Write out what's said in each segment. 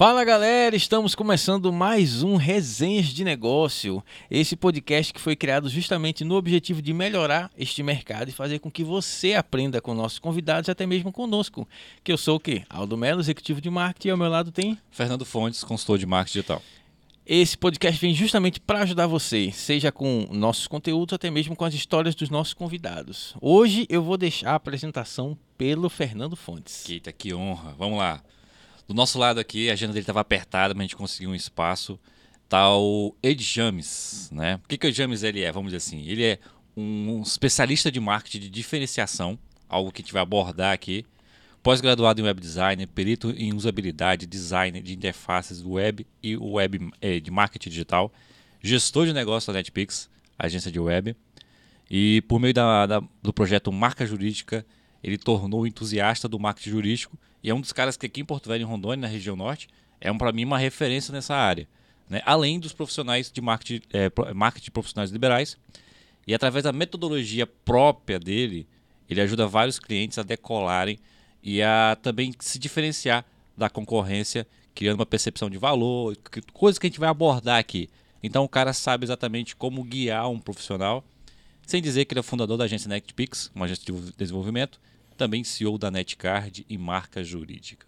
Fala galera, estamos começando mais um Resenhas de Negócio. Esse podcast que foi criado justamente no objetivo de melhorar este mercado e fazer com que você aprenda com nossos convidados e até mesmo conosco. Que eu sou o quê? Aldo Melo, executivo de marketing, e ao meu lado tem Fernando Fontes, consultor de marketing digital. Esse podcast vem justamente para ajudar você, seja com nossos conteúdos, até mesmo com as histórias dos nossos convidados. Hoje eu vou deixar a apresentação pelo Fernando Fontes. Eita, que honra. Vamos lá. Do nosso lado aqui, a agenda dele estava apertada, mas a gente conseguiu um espaço. Tá o Ed James, né? O que, que o Ed James ele é? Vamos dizer assim, ele é um especialista de marketing de diferenciação, algo que a gente vai abordar aqui. Pós-graduado em web design, perito em usabilidade, design de interfaces web e web eh, de marketing digital, gestor de negócio da NetPix, agência de web. E por meio da, da, do projeto Marca Jurídica, ele tornou entusiasta do marketing jurídico e é um dos caras que aqui em Porto Velho, em Rondônia, na região norte, é um, para mim uma referência nessa área. Né? Além dos profissionais de marketing, é, marketing profissionais liberais. E através da metodologia própria dele, ele ajuda vários clientes a decolarem e a também se diferenciar da concorrência, criando uma percepção de valor, coisas que a gente vai abordar aqui. Então o cara sabe exatamente como guiar um profissional, sem dizer que ele é fundador da agência NectPix, uma agência de desenvolvimento, também CEO da Netcard e marca jurídica.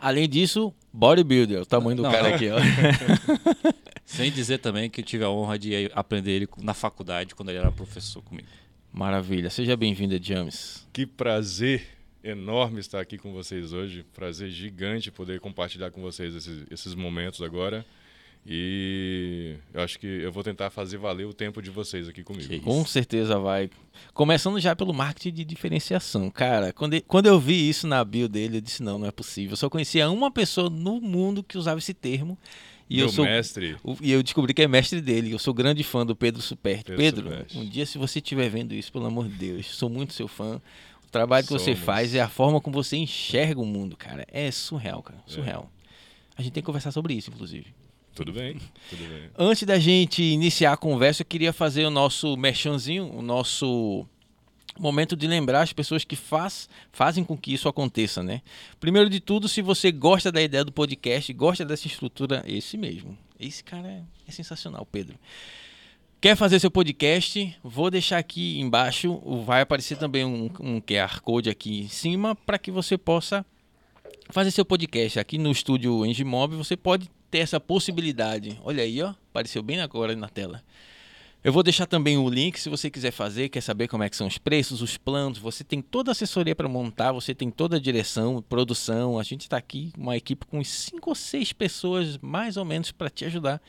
Além disso, bodybuilder, o tamanho do Não. cara aqui, ó. Sem dizer também que eu tive a honra de aprender ele na faculdade quando ele era professor comigo. Maravilha. Seja bem-vindo, James. Que prazer enorme estar aqui com vocês hoje. Prazer gigante poder compartilhar com vocês esses, esses momentos agora. E eu acho que eu vou tentar fazer valer o tempo de vocês aqui comigo. Com certeza vai. Começando já pelo marketing de diferenciação. Cara, quando, quando eu vi isso na bio dele, eu disse: não, não é possível. Eu só conhecia uma pessoa no mundo que usava esse termo. E Meu eu sou mestre. E eu descobri que é mestre dele. Eu sou grande fã do Pedro Superti. Pedro, Pedro um dia, se você estiver vendo isso, pelo amor de Deus, sou muito seu fã. O trabalho que Somos. você faz é a forma como você enxerga o mundo, cara. É surreal, cara. Surreal. É. A gente tem que conversar sobre isso, inclusive. Tudo bem, tudo bem. Antes da gente iniciar a conversa, eu queria fazer o nosso merchanzinho, o nosso momento de lembrar as pessoas que faz, fazem com que isso aconteça, né? Primeiro de tudo, se você gosta da ideia do podcast, gosta dessa estrutura, esse mesmo. Esse cara é, é sensacional, Pedro. Quer fazer seu podcast? Vou deixar aqui embaixo, vai aparecer também um, um QR Code aqui em cima para que você possa fazer seu podcast. Aqui no estúdio Engimob você pode ter essa possibilidade. Olha aí, ó, apareceu bem agora na tela. Eu vou deixar também o link se você quiser fazer, quer saber como é que são os preços, os planos. Você tem toda a assessoria para montar, você tem toda a direção, produção. A gente está aqui, uma equipe com cinco ou seis pessoas mais ou menos para te ajudar,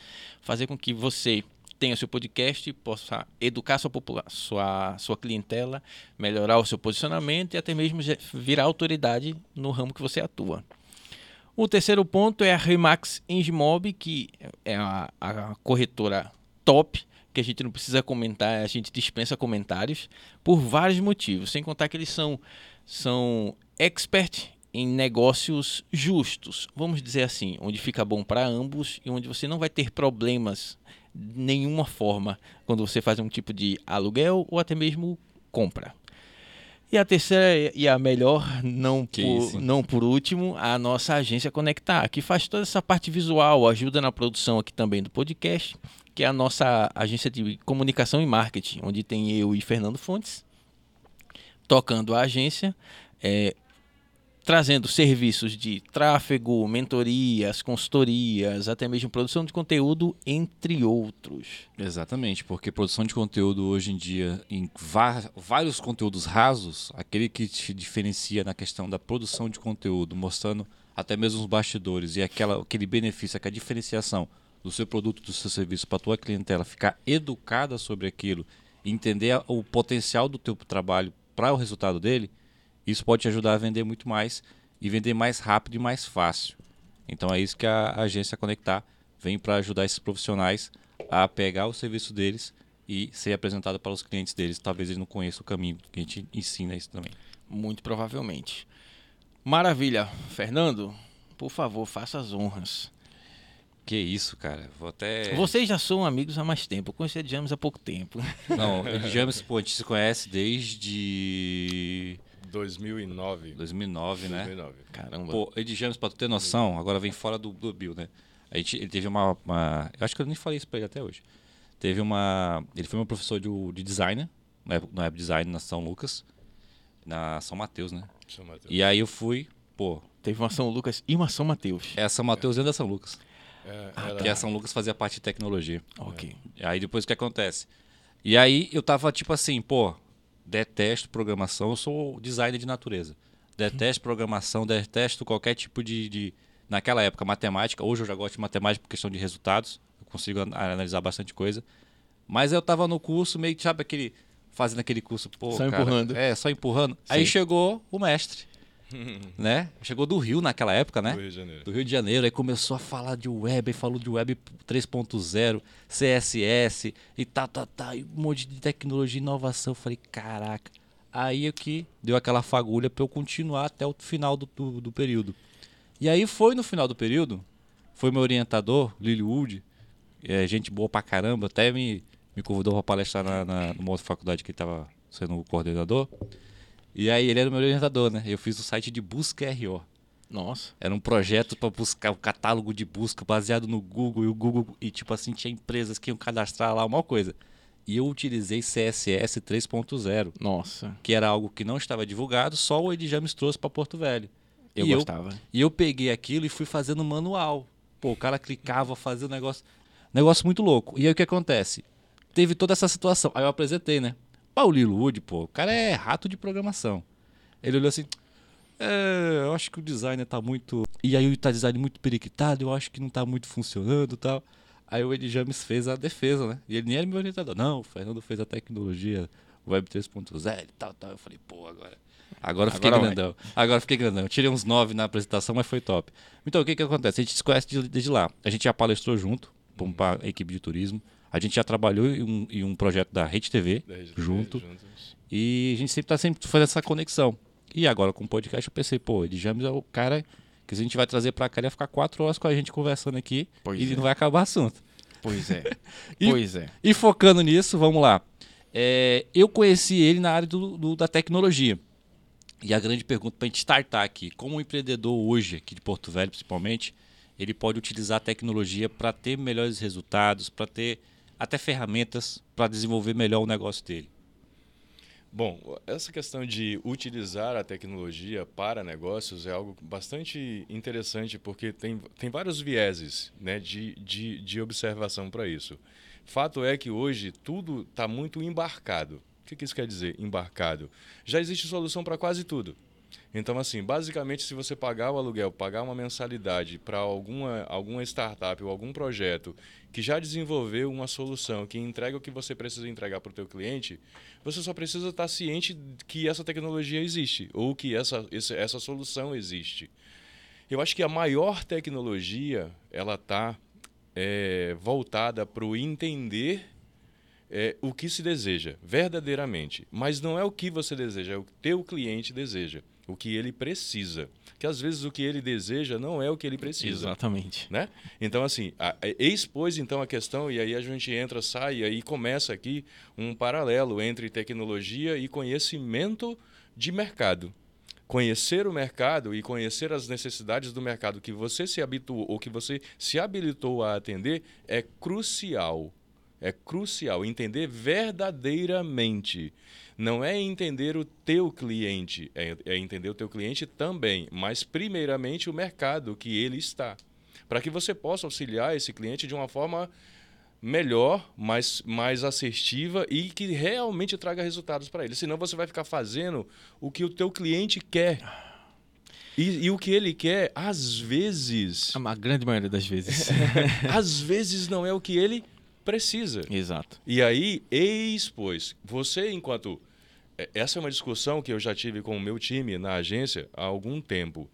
fazer com que você tenha seu podcast, possa educar sua, sua, sua clientela, melhorar o seu posicionamento e até mesmo virar autoridade no ramo que você atua. O terceiro ponto é a Remax Engimob, que é a, a, corretora top, que a gente não precisa comentar, a gente dispensa comentários, por vários motivos. Sem contar que eles são, são expert em negócios justos, vamos dizer assim, onde fica bom para ambos e onde você não vai ter problemas nenhuma forma quando você faz um tipo de aluguel ou até mesmo compra. E a terceira e a melhor, não por, não por último, a nossa agência Conectar, que faz toda essa parte visual, ajuda na produção aqui também do podcast, que é a nossa agência de comunicação e marketing, onde tem eu e Fernando Fontes tocando a agência. É, trazendo serviços de tráfego, mentorias, consultorias, até mesmo produção de conteúdo, entre outros. Exatamente, porque produção de conteúdo hoje em dia, em vários conteúdos rasos, aquele que te diferencia na questão da produção de conteúdo, mostrando até mesmo os bastidores e aquela, aquele benefício, aquela diferenciação do seu produto, do seu serviço para a tua clientela ficar educada sobre aquilo, entender o potencial do teu trabalho para o resultado dele, isso pode te ajudar a vender muito mais e vender mais rápido e mais fácil. Então é isso que a agência Conectar vem para ajudar esses profissionais a pegar o serviço deles e ser apresentado para os clientes deles. Talvez eles não conheçam o caminho que a gente ensina isso também. Muito provavelmente. Maravilha. Fernando, por favor, faça as honras. Que isso, cara. Vou até. Vocês já são amigos há mais tempo. Eu conheci a James há pouco tempo. Não, James, pô, a gente se conhece desde 2009. 2009, né? 2009. Caramba. Pô, Ed James, pra tu ter noção, agora vem fora do, do Bill, né? A gente, ele teve uma, uma- Eu acho que eu nem falei isso pra ele até hoje. Teve uma. Ele foi meu professor de, de design, no web, no web design na São Lucas, na São Mateus, né? São Mateus. E aí eu fui, pô, Teve uma São Lucas e uma São Mateus. é a São Mateus dentro da São Lucas. É, Ah, era- Que a São Lucas fazia parte de tecnologia. Ok. E aí depois o que acontece? E aí eu tava tipo assim, pô, detesto programação, eu sou designer de natureza. Detesto programação, detesto qualquer tipo de, de- Naquela época, matemática. Hoje eu já gosto de matemática por questão de resultados. Eu consigo an- analisar bastante coisa. Mas eu tava no curso, meio que, sabe, aquele. Fazendo aquele curso, pô. Só cara, empurrando. É, só empurrando. Aí Sim. chegou o mestre. né? Chegou do Rio naquela época, né? do Rio de Janeiro. do Rio de Janeiro, aí começou a falar de web, aí falou de web 3.0, CSS e tá, tá, tá, e um monte de tecnologia e inovação. Eu falei, caraca. Aí é que deu aquela fagulha pra eu continuar até o final do, do, do período. E aí foi no final do período, foi meu orientador, Lily Wood, é, gente boa pra caramba, até me, me convidou pra palestrar na, na, numa outra faculdade que ele tava sendo o coordenador. E aí ele era o meu orientador, né? Eu fiz o site de busca RO. Nossa. Era um projeto para buscar o catálogo de busca baseado no Google e o Google e tipo assim tinha empresas que iam cadastrar lá uma coisa. E eu utilizei CSS 3.0, Nossa. que era algo que não estava divulgado, só o Ed James trouxe para Porto Velho. Eu e gostava. e eu peguei aquilo e fui fazendo manual. Pô, o cara clicava, fazia um negócio, negócio muito louco. E aí o que acontece? Teve toda essa situação. Aí eu apresentei, né? Paulino Wood, pô, o cara é rato de programação. Ele olhou assim, é, eu acho que o designer tá muito. E aí o tá design muito periquitado, eu acho que não tá muito funcionando e tal. Aí o Ed James fez a defesa, né? E ele nem era meu orientador. Não, o Fernando fez a tecnologia Web 3.0 e tal, tal. Eu falei, pô, agora. Agora fiquei Agora vai. grandão. Agora eu fiquei grandão. Eu tirei uns 9 na apresentação, mas foi top. Então, o que que acontece? A gente se conhece de- desde lá. A gente já palestrou junto, para a equipe de turismo. A gente já trabalhou em um, em um projeto da Rede TV, Da Rede TV, junto. E a gente sempre tá sempre fazendo essa conexão. E agora com o podcast eu pensei, pô, Ed James é o cara que a gente vai trazer pra cá, ele vai ficar quatro horas com a gente conversando aqui Pois e é. não vai acabar o assunto. Pois é. E- pois é. E focando nisso, vamos lá. É, eu conheci ele na área do- do- da tecnologia. E a grande pergunta para a gente startar aqui, como um empreendedor hoje, aqui de Porto Velho principalmente, ele pode utilizar a tecnologia para ter melhores resultados, para ter até ferramentas para desenvolver melhor o negócio dele. Bom, essa questão de utilizar a tecnologia para negócios é algo bastante interessante porque tem, tem vários vieses né, de, de, de observação para isso. Fato é que hoje tudo está muito embarcado. O que, que isso quer dizer, embarcado? Já existe solução para quase tudo. Então, assim, basicamente, se você pagar o aluguel, pagar uma mensalidade para alguma, alguma startup ou algum projeto que já desenvolveu uma solução que entrega o que você precisa entregar para o teu cliente, você só precisa estar ciente que essa tecnologia existe ou que essa, essa solução existe. Eu acho que a maior tecnologia ela está voltada para o entender é, o que se deseja verdadeiramente, mas não é o que você deseja, é o que teu cliente deseja, o que ele precisa. Que às vezes o que ele deseja não é o que ele precisa Exatamente. né? Então, assim, a, a- expôs então a questão e aí a gente entra, sai, e aí começa aqui um paralelo entre tecnologia e conhecimento de mercado. Conhecer o mercado e conhecer as necessidades do mercado que você se habituou ou que você se habilitou a atender é crucial. É crucial entender verdadeiramente. Não é entender o teu cliente, é, é entender o teu cliente também, mas primeiramente o mercado que ele está. Para que você possa auxiliar esse cliente de uma forma melhor, mais, mais assertiva e que realmente traga resultados para ele. Senão você vai ficar fazendo o que o teu cliente quer. E, e o que ele quer, às vezes, A grande maioria das vezes. às vezes não é o que ele precisa. Exato. E aí, eis, pois, você enquanto... é, Essa é uma discussão que eu já tive com o meu time na agência há algum tempo.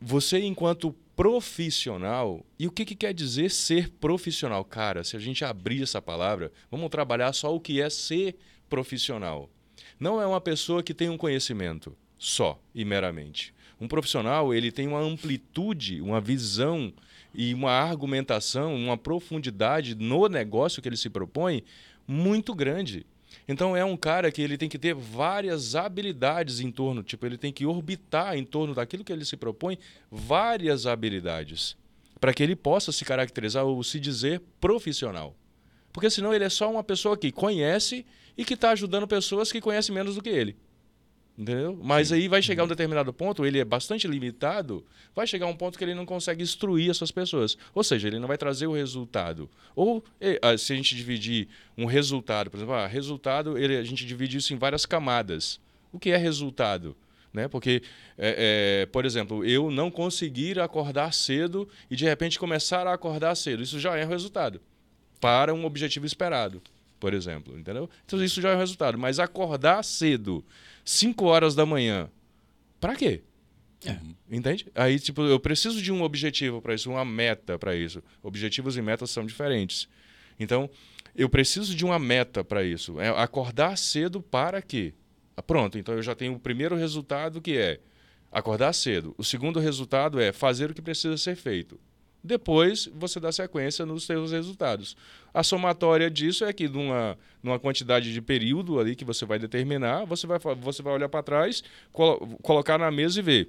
Você enquanto profissional, e o que, que quer dizer ser profissional? Cara, se a gente abrir essa palavra, vamos trabalhar só o que é ser profissional. Não é uma pessoa que tem um conhecimento só e meramente. Um profissional, ele tem uma amplitude, uma visão e uma argumentação, uma profundidade no negócio que ele se propõe muito grande. Então é um cara que ele tem que ter várias habilidades em torno, tipo, ele tem que orbitar em torno daquilo que ele se propõe, várias habilidades, para que ele possa se caracterizar ou se dizer profissional. Porque senão ele é só uma pessoa que conhece e que está ajudando pessoas que conhecem menos do que ele. Entendeu? Mas aí vai chegar um determinado ponto, ele é bastante limitado, vai chegar um ponto que ele não consegue instruir essas pessoas. Ou seja, ele não vai trazer o resultado. Ou ah, se a gente dividir um resultado, por exemplo, ah, resultado, ele, a gente divide isso em várias camadas. O que é resultado? Né? Porque, é, é, por exemplo, eu não conseguir acordar cedo e de repente começar a acordar cedo, isso já é um resultado para um objetivo esperado, por exemplo, entendeu? Então isso já é um resultado. Mas acordar cedo 5 horas da manhã. Para quê? É. Entende? Aí, tipo, eu preciso de um objetivo para isso, uma meta para isso. Objetivos e metas são diferentes. Então, eu preciso de uma meta para isso. É acordar cedo para quê? Ah, pronto, então eu já tenho o primeiro resultado que é acordar cedo. O segundo resultado é fazer o que precisa ser feito. Depois você dá sequência nos seus resultados. A somatória disso é que numa, numa quantidade de período ali que você vai determinar, você vai, você vai olhar para trás, colo colocar na mesa e ver.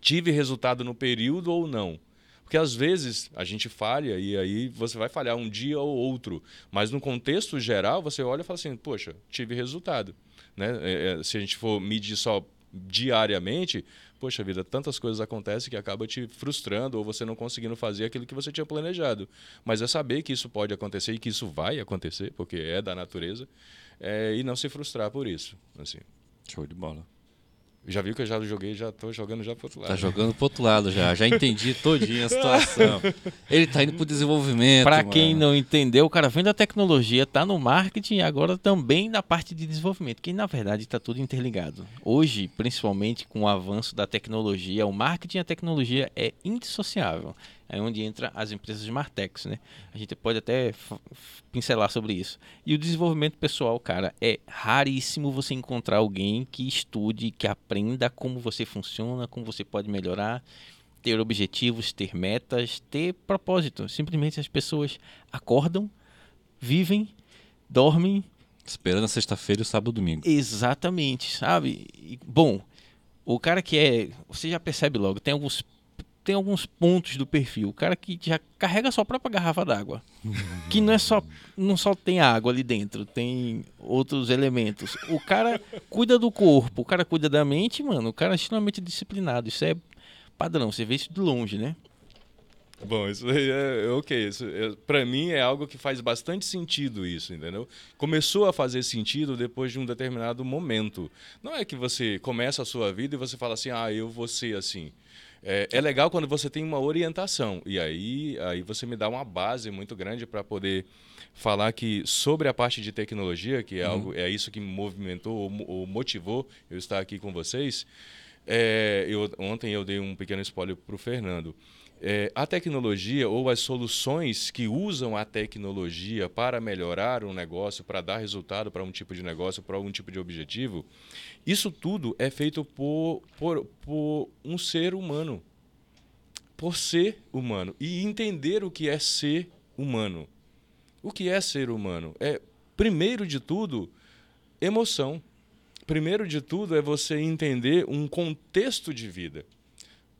Tive resultado no período ou não? Porque às vezes a gente falha e aí você vai falhar um dia ou outro. Mas no contexto geral, você olha e fala assim: poxa, tive resultado. Né? É, é se a gente for medir só diariamente, poxa vida, tantas coisas acontecem que acaba te frustrando ou você não conseguindo fazer aquilo que você tinha planejado. Mas é saber que isso pode acontecer e que isso vai acontecer, porque é da natureza, é, e não se frustrar por isso. Assim. Show de bola. Já viu que eu já joguei, já tô jogando já pro outro lado. Tá jogando pro outro lado já. Já entendi todinha a situação. Ele tá indo pro desenvolvimento. Para quem não entendeu, o cara vem da tecnologia, tá no marketing e agora também na parte de desenvolvimento, que na verdade está tudo interligado. Hoje, principalmente com o avanço da tecnologia, o marketing e a tecnologia é indissociável é onde entra as empresas Martex, né? A gente pode até pincelar sobre isso. E o desenvolvimento pessoal, cara, é raríssimo você encontrar alguém que estude, que aprenda como você funciona, como você pode melhorar, ter objetivos, ter metas, ter propósito. Simplesmente as pessoas acordam, vivem, dormem, esperando a sexta-feira, o sábado, domingo. Exatamente, sabe? Bom, o cara que é, você já percebe logo, tem alguns tem alguns pontos do perfil. O cara que já carrega a sua própria garrafa d'água. que não é só. Não só tem água ali dentro, tem outros elementos. O cara cuida do corpo, o cara cuida da mente, mano. O cara é extremamente disciplinado. Isso é padrão, você vê isso de longe, né? Bom, isso é, é ok. Isso, é, para mim é algo que faz bastante sentido isso, entendeu? Começou a fazer sentido depois de um determinado momento. Não é que você começa a sua vida e você fala assim, ah, eu vou ser assim. É, é, legal quando você tem uma orientação. E aí, aí você me dá uma base muito grande para poder falar que sobre a parte de tecnologia, que é, uhum. algo, é isso que me movimentou ou, ou motivou eu estar aqui com vocês. É, eu, ontem eu dei um pequeno spoiler para o Fernando. É, a tecnologia ou as soluções que usam a tecnologia para melhorar um negócio, para dar resultado para um tipo de negócio, para algum tipo de objetivo, isso tudo é feito por, por, por um ser humano. Por ser humano. E entender o que é ser humano. O que é ser humano? É, primeiro de tudo, emoção. Primeiro de tudo é você entender um contexto de vida.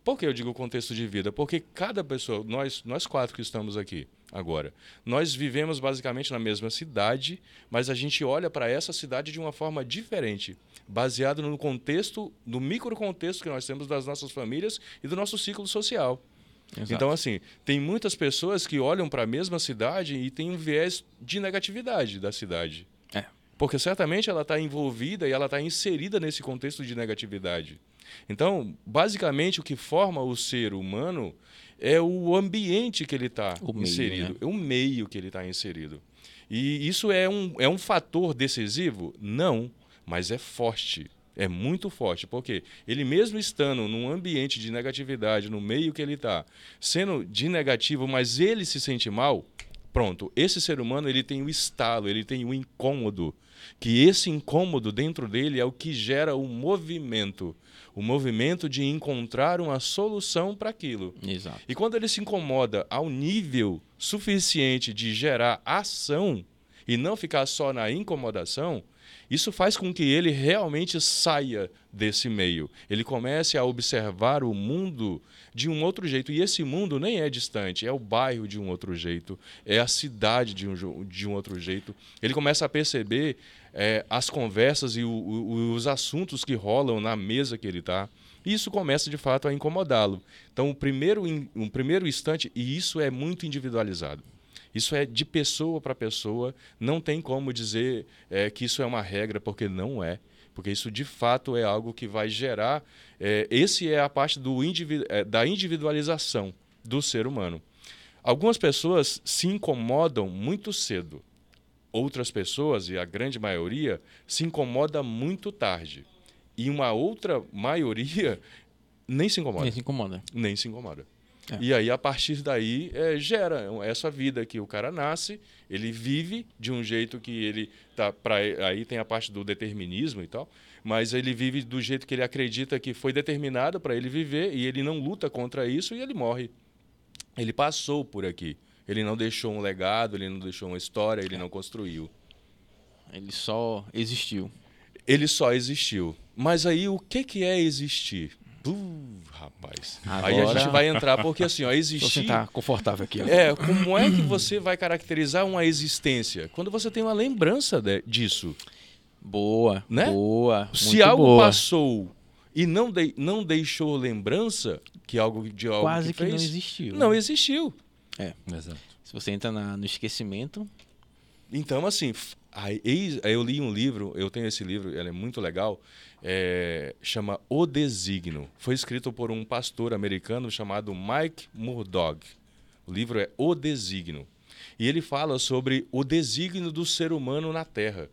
Por que eu digo contexto de vida? Porque cada pessoa, nós, nós quatro que estamos aqui agora, nós vivemos basicamente na mesma cidade, mas a gente olha para essa cidade de uma forma diferente, baseado no contexto, no microcontexto que nós temos das nossas famílias e do nosso ciclo social. Exato. Então, assim, tem muitas pessoas que olham para a mesma cidade e têm um viés de negatividade da cidade. É. Porque certamente ela está envolvida e ela está inserida nesse contexto de negatividade. Então, basicamente, o que forma o ser humano é o ambiente que ele está inserido, né? é o meio que ele está inserido. E isso é um, é um fator decisivo? Não, mas é forte. É muito forte, porque ele mesmo estando num ambiente de negatividade, no meio que ele está, sendo de negativo, mas ele se sente mal, pronto, esse ser humano ele tem o estalo, ele tem o incômodo, que esse incômodo dentro dele é o que gera o movimento o movimento de encontrar uma solução para aquilo. Exato. E quando ele se incomoda ao nível suficiente de gerar ação, e não ficar só na incomodação, isso faz com que ele realmente saia desse meio. Ele comece a observar o mundo de um outro jeito. E esse mundo nem é distante, é o bairro de um outro jeito, é a cidade de um, de um outro jeito. Ele começa a perceber é, as conversas e o, o, os assuntos que rolam na mesa que ele está. Isso começa de fato a incomodá-lo. Então, o primeiro, um primeiro instante, e isso é muito individualizado. Isso é de pessoa para pessoa. Não tem como dizer é, que isso é uma regra, porque não é. Porque isso de fato é algo que vai gerar. É, esse é a parte do individu é, da individualização do ser humano. Algumas pessoas se incomodam muito cedo. Outras pessoas, e a grande maioria, se incomoda muito tarde. E uma outra maioria nem se incomoda. Nem se incomoda. Nem se incomoda. É. E aí, a partir daí, é, gera essa vida que o cara nasce, ele vive de um jeito que ele tá para aí tem a parte do determinismo e tal, mas ele vive do jeito que ele acredita que foi determinado para ele viver e ele não luta contra isso e ele morre. Ele passou por aqui. Ele não deixou um legado, ele não deixou uma história, ele é. não construiu. Ele só existiu. Ele só existiu. Mas aí o que que é existir? Uh, rapaz. Agora... Aí a gente vai entrar, porque assim, ó, existir. Você tá confortável aqui. Ó. É, como é que você vai caracterizar uma existência? Quando você tem uma lembrança de, disso. Boa, né? boa. Se algo boa. passou e não, de, não deixou lembrança, que algo de algo Quase que, fez, que não existiu. Não existiu. É, exato. Se você entra na, no esquecimento. Então, assim, aí, eu li um livro, eu tenho esse livro, ele é muito legal é, chama O Designo. Foi escrito por um pastor americano chamado Mike Murdock. O livro é O Designo. E ele fala sobre o desígnio do ser humano na Terra.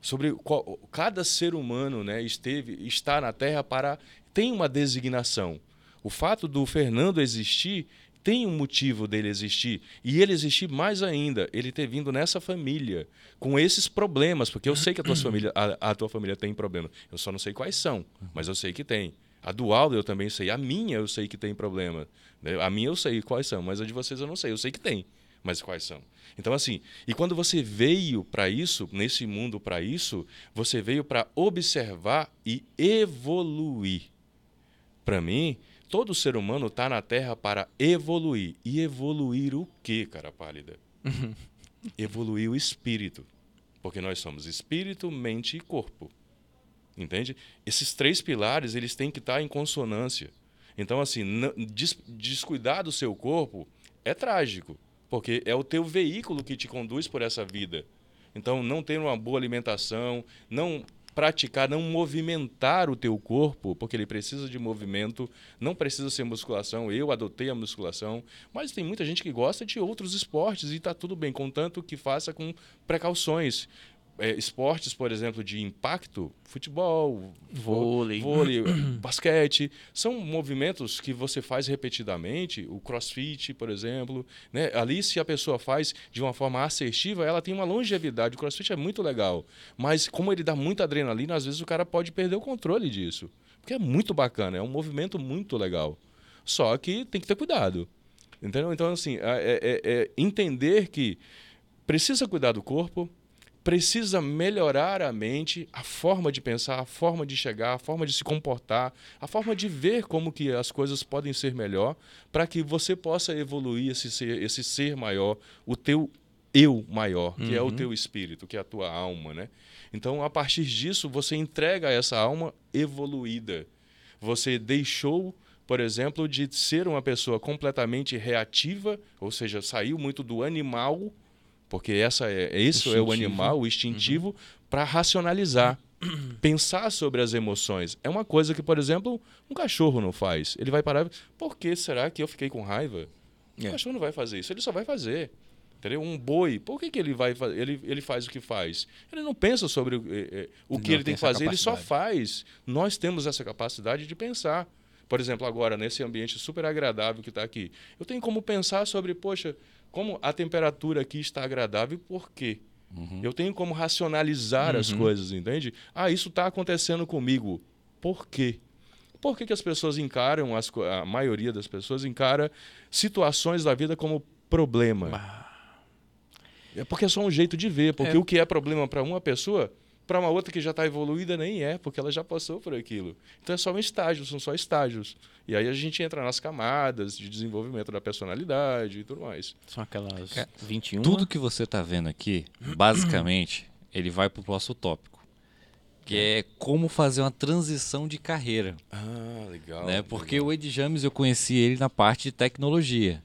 Sobre qual, cada ser humano né, esteve, está na Terra para. tem uma designação. O fato do Fernando existir tem um motivo dele existir. E ele existir mais ainda, ele ter vindo nessa família, com esses problemas, porque eu sei que a tua família, a, a tua família tem problema. Eu só não sei quais são, mas eu sei que tem. A do Aldo eu também sei. A minha eu sei que tem problema. Né? A minha eu sei quais são, mas a de vocês eu não sei. Eu sei que tem, mas quais são. Então, assim, e quando você veio para isso, nesse mundo para isso, você veio para observar e evoluir. Para mim, todo ser humano está na Terra para evoluir. E evoluir o quê, cara pálida? evoluir o espírito. Porque nós somos espírito, mente e corpo. Entende? Esses três pilares, eles têm que estar em consonância. Então, assim, des descuidar do seu corpo é trágico, porque é o teu veículo que te conduz por essa vida. Então, não ter uma boa alimentação, não praticar, não movimentar o teu corpo, porque ele precisa de movimento, não precisa ser musculação. Eu adotei a musculação, mas tem muita gente que gosta de outros esportes e está tudo bem, contanto que faça com precauções é, esportes, por exemplo, de impacto, futebol, vôlei, vôlei basquete, são movimentos que você faz repetidamente. O crossfit, por exemplo. Né? Ali, se a pessoa faz de uma forma assertiva, ela tem uma longevidade. O crossfit é muito legal. Mas, como ele dá muita adrenalina, às vezes o cara pode perder o controle disso. Porque é muito bacana, é um movimento muito legal. Só que tem que ter cuidado. Entendeu? Então, assim, é, é, é entender que precisa cuidar do corpo, precisa melhorar a mente, a forma de pensar, a forma de chegar, a forma de se comportar, a forma de ver como que as coisas podem ser melhor, para que você possa evoluir esse ser, esse ser maior, o teu eu maior, que uhum. é o uhum. teu espírito, que é a tua alma, né? Então, a partir disso, você entrega essa alma evoluída. Você deixou por exemplo, de ser uma pessoa completamente reativa, ou seja, saiu muito do animal porque essa é, isso é o animal, o instintivo, uhum. para racionalizar. Pensar sobre as emoções. É uma coisa que, por exemplo, um cachorro não faz. Ele vai parar. Por que será que eu fiquei com raiva? É. O cachorro não vai fazer isso, ele só vai fazer. Entendeu? Um boi, por que, que ele vai ele, ele faz o que faz? Ele não pensa sobre o, eh, o que não ele tem que fazer, ele só faz. Nós temos essa capacidade de pensar. Por exemplo, agora, nesse ambiente super agradável que está aqui, eu tenho como pensar sobre, poxa, como a temperatura aqui está agradável, por quê? Uhum. Eu tenho como racionalizar uhum. as coisas, entende? Ah, isso está acontecendo comigo. Por quê? Por que, que as pessoas encaram, as, a maioria das pessoas encara situações da vida como problema? É porque é só um jeito de ver. Porque É. o que é problema para uma pessoa, para uma outra que já está evoluída, nem é, porque ela já passou por aquilo. Então é só um estágio, são só estágios. E aí a gente entra nas camadas de desenvolvimento da personalidade e tudo mais. São aquelas É, 21. Tudo que você está vendo aqui, basicamente, ele vai para o próximo tópico. Que é como fazer uma transição de carreira. Ah, legal. né? Porque o Ed James eu conheci ele na parte de tecnologia.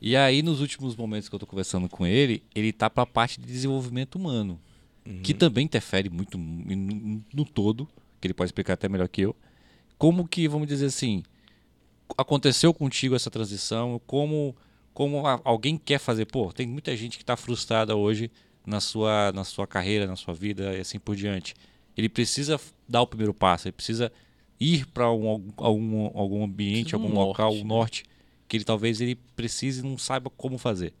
E aí, nos últimos momentos que eu tô conversando com ele, ele tá para a parte de desenvolvimento humano, que também interfere muito no, no todo, que ele pode explicar até melhor que eu. Como que, vamos dizer assim, aconteceu contigo essa transição? Como, como alguém quer fazer? Pô, tem muita gente que está frustrada hoje na sua, na sua carreira, na sua vida e assim por diante. Ele precisa dar o primeiro passo, ele precisa ir para um, algum, algum ambiente, um algum local, norte, um né? norte, que ele talvez ele precise e não saiba como fazer.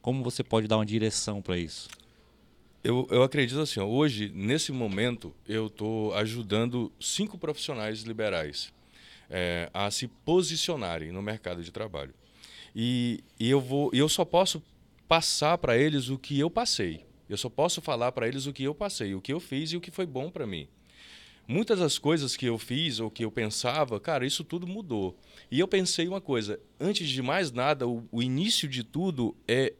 Como você pode dar uma direção para isso? Eu, eu acredito assim, ó, hoje, nesse momento, eu estou ajudando cinco profissionais liberais é, a se posicionarem no mercado de trabalho. E, e eu, vou, eu só posso passar para eles o que eu passei. Eu só posso falar para eles o que eu passei, o que eu fiz e o que foi bom para mim. Muitas das coisas que eu fiz ou que eu pensava, cara, isso tudo mudou. E eu pensei uma coisa: antes de mais nada, o, o início de tudo é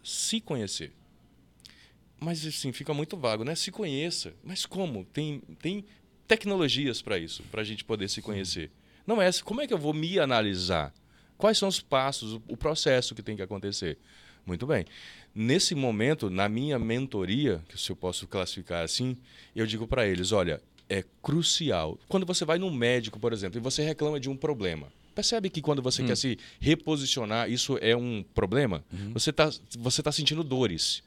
se conhecer. Mas assim, fica muito vago, né? Se conheça. Mas como? Tem, tem tecnologias para isso, para a gente poder se conhecer. Não é essa. Como é que eu vou me analisar? Quais são os passos, o, processo que tem que acontecer? Muito bem. Nesse momento, na minha mentoria, que se eu posso classificar assim, eu digo para eles: olha, é crucial. Quando você vai num médico, por exemplo, e você reclama de um problema, percebe que quando você quer se reposicionar, isso é um problema? Você está você tá sentindo dores.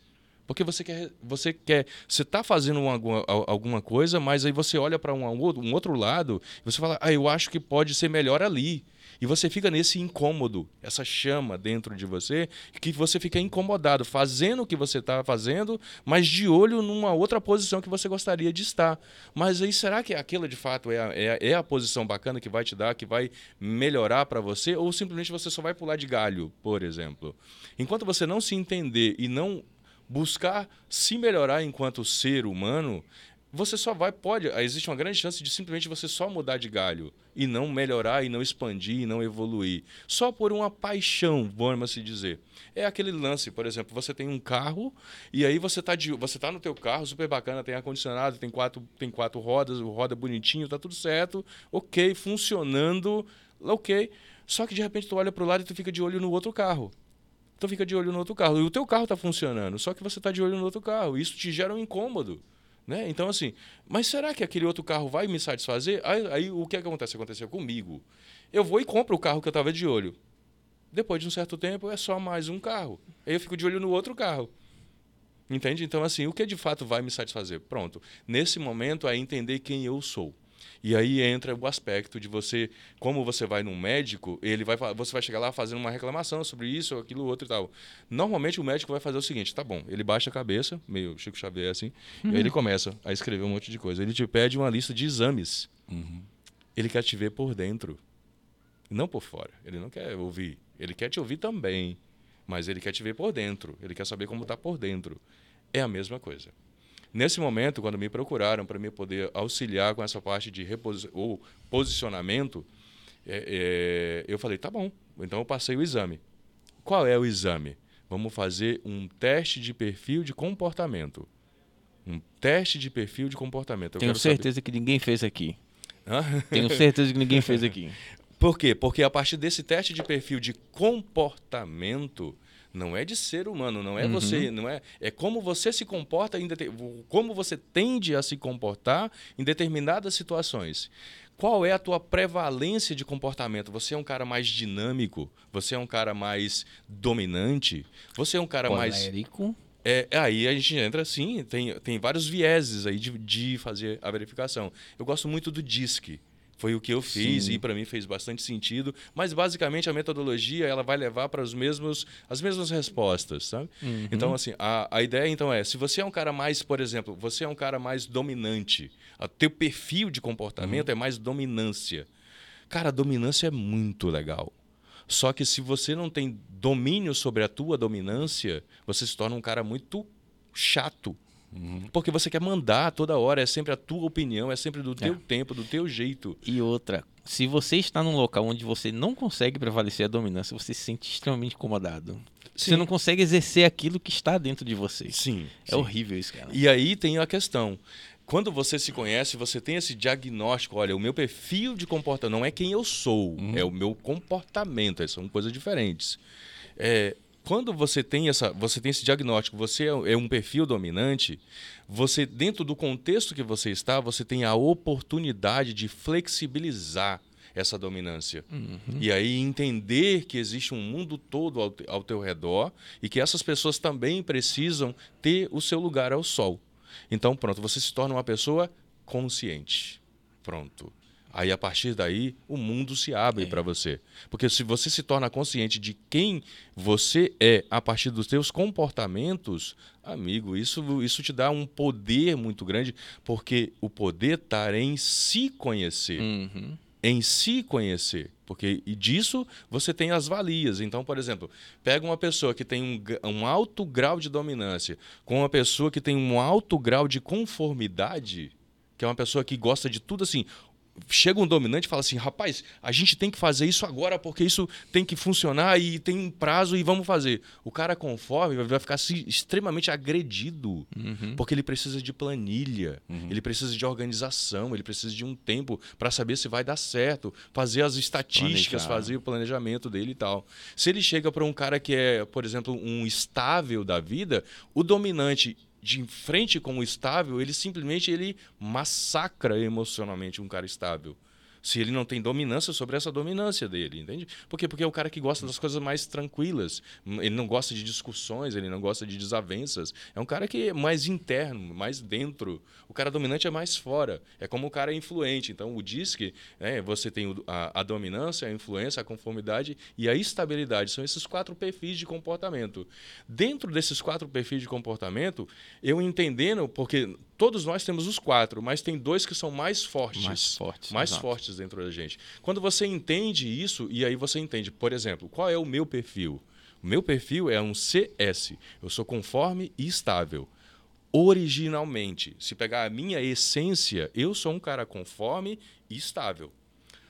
Porque você quer, você quer, você está fazendo uma- alguma, al- alguma coisa, mas aí você olha para um, outro- um outro lado e você fala, ah, eu acho que pode ser melhor ali. E você fica nesse incômodo, essa chama dentro de você, que você fica incomodado, fazendo o que você está fazendo, mas de olho numa outra posição que você gostaria de estar. Mas aí será que aquilo de fato é a, é a- é a posição bacana que vai te dar, que vai melhorar para você? Ou simplesmente você só vai pular de galho, por exemplo? Enquanto você não se entender e não buscar se melhorar enquanto ser humano, você só vai pode, existe uma grande chance de simplesmente você só mudar de galho e não melhorar e não expandir e não evoluir, só por uma paixão, vamos se dizer. É aquele lance, por exemplo, você tem um carro e aí você tá de, você tá no teu carro, super bacana, tem ar condicionado, tem quatro tem quatro rodas, roda bonitinho, tá tudo certo, OK, funcionando, OK. Só que de repente tu olha pro lado e tu fica de olho no outro carro. Tu fica de olho no outro carro. E o teu carro está funcionando, só que você está de olho no outro carro. Isso te gera um incômodo. Né? Então, assim, mas será que aquele outro carro vai me satisfazer? Aí, aí o que, é que acontece? Aconteceu comigo. Eu vou e compro o carro que eu estava de olho. Depois de um certo tempo, é só mais um carro. Aí eu fico de olho no outro carro. Entende? Então, assim, o que de fato vai me satisfazer? Pronto. Nesse momento, é entender quem eu sou. E aí entra o aspecto de você, como você vai num médico, ele vai, você vai chegar lá fazendo uma reclamação sobre isso, aquilo, outro e tal. Normalmente o médico vai fazer o seguinte, tá bom, ele baixa a cabeça, meio Chico Xavier assim, e aí ele começa a escrever um monte de coisa. Ele te pede uma lista de exames. Ele quer te ver por dentro, não por fora. Ele não quer ouvir, ele quer te ouvir também, mas ele quer te ver por dentro. Ele quer saber como está por dentro. É a mesma coisa. Nesse momento, quando me procuraram para me poder auxiliar com essa parte de ou posicionamento, é, é, eu falei, tá bom. Então eu passei o exame. Qual é o exame? Vamos fazer um teste de perfil de comportamento. Um teste de perfil de comportamento. Eu Tenho quero saber- certeza que ninguém fez aqui. Hã? Tenho certeza que ninguém fez aqui. Por quê? Porque a partir desse teste de perfil de comportamento, não é de ser humano, não é você, não é, é como você se comporta em como você tende a se comportar em determinadas situações. Qual é a tua prevalência de comportamento? Você é um cara mais dinâmico? Você é um cara mais dominante? Você é um cara mais é, aí a gente entra assim, tem, tem vários vieses aí de, de fazer a verificação. Eu gosto muito do DISC. Foi o que eu fiz Sim. e para mim fez bastante sentido, mas basicamente a metodologia ela vai levar para os mesmos as mesmas respostas, sabe? Uhum. Então assim, a, a ideia então é, se você é um cara mais, por exemplo, você é um cara mais dominante, o teu perfil de comportamento é mais dominância. Cara, a dominância é muito legal. Só que se você não tem domínio sobre a tua dominância, você se torna um cara muito chato. Porque você quer mandar toda hora, é sempre a tua opinião, é sempre do teu É. tempo, do teu jeito. E outra, se você está num local onde você não consegue prevalecer a dominância, você se sente extremamente incomodado. Você Sim. não consegue exercer aquilo que está dentro de você. Sim. É sim. horrível isso, cara. E aí tem a questão. Quando você se conhece, você tem esse diagnóstico. Olha, o meu perfil de comportamento não é quem eu sou, é o meu comportamento. é- São coisas diferentes. É, quando você tem, essa, você tem esse diagnóstico, você é é um perfil dominante, você dentro do contexto que você está, você tem a oportunidade de flexibilizar essa dominância. E aí entender que existe um mundo todo ao, ao teu redor e que essas pessoas também precisam ter o seu lugar ao sol. Então, pronto, você se torna uma pessoa consciente. Pronto. Aí, a partir daí, o mundo se abre para você. Porque se você se torna consciente de quem você é a partir dos seus comportamentos, amigo, isso, isso te dá um poder muito grande, porque o poder está em se conhecer Uhum. em se conhecer, porque e disso você tem as valias. Então, por exemplo, pega uma pessoa que tem um, um alto grau de dominância com uma pessoa que tem um alto grau de conformidade, que é uma pessoa que gosta de tudo assim. Chega um dominante e fala assim: rapaz, a gente tem que fazer isso agora porque isso tem que funcionar e tem um prazo e vamos fazer. O cara conforme vai ficar extremamente agredido Uhum. porque ele precisa de planilha, ele precisa de organização, ele precisa de um tempo para saber se vai dar certo, fazer as estatísticas, Planejar. fazer o planejamento dele e tal. Se ele chega para um cara que é, por exemplo, um estável da vida, o dominante de frente com o estável, ele simplesmente ele massacra emocionalmente um cara estável. Se ele não tem dominância sobre essa dominância dele, entende? Por quê? Porque é o cara que gosta das coisas mais tranquilas. Ele não gosta de discussões, ele não gosta de desavenças. É um cara que é mais interno, mais dentro. O cara dominante é mais fora. É como o cara influente. Então, o DISC, né, você tem a, a dominância, a influência, a conformidade e a estabilidade. São esses quatro perfis de comportamento. Dentro desses quatro perfis de comportamento, eu entendendo, porque todos nós temos os quatro, mas tem dois que são mais fortes Mais fortes, mais exato. fortes dentro da gente. Quando você entende isso, e aí você entende, por exemplo, qual é o meu perfil? O meu perfil é um CS. Eu sou conforme e estável. Originalmente, se pegar a minha essência, eu sou um cara conforme e estável.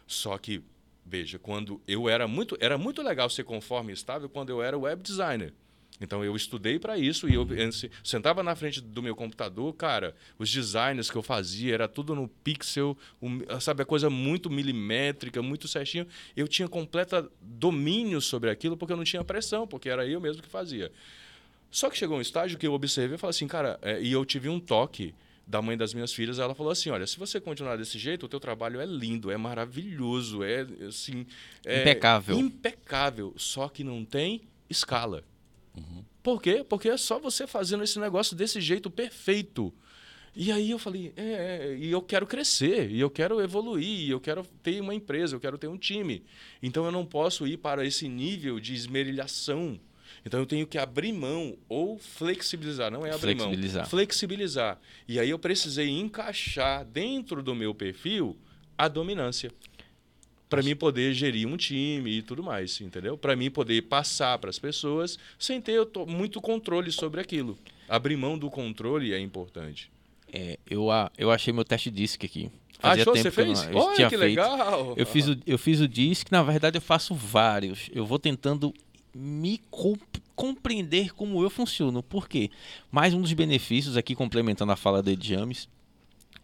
Só que, veja, quando eu era muito, era muito legal ser conforme e estável quando eu era web designer. Então eu estudei para isso e eu eu se- sentava na frente do meu computador, cara, os designs que eu fazia era tudo no pixel, um, sabe, a coisa muito milimétrica, muito certinho. Eu tinha completa domínio sobre aquilo porque eu não tinha pressão, porque era eu mesmo que fazia. Só que chegou um estágio que eu observei e falei assim, cara, é, e eu tive um toque da mãe das minhas filhas, ela falou assim, olha, se você continuar desse jeito, o teu trabalho é lindo, é maravilhoso, é assim, é Impecável. impecável, só que não tem escala. Por quê? Porque é só você fazendo esse negócio desse jeito perfeito. E aí eu falei, é, é, e eu quero crescer, e eu quero evoluir, e eu quero ter uma empresa, eu quero ter um time. Então eu não posso ir para esse nível de esmerilhação. Então eu tenho que abrir mão ou flexibilizar, não é abrir Flexibilizar. mão, flexibilizar. E aí eu precisei encaixar dentro do meu perfil a dominância. Para mim poder gerir um time e tudo mais, entendeu? Para mim poder passar para as pessoas sem ter muito controle sobre aquilo. Abrir mão do controle é importante. É, eu, eu achei meu teste DISC aqui. Fazia Achou? tempo Você que eu fez? não- eu Olha tinha que feito. legal! Eu fiz, o, eu fiz o DISC, na verdade eu faço vários. Eu vou tentando me com- compreender como eu funciono. Por quê? Mais um dos benefícios, aqui complementando a fala de James,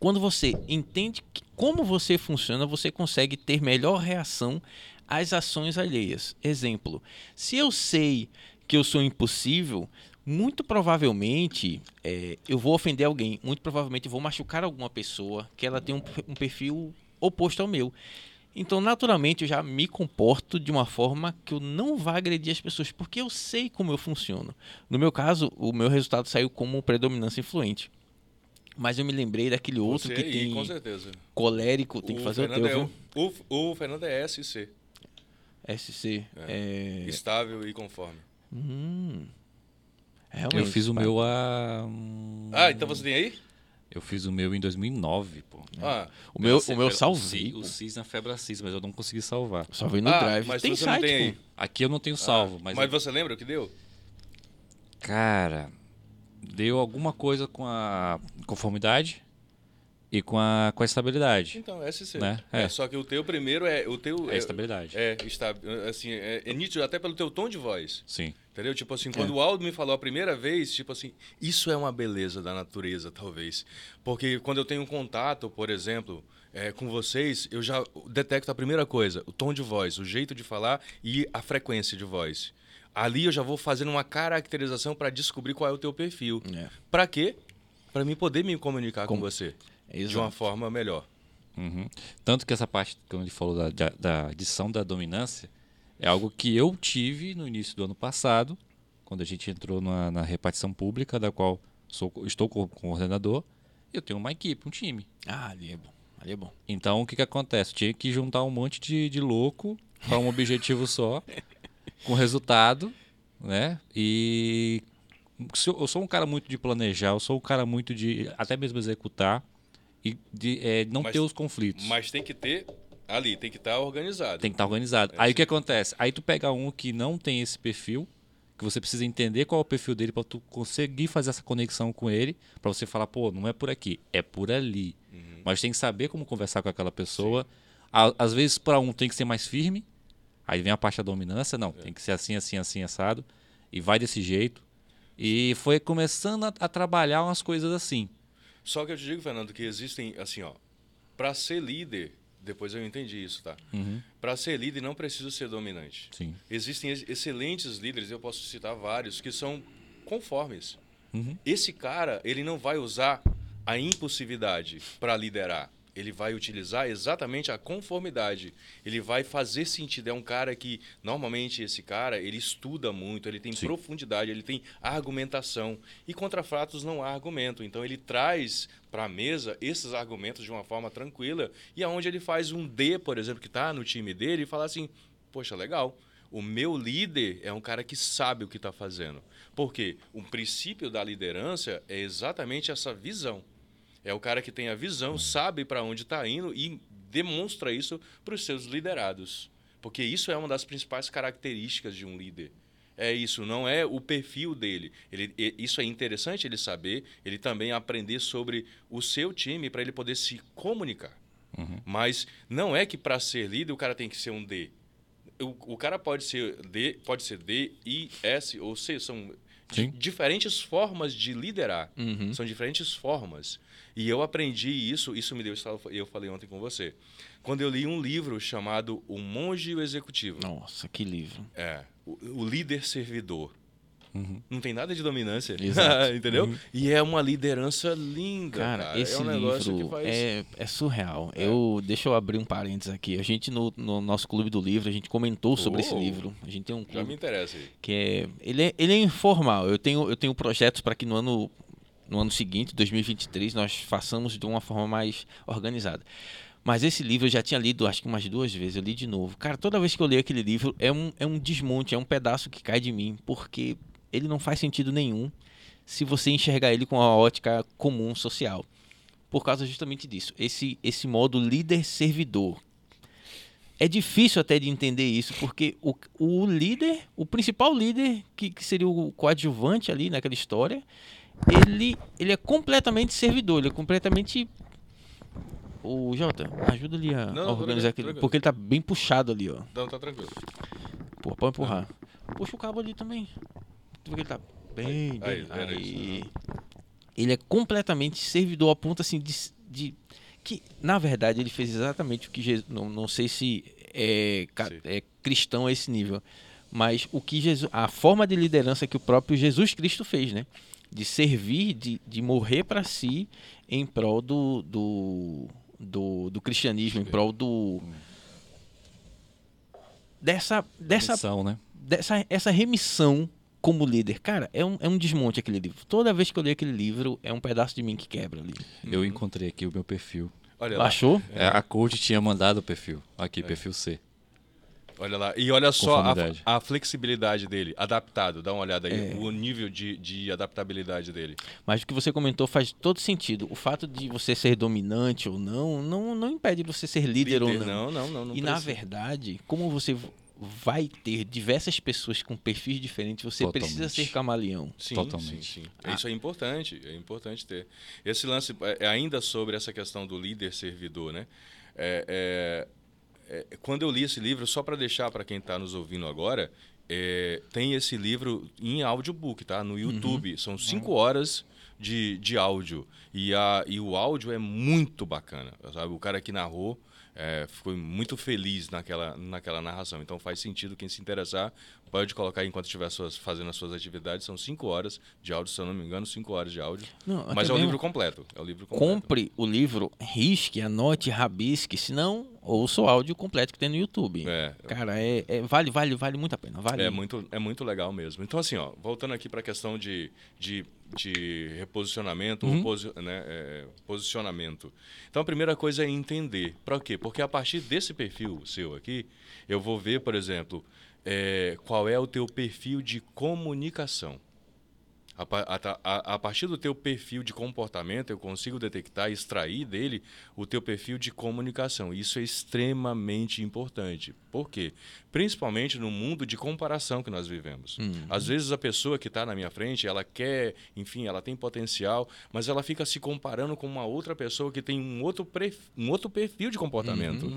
quando você entende como você funciona, você consegue ter melhor reação às ações alheias. Exemplo, se eu sei que eu sou impossível, muito provavelmente é, eu vou ofender alguém, muito provavelmente eu vou machucar alguma pessoa que ela tem um, um perfil oposto ao meu. Então, naturalmente, eu já me comporto de uma forma que eu não vá agredir as pessoas, porque eu sei como eu funciono. No meu caso, o meu resultado saiu como predominância influente. Mas eu me lembrei daquele outro Você que aí, tem com certeza. colérico, tem que O fazer o Fernando teu, é viu? o, o Fernando é SC, SC. É... estável e conforme. Hum. Realmente, Eu fiz o pá. meu a. hum, Ah, então você tem aí? Eu fiz o meu em 2009, pô. Ah, O meu, o meu salvei. O. CIS na Febra CIS, mas eu não consegui salvar. Salvei no ah, Drive. mas tem você site, não tem. Aqui eu não tenho salvo, mas. Mas você lembra o que deu? Cara. Deu alguma coisa com a conformidade e com a, com a estabilidade. Então, SC. Né? É. É. Só que o teu primeiro é. O teu, É estabilidade. É, está, assim, é, é nítido até pelo teu tom de voz. Sim. Entendeu? Tipo assim, É. quando o Aldo me falou a primeira vez, tipo assim, isso é uma beleza da natureza, talvez. Porque quando eu tenho um contato, por exemplo, é, com vocês, eu já detecto a primeira coisa, o tom de voz, o jeito de falar e a frequência de voz. Ali eu já vou fazendo uma caracterização para descobrir qual é o teu perfil. É. Para quê? Para mim poder me comunicar com Com- você de Exato. uma forma melhor. Uhum. Tanto que essa parte, como ele falou, da, da, da adição da dominância, é algo que eu tive no início do ano passado, quando a gente entrou na, na repartição pública, da qual sou, estou como coordenador, eu tenho uma equipe, um time. Ah, ali é bom. Ali é bom. Então, o que, que acontece? Tinha que juntar um monte de, de louco para um objetivo só, com resultado, né? E eu sou um cara muito de planejar, eu sou um cara muito de até mesmo executar e de eh, não Mas- ter os conflitos. Mas tem que ter ali, tem que estar organizado. Tem que estar organizado. Aí o que acontece? Aí tu pega um que não tem esse perfil, que você precisa entender qual é o perfil dele para tu conseguir fazer essa conexão com ele, para você falar, pô, não é por aqui, é por ali. Mas tem que saber como conversar com aquela pessoa. Às vezes para um tem que ser mais firme. Aí vem a parte da dominância, não, tem que ser assim, assim, assim assado e vai desse jeito. E foi começando a, a trabalhar umas coisas assim. Só que eu te digo, Fernando, que existem, assim, ó, para ser líder, depois eu entendi isso, tá? Uhum, Para ser líder não preciso ser dominante. sim. Existem ex- excelentes líderes, eu posso citar vários, que são conformes. Uhum. Esse cara, ele não vai usar a impulsividade para liderar. Ele vai utilizar exatamente a conformidade. Ele vai fazer sentido. É um cara que, normalmente, esse cara, ele estuda muito, ele tem Sim. profundidade, ele tem argumentação. E contra fatos não há argumento. Então, ele traz para a mesa esses argumentos de uma forma tranquila. E aonde ele faz um D, por exemplo, que está no time dele, e fala assim: Poxa, legal. O meu líder é um cara que sabe o que está fazendo. Porque o princípio da liderança é exatamente essa visão. É o cara que tem a visão, sabe para onde está indo e demonstra isso para os seus liderados. Porque isso é uma das principais características de um líder. É isso, não é o perfil dele. Ele, isso é interessante ele saber, ele também aprender sobre o seu time para ele poder se comunicar. Mas não é que para ser líder o cara tem que ser um D. O, o cara pode ser D, pode ser D, I, S ou C, são Sim. diferentes formas de liderar. Uhum. São diferentes formas. E eu aprendi isso, isso me deu estalo, eu falei ontem com você. Quando eu li um livro chamado O Monge e o Executivo. Nossa, que livro. É, o, o líder servidor. Uhum. Não tem nada de dominância, entendeu? E é uma liderança linda, cara. Cara, esse é um negócio livro que faz... é, é surreal. Eu, deixa eu abrir um parênteses aqui. A gente, no, no nosso clube do livro, a gente comentou sobre esse Oh. livro. A gente tem um Já me clube interessa aí. que é ele, é. ele é informal. Eu tenho, eu tenho projetos para que no ano, no ano seguinte, 2023, nós façamos de uma forma mais organizada. Mas esse livro eu já tinha lido, acho que umas duas vezes. Eu li de novo. Cara, toda vez que eu leio aquele livro, é um, é um desmonte, é um pedaço que cai de mim, porque ele não faz sentido nenhum se você enxergar ele com a ótica comum social. Por causa justamente disso. Esse, esse modo líder-servidor. É difícil até de entender isso, porque o, o líder, o principal líder, que, que seria o coadjuvante ali naquela história, ele, ele é completamente servidor, ele é completamente. O Jota, ajuda ali a, Não, não, organizar aquele. tranquilo. Porque ele tá bem puxado ali, ó. Então tá tranquilo. Pô, pode empurrar. Puxa o cabo ali também. Tu vê que ele tá bem. Aí, bem- era aí. Ele é completamente servidor a ponto assim de, de- que na verdade ele fez exatamente o que Jesus, não, não sei se é, é cristão a esse nível, mas o que Jesus, a forma de liderança que o próprio Jesus Cristo fez, né? De servir, de, de morrer para si em prol do, do, do, do cristianismo, em prol do dessa dessa Missão, né? dessa essa remissão como líder. Cara, é um, é um desmonte aquele livro. Toda vez que eu leio aquele livro, é um pedaço de mim que quebra ali. Eu encontrei aqui o meu perfil. Olha lá, Achou? É, a coach tinha mandado o perfil. Aqui, perfil C. olha lá. E olha só a, a flexibilidade dele, adaptado. Dá uma olhada aí, É. o nível de, de adaptabilidade dele. Mas o que você comentou faz todo sentido. O fato de você ser dominante ou não, não, não impede você ser líder, ou não. Não, não, não. não e na precisa. verdade, como você vai ter diversas pessoas com perfis diferentes, você Totalmente. precisa ser camaleão. Sim, Totalmente. sim, sim. Ah. Isso é importante, é importante ter. Esse lance, é, ainda sobre essa questão do líder servidor, né? É, é, é, quando eu li esse livro, só para deixar para quem está nos ouvindo agora, é, tem esse livro em audiobook, tá? No YouTube. São cinco horas de, de áudio. E, a, e o áudio é muito bacana, sabe? O cara que narrou é, ficou muito feliz naquela, naquela narração. Então faz sentido quem se interessar pode colocar enquanto estiver suas, fazendo as suas atividades. São cinco horas de áudio, se eu não me engano, cinco horas de áudio. Não, Mas é o livro completo. É o livro completo. Compre o livro, risque, anote, rabisque, senão ouça o áudio completo que tem no YouTube. É, Cara, é, é- vale, vale, vale muito a pena. Vale. É muito, é muito legal mesmo. Então, assim, ó, voltando aqui para a questão de, de, de reposicionamento, ou posi né, é, posicionamento. Então, a primeira coisa é entender. Para quê? Porque a partir desse perfil seu aqui, eu vou ver, por exemplo, é, qual é o teu perfil de comunicação. A, a a- partir do teu perfil de comportamento, eu consigo detectar, extrair dele o teu perfil de comunicação. Isso é extremamente importante. Por quê? Principalmente no mundo de comparação que nós vivemos. Às vezes a pessoa que está na minha frente, ela quer, enfim, ela tem potencial, mas ela fica se comparando com uma outra pessoa que tem um outro, um outro perfil de comportamento.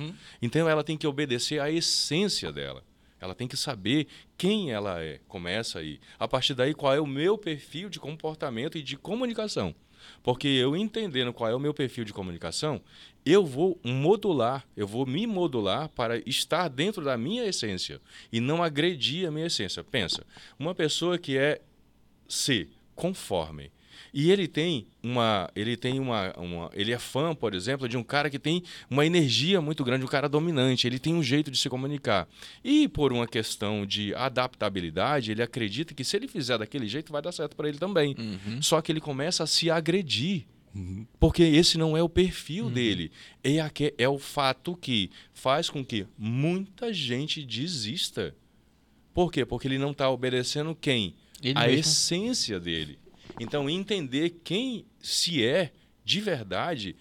Então ela tem que obedecer à essência dela. Ela tem que saber quem ela é. Começa aí. A partir daí, qual é o meu perfil de comportamento e de comunicação. Porque eu entendendo qual é o meu perfil de comunicação, eu vou modular, eu vou me modular para estar dentro da minha essência e não agredir a minha essência. Pensa, uma pessoa que é C, conforme. E ele tem uma, ele tem uma, uma, ele é fã, por exemplo, de um cara que tem uma energia muito grande, um cara dominante, ele tem um jeito de se comunicar. E por uma questão de adaptabilidade, ele acredita que se ele fizer daquele jeito vai dar certo para ele também. Só que ele começa a se agredir. Porque esse não é o perfil dele. É, é o fato que faz com que muita gente desista. Por quê? Porque ele não está obedecendo quem? Ele a mesmo. essência dele. Então, entender quem se é de verdade,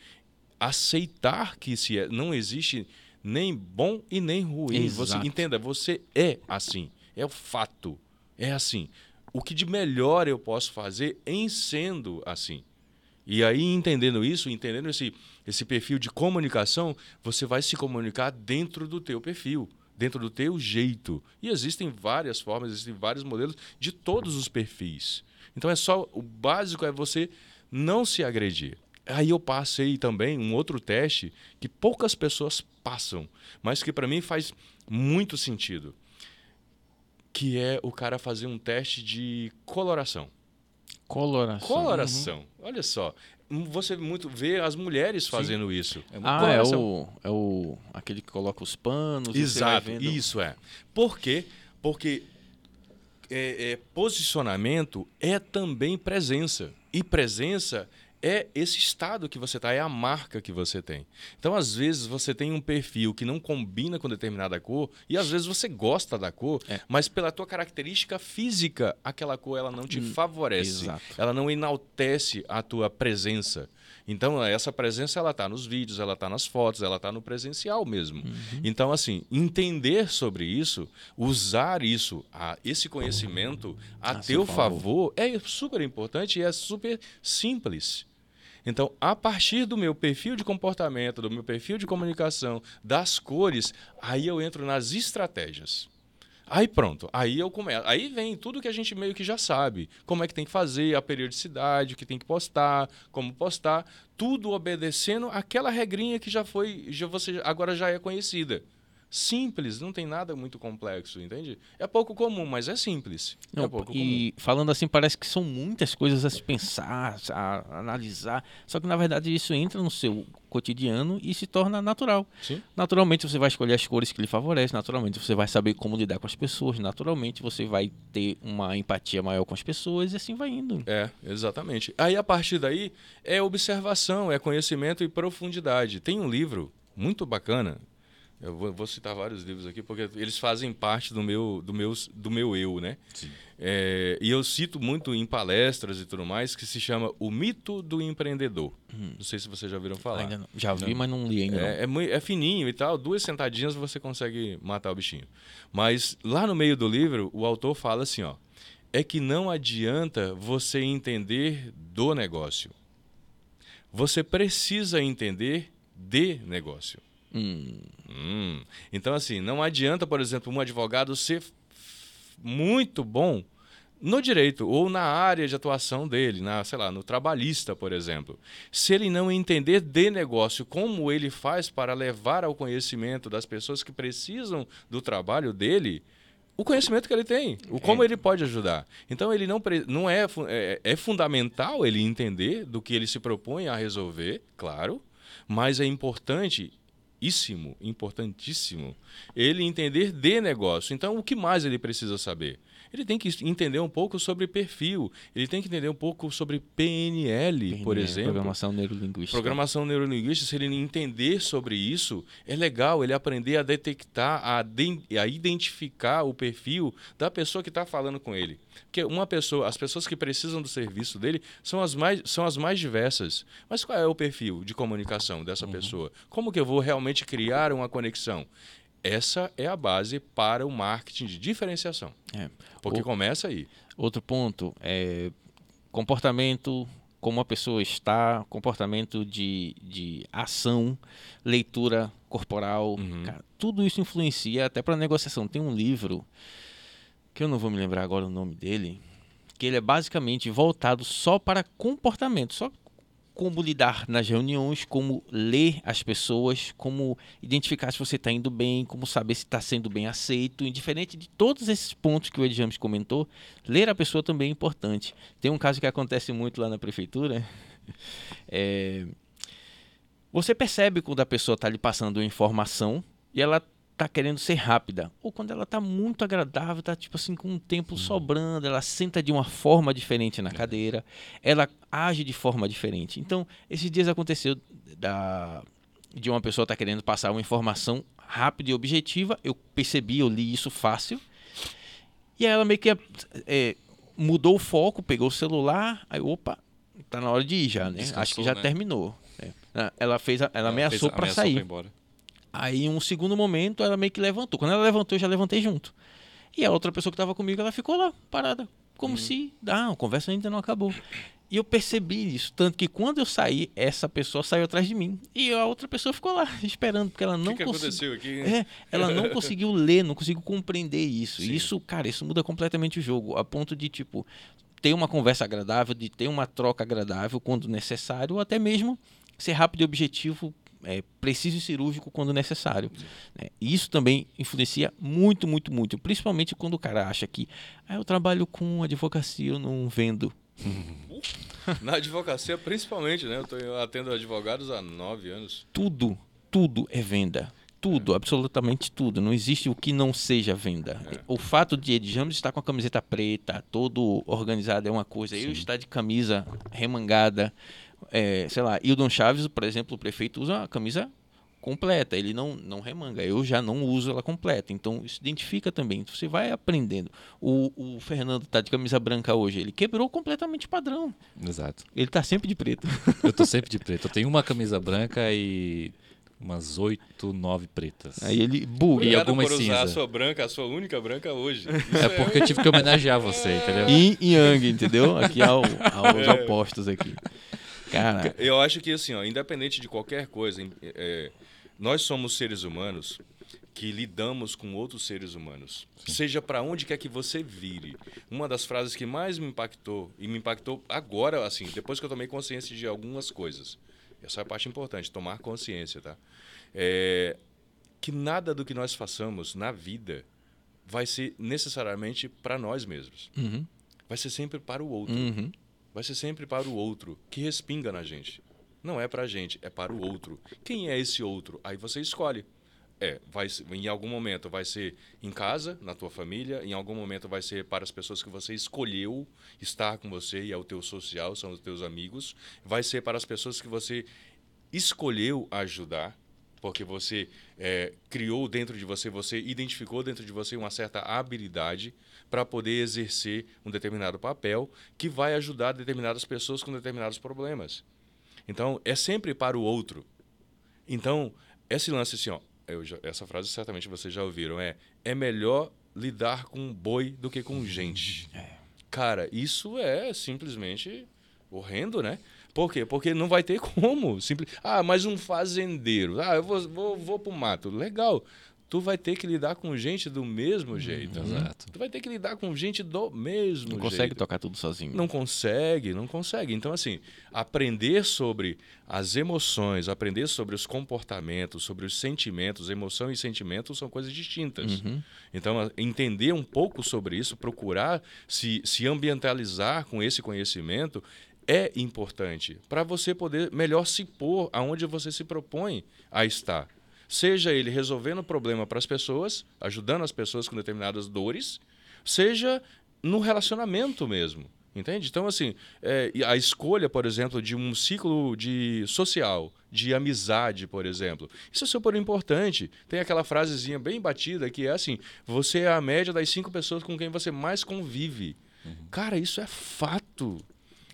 aceitar que se é, não existe nem bom e nem ruim. Você entenda, você é assim, é o fato, é assim. O que de melhor eu posso fazer em sendo assim? E aí, entendendo isso, entendendo esse, esse perfil de comunicação, você vai se comunicar dentro do teu perfil, dentro do teu jeito. E existem várias formas, existem vários modelos de todos os perfis. Então é só o básico é você não se agredir. Aí eu passei também um outro teste que poucas pessoas passam, mas que para mim faz muito sentido, que é o cara fazer um teste de coloração. Coloração. Coloração. Olha só. Você muito vê as mulheres fazendo isso. É muito Ah, é Coloração. o, é o. aquele que coloca os panos. e você vai Exato, vendo- isso é. Por quê? Porque é, é, posicionamento é também presença. E presença é esse estado que você está, é a marca que você tem. Então, às vezes, você tem um perfil que não combina com determinada cor, e às vezes você gosta da cor, É. mas pela tua característica física, aquela cor ela não te favorece. exato. Ela não enaltece a tua presença. Então, essa presença ela está nos vídeos, ela está nas fotos, ela está no presencial mesmo. Uhum. Então, assim, entender sobre isso, usar isso, a, esse conhecimento a, A seu teu favor. favor, é super importante e é super simples. Então, a partir do meu perfil de comportamento, do meu perfil de comunicação, das cores, aí eu entro nas estratégias. Aí pronto, aí eu começo. Aí vem tudo que a gente meio que já sabe. Como é que tem que fazer, a periodicidade, o que tem que postar, como postar, tudo obedecendo aquela regrinha que já foi, já você agora já é conhecida. Simples, não tem nada muito complexo, entende? É pouco comum, mas é simples. Não, é pouco comum. e falando assim, parece que são muitas coisas a se pensar, a analisar. Só que na verdade isso entra no seu cotidiano e se torna natural. Sim. Naturalmente você vai escolher as cores que lhe favorecem, naturalmente você vai saber como lidar com as pessoas, naturalmente você vai ter uma empatia maior com as pessoas e assim vai indo. É, exatamente. Aí a partir daí é observação, é conhecimento e profundidade. Tem um livro muito bacana, Eu vou, vou, citar vários livros aqui, porque eles fazem parte do meu, do meu, do meu eu, né? É, e eu cito muito em palestras e tudo mais, que se chama O Mito do Empreendedor. Hum. Não sei se vocês já ouviram falar. Não. Já vi, mas não li ainda. É, é, é, fininho e tal, duas sentadinhas você consegue matar o bichinho. Mas lá no meio do livro, o autor fala assim, ó. É que não adianta você entender do negócio. Você precisa entender de negócio. Hum. Hum. Então, assim, não adianta, por exemplo, um advogado ser muito bom no direito ou na área de atuação dele, na, sei lá, no trabalhista, por exemplo. Se ele não entender de negócio como ele faz para levar ao conhecimento das pessoas que precisam do trabalho dele, o conhecimento que ele tem, o como ele pode ajudar. Então ele não, não é, é, é fundamental ele entender do que ele se propõe a resolver, claro, mas é importante importantíssimo, ele entender de negócio. Então, o que mais ele precisa saber? Ele tem que entender um pouco sobre perfil, ele tem que entender um pouco sobre PNL, PNL por exemplo. Programação neurolinguística. Programação neurolinguística, se ele entender sobre isso, é legal ele aprender a detectar, a, de, a identificar o perfil da pessoa que está falando com ele. Porque uma pessoa, as pessoas que precisam do serviço dele são as mais, são as mais diversas. Mas qual é o perfil de comunicação dessa uhum. pessoa? Como que eu vou realmente criar uma conexão? Essa é a base para o marketing de diferenciação. É. Porque o, começa aí. Outro ponto é comportamento, como a pessoa está, comportamento de, de ação, leitura corporal. Uhum. Cara, tudo isso influencia até para a negociação. Tem um livro, que eu não vou me lembrar agora o nome dele, que ele é basicamente voltado só para comportamento, só como lidar nas reuniões, como ler as pessoas, como identificar se você está indo bem, como saber se está sendo bem aceito. Indiferente de todos esses pontos que o Ed James comentou, ler a pessoa também é importante. Tem um caso que acontece muito lá na prefeitura. É... Você percebe quando a pessoa está lhe passando informação e ela tá querendo ser rápida, ou quando ela tá muito agradável, tá tipo assim com um tempo uhum. sobrando, ela senta de uma forma diferente na cadeira, ela age de forma diferente. Então, esses dias aconteceu da de uma pessoa tá querendo passar uma informação rápida e objetiva, eu percebi, eu li isso fácil. E aí ela meio que é, mudou o foco, pegou o celular, aí opa, tá na hora de ir já, né? Descansou, Acho que já né? terminou. É. Ela fez, ela, ela ameaçou para sair. Aí, um segundo momento, ela meio que levantou. Quando ela levantou, eu já levantei junto. E a outra pessoa que estava comigo, ela ficou lá, parada. Como uhum. se, ah, a conversa ainda não acabou. E eu percebi isso. Tanto que quando eu saí, essa pessoa saiu atrás de mim. E a outra pessoa ficou lá, esperando, porque ela não conseguiu. É, ela não conseguiu ler, não conseguiu compreender isso. Sim. Isso, cara, isso muda completamente o jogo. A ponto de, tipo, ter uma conversa agradável, de ter uma troca agradável quando necessário, ou até mesmo ser rápido e objetivo é, preciso e cirúrgico quando necessário. Né? Isso também influencia muito, muito, muito. Principalmente quando o cara acha que ah, eu trabalho com advocacia, eu não vendo. Na advocacia, principalmente, né? Eu tô atendo advogados há nove anos. Tudo, tudo é venda. Tudo, é. absolutamente tudo. Não existe o que não seja venda. É. O fato de Ed James estar com a camiseta preta, todo organizado é uma coisa. Sim. Eu estar de camisa remangada, é, sei lá, Hildon Chaves, por exemplo, o prefeito usa a camisa completa, ele não, não remanga. Eu já não uso ela completa. Então, isso identifica também. Você vai aprendendo. O, o Fernando tá de camisa branca hoje. Ele quebrou completamente o padrão. Exato. Ele tá sempre de preto. Eu tô sempre de preto. Eu tenho uma camisa branca e umas oito, nove pretas. Aí ele buga. E algumas por usar cinza. a sua branca, a sua única branca hoje. Isso é porque eu tive que homenagear você, entendeu? Yin e Yang, entendeu? Aqui ao, aos é. opostos aqui. Cara. Eu acho que, assim, ó, independente de qualquer coisa, é, nós somos seres humanos que lidamos com outros seres humanos. Sim. Seja para onde quer que você vire. Uma das frases que mais me impactou, e me impactou agora, assim, depois que eu tomei consciência de algumas coisas. Essa é a parte importante, tomar consciência, tá? É, que nada do que nós façamos na vida vai ser necessariamente para nós mesmos. Uhum. Vai ser sempre para o outro. Uhum vai ser sempre para o outro, que respinga na gente. Não é para a gente, é para o outro. Quem é esse outro? Aí você escolhe. É, vai, em algum momento vai ser em casa, na tua família, em algum momento vai ser para as pessoas que você escolheu estar com você e é o teu social, são os teus amigos, vai ser para as pessoas que você escolheu ajudar, porque você é, criou dentro de você, você identificou dentro de você uma certa habilidade para poder exercer um determinado papel que vai ajudar determinadas pessoas com determinados problemas. Então, é sempre para o outro. Então, esse lance assim, ó, já, essa frase certamente vocês já ouviram, é é melhor lidar com boi do que com gente. É. Cara, isso é simplesmente horrendo, né? Por quê? Porque não vai ter como. Simples... Ah, mas um fazendeiro. Ah, eu vou, vou, vou pro mato. Legal tu vai ter que lidar com gente do mesmo jeito. Uhum. Exato. Tu vai ter que lidar com gente do mesmo não jeito. Não consegue tocar tudo sozinho. Não consegue, não consegue. Então, assim, aprender sobre as emoções, aprender sobre os comportamentos, sobre os sentimentos, emoção e sentimento são coisas distintas. Uhum. Então, entender um pouco sobre isso, procurar se, se ambientalizar com esse conhecimento é importante para você poder melhor se pôr aonde você se propõe a estar seja ele resolvendo o problema para as pessoas, ajudando as pessoas com determinadas dores, seja no relacionamento mesmo. Entende? Então, assim, é, a escolha, por exemplo, de um ciclo de social, de amizade, por exemplo, isso é super importante. Tem aquela frasezinha bem batida que é assim: você é a média das cinco pessoas com quem você mais convive. Uhum. Cara, isso é fato.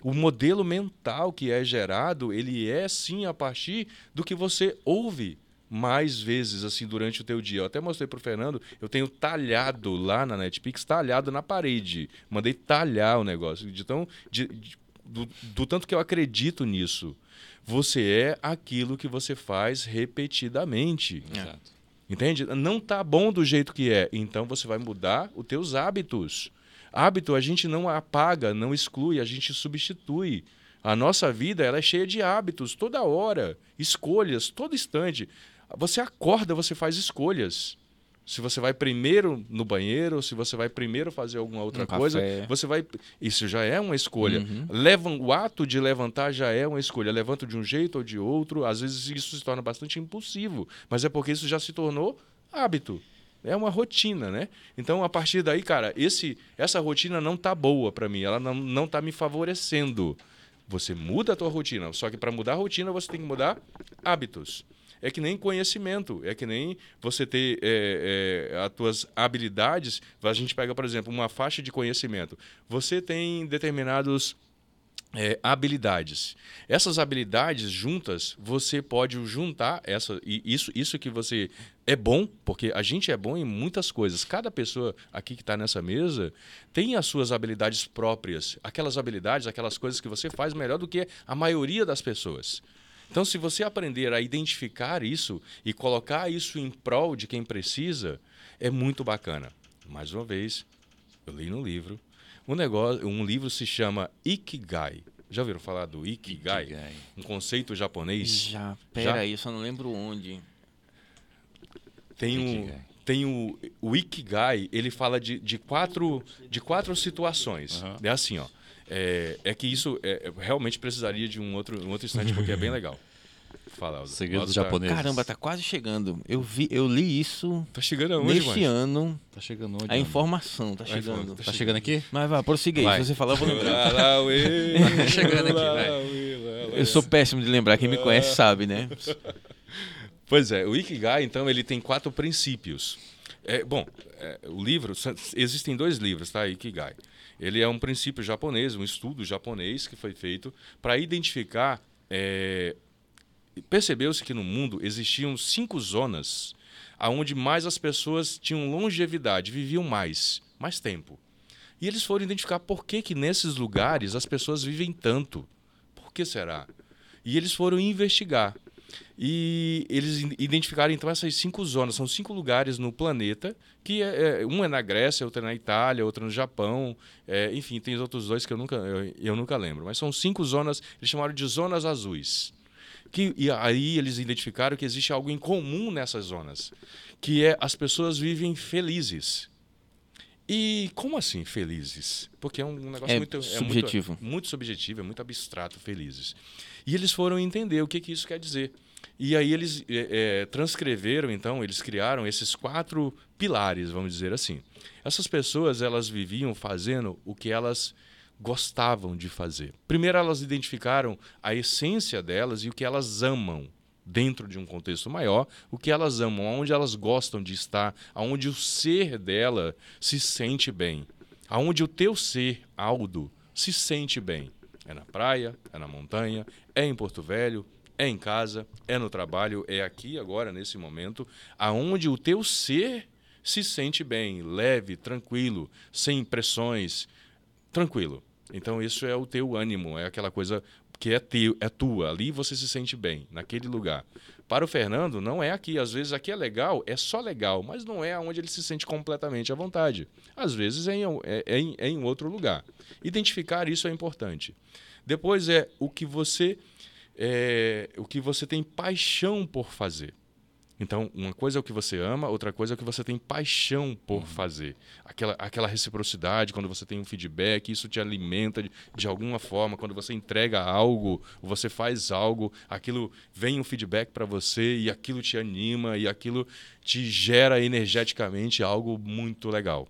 O modelo mental que é gerado, ele é sim a partir do que você ouve mais vezes assim durante o teu dia. Eu até mostrei para o Fernando, eu tenho talhado lá na Netpix, talhado na parede. Mandei talhar o negócio. De tão, de, de, do, do tanto que eu acredito nisso. Você é aquilo que você faz repetidamente. Exato. Entende? Não tá bom do jeito que é. Então você vai mudar os teus hábitos. Hábito a gente não apaga, não exclui, a gente substitui. A nossa vida ela é cheia de hábitos toda hora, escolhas, todo instante. Você acorda, você faz escolhas. Se você vai primeiro no banheiro, se você vai primeiro fazer alguma outra um coisa, café. você vai. Isso já é uma escolha. Uhum. Leva... O ato de levantar já é uma escolha. Levanto de um jeito ou de outro. Às vezes isso se torna bastante impulsivo, mas é porque isso já se tornou hábito. É uma rotina, né? Então, a partir daí, cara, esse, essa rotina não tá boa para mim. Ela não, não tá me favorecendo. Você muda a tua rotina. Só que para mudar a rotina, você tem que mudar hábitos é que nem conhecimento, é que nem você ter é, é, as tuas habilidades. A gente pega, por exemplo, uma faixa de conhecimento. Você tem determinados é, habilidades. Essas habilidades juntas, você pode juntar essa e isso, isso que você é bom, porque a gente é bom em muitas coisas. Cada pessoa aqui que está nessa mesa tem as suas habilidades próprias, aquelas habilidades, aquelas coisas que você faz melhor do que a maioria das pessoas. Então, se você aprender a identificar isso e colocar isso em prol de quem precisa, é muito bacana. Mais uma vez, eu li no livro. Um, negócio, um livro se chama Ikigai. Já ouviram falar do Ikigai? Ikigai. Um conceito japonês? Já. Pera Já? aí, eu só não lembro onde. Tem um, tem o, o Ikigai, ele fala de, de, quatro, de quatro situações. Uhum. É assim, ó. É, é que isso é, realmente precisaria de um outro, um outro instante, porque é bem legal. Fala, Segredos japoneses. Caramba, tá quase chegando. Eu vi, eu li isso. Tá chegando aonde, Neste ano. Tá chegando onde? A informação tá chegando. Tá, tá chegando aqui? Mas vai, prossiga aí. Se você falar, eu vou lembrar. tá chegando aqui, vai. Eu sou péssimo de lembrar. Quem me conhece sabe, né? Pois é, o Ikigai, então, ele tem quatro princípios. É, bom, é, o livro, existem dois livros, tá? Ikigai. Ele é um princípio japonês, um estudo japonês que foi feito para identificar. É, Percebeu-se que no mundo existiam cinco zonas aonde mais as pessoas tinham longevidade, viviam mais, mais tempo. E eles foram identificar por que, que nesses lugares as pessoas vivem tanto. Por que será? E eles foram investigar. E eles identificaram então essas cinco zonas, são cinco lugares no planeta, que é, é, um é na Grécia, outro é na Itália, outro no Japão, é, enfim, tem os outros dois que eu nunca, eu, eu, nunca lembro. Mas são cinco zonas, eles chamaram de zonas azuis. Que, e aí eles identificaram que existe algo em comum nessas zonas, que é as pessoas vivem felizes. E como assim felizes? Porque é um negócio é muito subjetivo. É muito, muito subjetivo, é muito abstrato, felizes. E eles foram entender o que, que isso quer dizer. E aí eles é, é, transcreveram, então, eles criaram esses quatro pilares, vamos dizer assim. Essas pessoas, elas viviam fazendo o que elas gostavam de fazer. Primeiro, elas identificaram a essência delas e o que elas amam dentro de um contexto maior, o que elas amam, aonde elas gostam de estar, aonde o ser dela se sente bem, aonde o teu ser, Aldo, se sente bem. É na praia, é na montanha, é em Porto Velho, é em casa, é no trabalho, é aqui agora nesse momento, aonde o teu ser se sente bem, leve, tranquilo, sem pressões, tranquilo. Então isso é o teu ânimo, é aquela coisa que é teu, é tua. Ali você se sente bem, naquele lugar. Para o Fernando, não é aqui. Às vezes aqui é legal, é só legal, mas não é onde ele se sente completamente à vontade. Às vezes é em, é, é em, é em outro lugar. Identificar isso é importante. Depois é o que você é, o que você tem paixão por fazer. Então, uma coisa é o que você ama, outra coisa é o que você tem paixão por uhum. fazer. Aquela, aquela reciprocidade, quando você tem um feedback, isso te alimenta de, de alguma forma. Quando você entrega algo, você faz algo, aquilo vem um feedback para você e aquilo te anima e aquilo te gera energeticamente algo muito legal.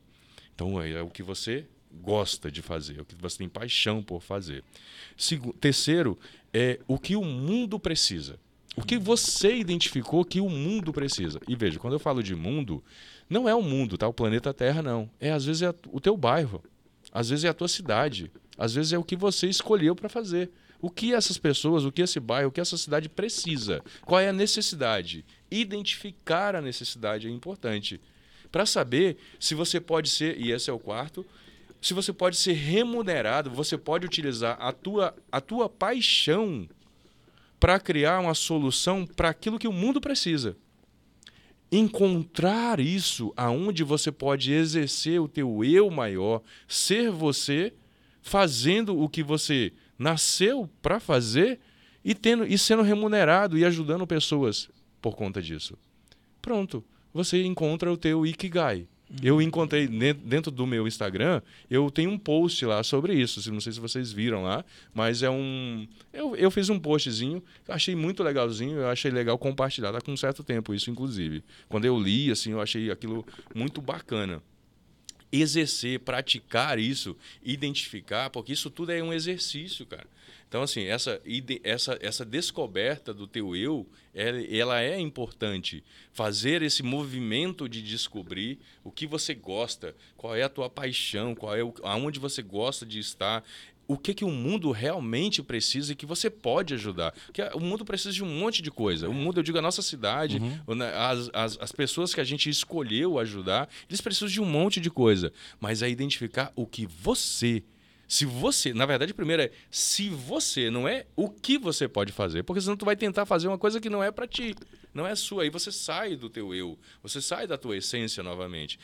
Então, é, é o que você gosta de fazer, é o que você tem paixão por fazer. Segu terceiro, é o que o mundo precisa. O que você identificou que o mundo precisa. E veja, quando eu falo de mundo, não é o mundo, tá? O planeta Terra não. É às vezes é o teu bairro, às vezes é a tua cidade, às vezes é o que você escolheu para fazer. O que essas pessoas, o que esse bairro, o que essa cidade precisa? Qual é a necessidade? Identificar a necessidade é importante. Para saber se você pode ser, e esse é o quarto, se você pode ser remunerado, você pode utilizar a tua, a tua paixão para criar uma solução para aquilo que o mundo precisa. Encontrar isso aonde você pode exercer o teu eu maior, ser você, fazendo o que você nasceu para fazer e tendo e sendo remunerado e ajudando pessoas por conta disso. Pronto, você encontra o teu ikigai. Eu encontrei dentro do meu Instagram, eu tenho um post lá sobre isso. Não sei se vocês viram lá, mas é um. Eu, eu fiz um postzinho, achei muito legalzinho, eu achei legal compartilhar. Tá com um certo tempo isso, inclusive. Quando eu li, assim, eu achei aquilo muito bacana exercer, praticar isso, identificar, porque isso tudo é um exercício, cara. Então, assim, essa, essa, essa descoberta do teu eu, ela é importante. Fazer esse movimento de descobrir o que você gosta, qual é a tua paixão, qual é o, aonde você gosta de estar, o que, que o mundo realmente precisa e que você pode ajudar. Porque o mundo precisa de um monte de coisa. O mundo, eu digo, a nossa cidade, uhum. Né, as, as, as pessoas que a gente escolheu ajudar, eles precisam de um monte de coisa. Mas é identificar o que você se você, na verdade, primeiro é se você, não é o que você pode fazer, porque senão tu vai tentar fazer uma coisa que não é para ti, não é sua. Aí você sai do teu eu, você sai da tua essência novamente.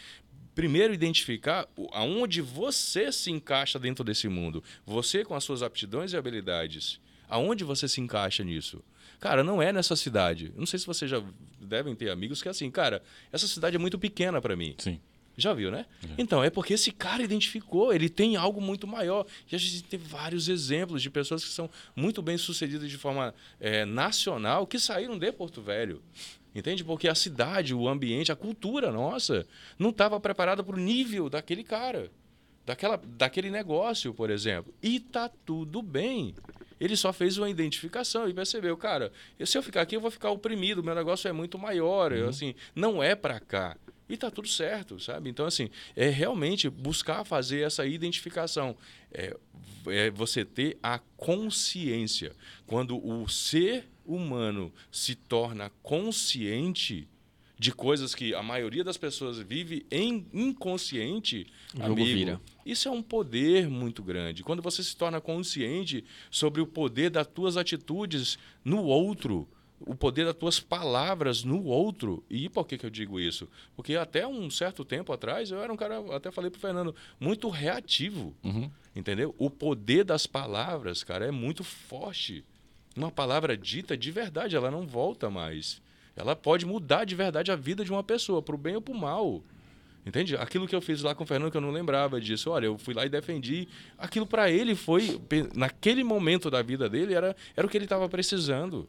Primeiro identificar aonde você se encaixa dentro desse mundo, você com as suas aptidões e habilidades, aonde você se encaixa nisso. Cara, não é nessa cidade. Não sei se vocês já devem ter amigos que é assim, cara, essa cidade é muito pequena para mim. Sim. Já viu, né? Então, é porque esse cara identificou, ele tem algo muito maior. E a gente tem vários exemplos de pessoas que são muito bem sucedidas de forma é, nacional que saíram de Porto Velho. Entende? Porque a cidade, o ambiente, a cultura nossa não estava preparada para o nível daquele cara, daquela, daquele negócio, por exemplo. E tá tudo bem. Ele só fez uma identificação e percebeu, cara, se eu ficar aqui eu vou ficar oprimido, meu negócio é muito maior, uhum. eu, assim, não é para cá. E tá tudo certo, sabe? Então, assim, é realmente buscar fazer essa identificação. É, é você ter a consciência. Quando o ser humano se torna consciente de coisas que a maioria das pessoas vive em inconsciente, amigo, vira. isso é um poder muito grande. Quando você se torna consciente sobre o poder das tuas atitudes no outro, o poder das tuas palavras no outro. E por que, que eu digo isso? Porque até um certo tempo atrás eu era um cara, até falei pro Fernando, muito reativo. Uhum. Entendeu? O poder das palavras, cara, é muito forte. Uma palavra dita de verdade, ela não volta mais. Ela pode mudar de verdade a vida de uma pessoa, pro bem ou pro mal. Entende? Aquilo que eu fiz lá com o Fernando, que eu não lembrava disso. Olha, eu fui lá e defendi. Aquilo para ele foi, naquele momento da vida dele, era, era o que ele estava precisando.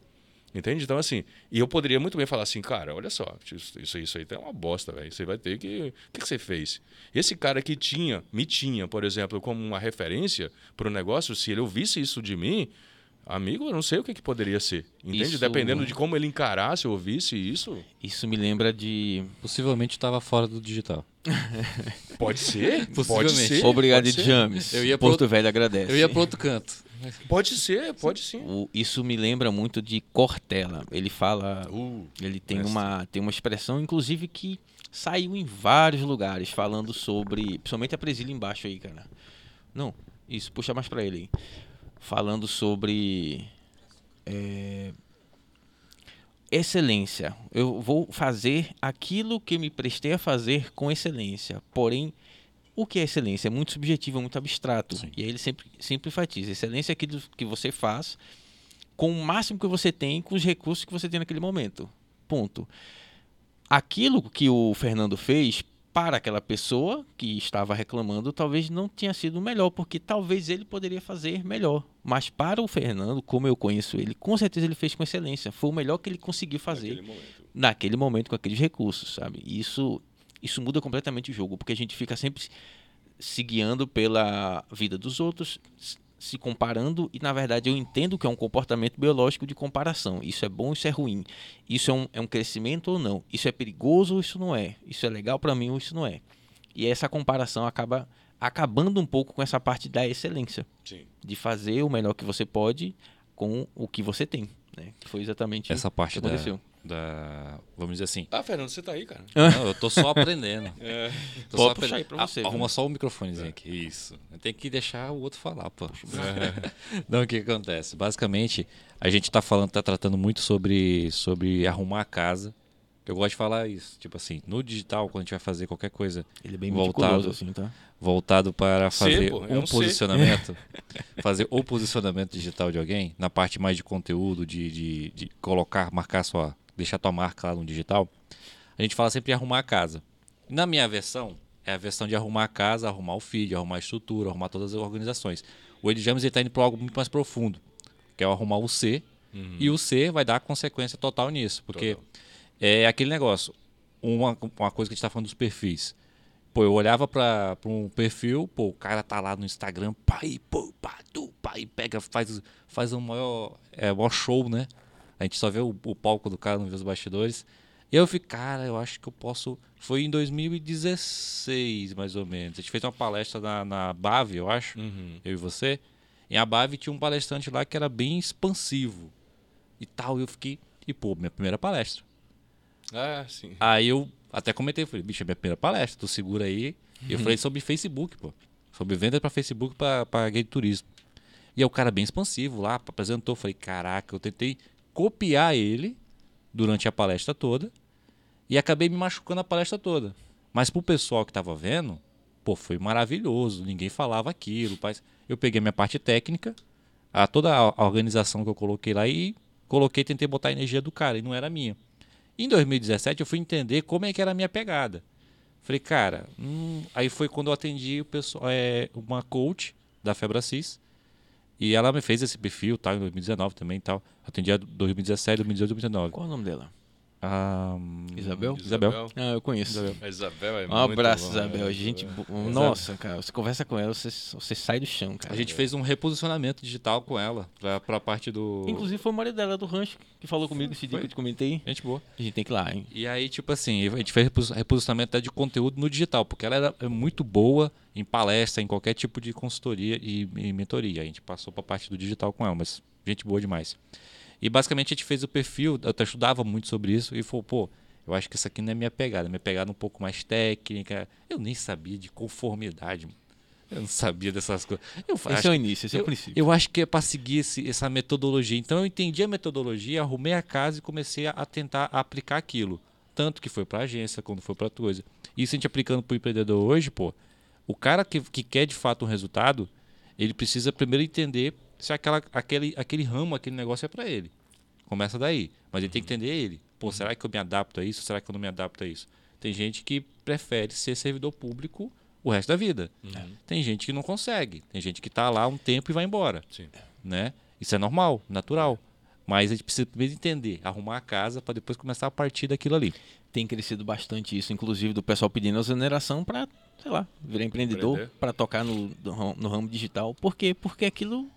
Entende? Então, assim, e eu poderia muito bem falar assim, cara, olha só, isso, isso, isso aí é uma bosta, velho. Você vai ter que. O que, que, você fez? Esse cara que tinha, me tinha, por exemplo, como uma referência para o negócio, se ele ouvisse isso de mim, amigo, eu não sei o que, que poderia ser. Entende? Isso- Dependendo de como ele encarasse, ouvisse isso, Isso me lembra de. Possivelmente estava fora do digital. pode ser. pode Possivelmente. ser. Obrigado, pode ser. James. Eu ia Porto outro- Velho agradece. Eu ia para outro canto. Pode ser, pode sim. O- isso me lembra muito de Cortella. Ele fala. Uh, Ele tem uma, tem uma expressão, inclusive, que saiu em vários lugares, falando sobre. Principalmente a presilha embaixo aí, cara. Não, isso, puxa mais pra ele aí. Falando sobre. é, excelência. Eu vou fazer aquilo que me prestei a fazer com excelência. Porém, o que é excelência? É muito subjetivo, é muito abstrato. Sim. E aí ele sempre, sempre enfatiza. Excelência é aquilo que você faz com o máximo que você tem, com os recursos que você tem naquele momento. Ponto. Aquilo que o Fernando fez para aquela pessoa que estava reclamando, talvez não tinha sido o melhor, porque talvez ele poderia fazer melhor. Mas para o Fernando, como eu conheço ele, com certeza ele fez com excelência. Foi o melhor que ele conseguiu fazer naquele momento. naquele momento com aqueles recursos, sabe? E isso isso muda completamente o jogo, porque a gente fica sempre se- guiando pela vida dos outros, se comparando e na verdade eu entendo que é um comportamento biológico de comparação. Isso é bom, isso é ruim. Isso é um, é um crescimento ou não. Isso é perigoso ou isso não é. Isso é legal para mim ou isso não é. E essa comparação acaba acabando um pouco com essa parte da excelência, Sim. de fazer o melhor que você pode com o que você tem, né? Que foi exatamente Essa o que parte da, aconteceu. Da. Vamos dizer assim. Ah, Fernando, você tá aí, cara. Não, eu tô só aprendendo. É. Tô Pode só puxar aí pra você, viu? Arruma só o microfonezinho aqui. Isso. Tem que deixar o outro falar, pô. Não, o que acontece? Basicamente, a gente tá falando, tá tratando muito sobre, sobre arrumar a casa. Eu gosto de falar isso. Tipo assim, no digital, quando a gente vai fazer qualquer coisa Ele é bem Voltado. assim, tá? voltado para fazer pô, é um posicionamento, fazer o posicionamento digital de alguém, na parte mais de conteúdo, de, de, de colocar, marcar sua, deixar tua marca lá no digital, a gente fala sempre de arrumar a casa. Na minha versão, é a versão de arrumar a casa, arrumar o feed, arrumar a estrutura, arrumar todas as organizações. O Ed James está indo para algo muito mais profundo, que é o arrumar o C, e o C vai dar consequência total nisso, porque Total. é aquele negócio, uma, uma coisa que a gente está falando dos perfis. Pô, eu olhava pra, pra um perfil, pô, o cara tá lá no Instagram, pai, pô, pá, tu, pai, pega, faz, faz um maior, é, maior show, né? A gente só vê o, o palco do cara, não vê os bastidores. E eu fico, cara, eu acho que eu posso. Foi em 2016, mais ou menos. A gente fez uma palestra na, na Bave, eu acho, Uhum. eu e você. Em a Bave tinha um palestrante lá que era bem expansivo e tal. E eu fiquei, e pô, minha primeira palestra. Ah, sim. Aí eu até comentei, falei, bicho, é minha primeira palestra, tu segura aí. E eu falei sobre Facebook, pô. Sobre venda para Facebook para de turismo. E é o cara bem expansivo lá, apresentou. Falei, caraca, eu tentei copiar ele durante a palestra toda e acabei me machucando a palestra toda. Mas pro pessoal que tava vendo, pô, foi maravilhoso. Ninguém falava aquilo. Eu peguei minha parte técnica, a, toda a a organização que eu coloquei lá e coloquei, tentei botar a energia do cara, e não era minha. Em 2017 eu fui entender como é que era a minha pegada. Falei, cara, hum, aí foi quando eu atendi o pessoal, é, uma coach da Febracis. E ela me fez esse perfil, tal, em 2019 também, tal. Atendi a 2017, 2018, 2019. Qual o nome dela? Ah, Isabel? Isabel. Ah, eu conheço. Isabel. A Isabel é Um muito abraço, bom, Isabel. né? Gente, Isabel. nossa, cara, você conversa com ela, você, você sai do chão, cara. A gente fez um reposicionamento digital com ela, pra, pra parte do... Inclusive foi o marido dela do rancho que falou comigo esse dia Foi? que eu te comentei. Gente boa. A gente tem que ir lá, hein? E aí, tipo assim, a gente fez repos- reposicionamento até de conteúdo no digital, porque ela era é muito boa em palestra, em qualquer tipo de consultoria e, e mentoria. A gente passou pra parte do digital com ela, mas gente boa demais. E basicamente a gente fez o perfil, eu até estudava muito sobre isso e falou, pô, eu acho que isso aqui não é minha pegada, minha pegada é um pouco mais técnica. Eu nem sabia de conformidade. Eu não sabia dessas coisas. Eu Esse acho é o início, esse é o eu, princípio. eu acho que é para seguir esse- essa metodologia. Então eu entendi a metodologia, arrumei a casa e comecei a, a tentar aplicar aquilo. Tanto que foi para agência, quando foi para coisa. Isso a gente aplicando para o empreendedor hoje, pô. O cara que, que quer de fato um resultado, ele precisa primeiro entender se aquela, aquele, aquele ramo, aquele negócio é para ele. Começa daí. Mas ele tem que entender ele. Pô, será que eu me adapto a isso? Será que eu não me adapto a isso? Tem gente que prefere ser servidor público o resto da vida. Tem gente que não consegue. Tem gente que está lá um tempo e vai embora. Sim. Né? Isso é normal, natural. Mas a gente precisa primeiro entender, arrumar a casa para depois começar a partir daquilo ali. Tem crescido bastante isso, inclusive do pessoal pedindo exoneração pra, sei lá, virar empreendedor, Empreender. pra tocar no, no ramo digital. Por quê? Porque aquilo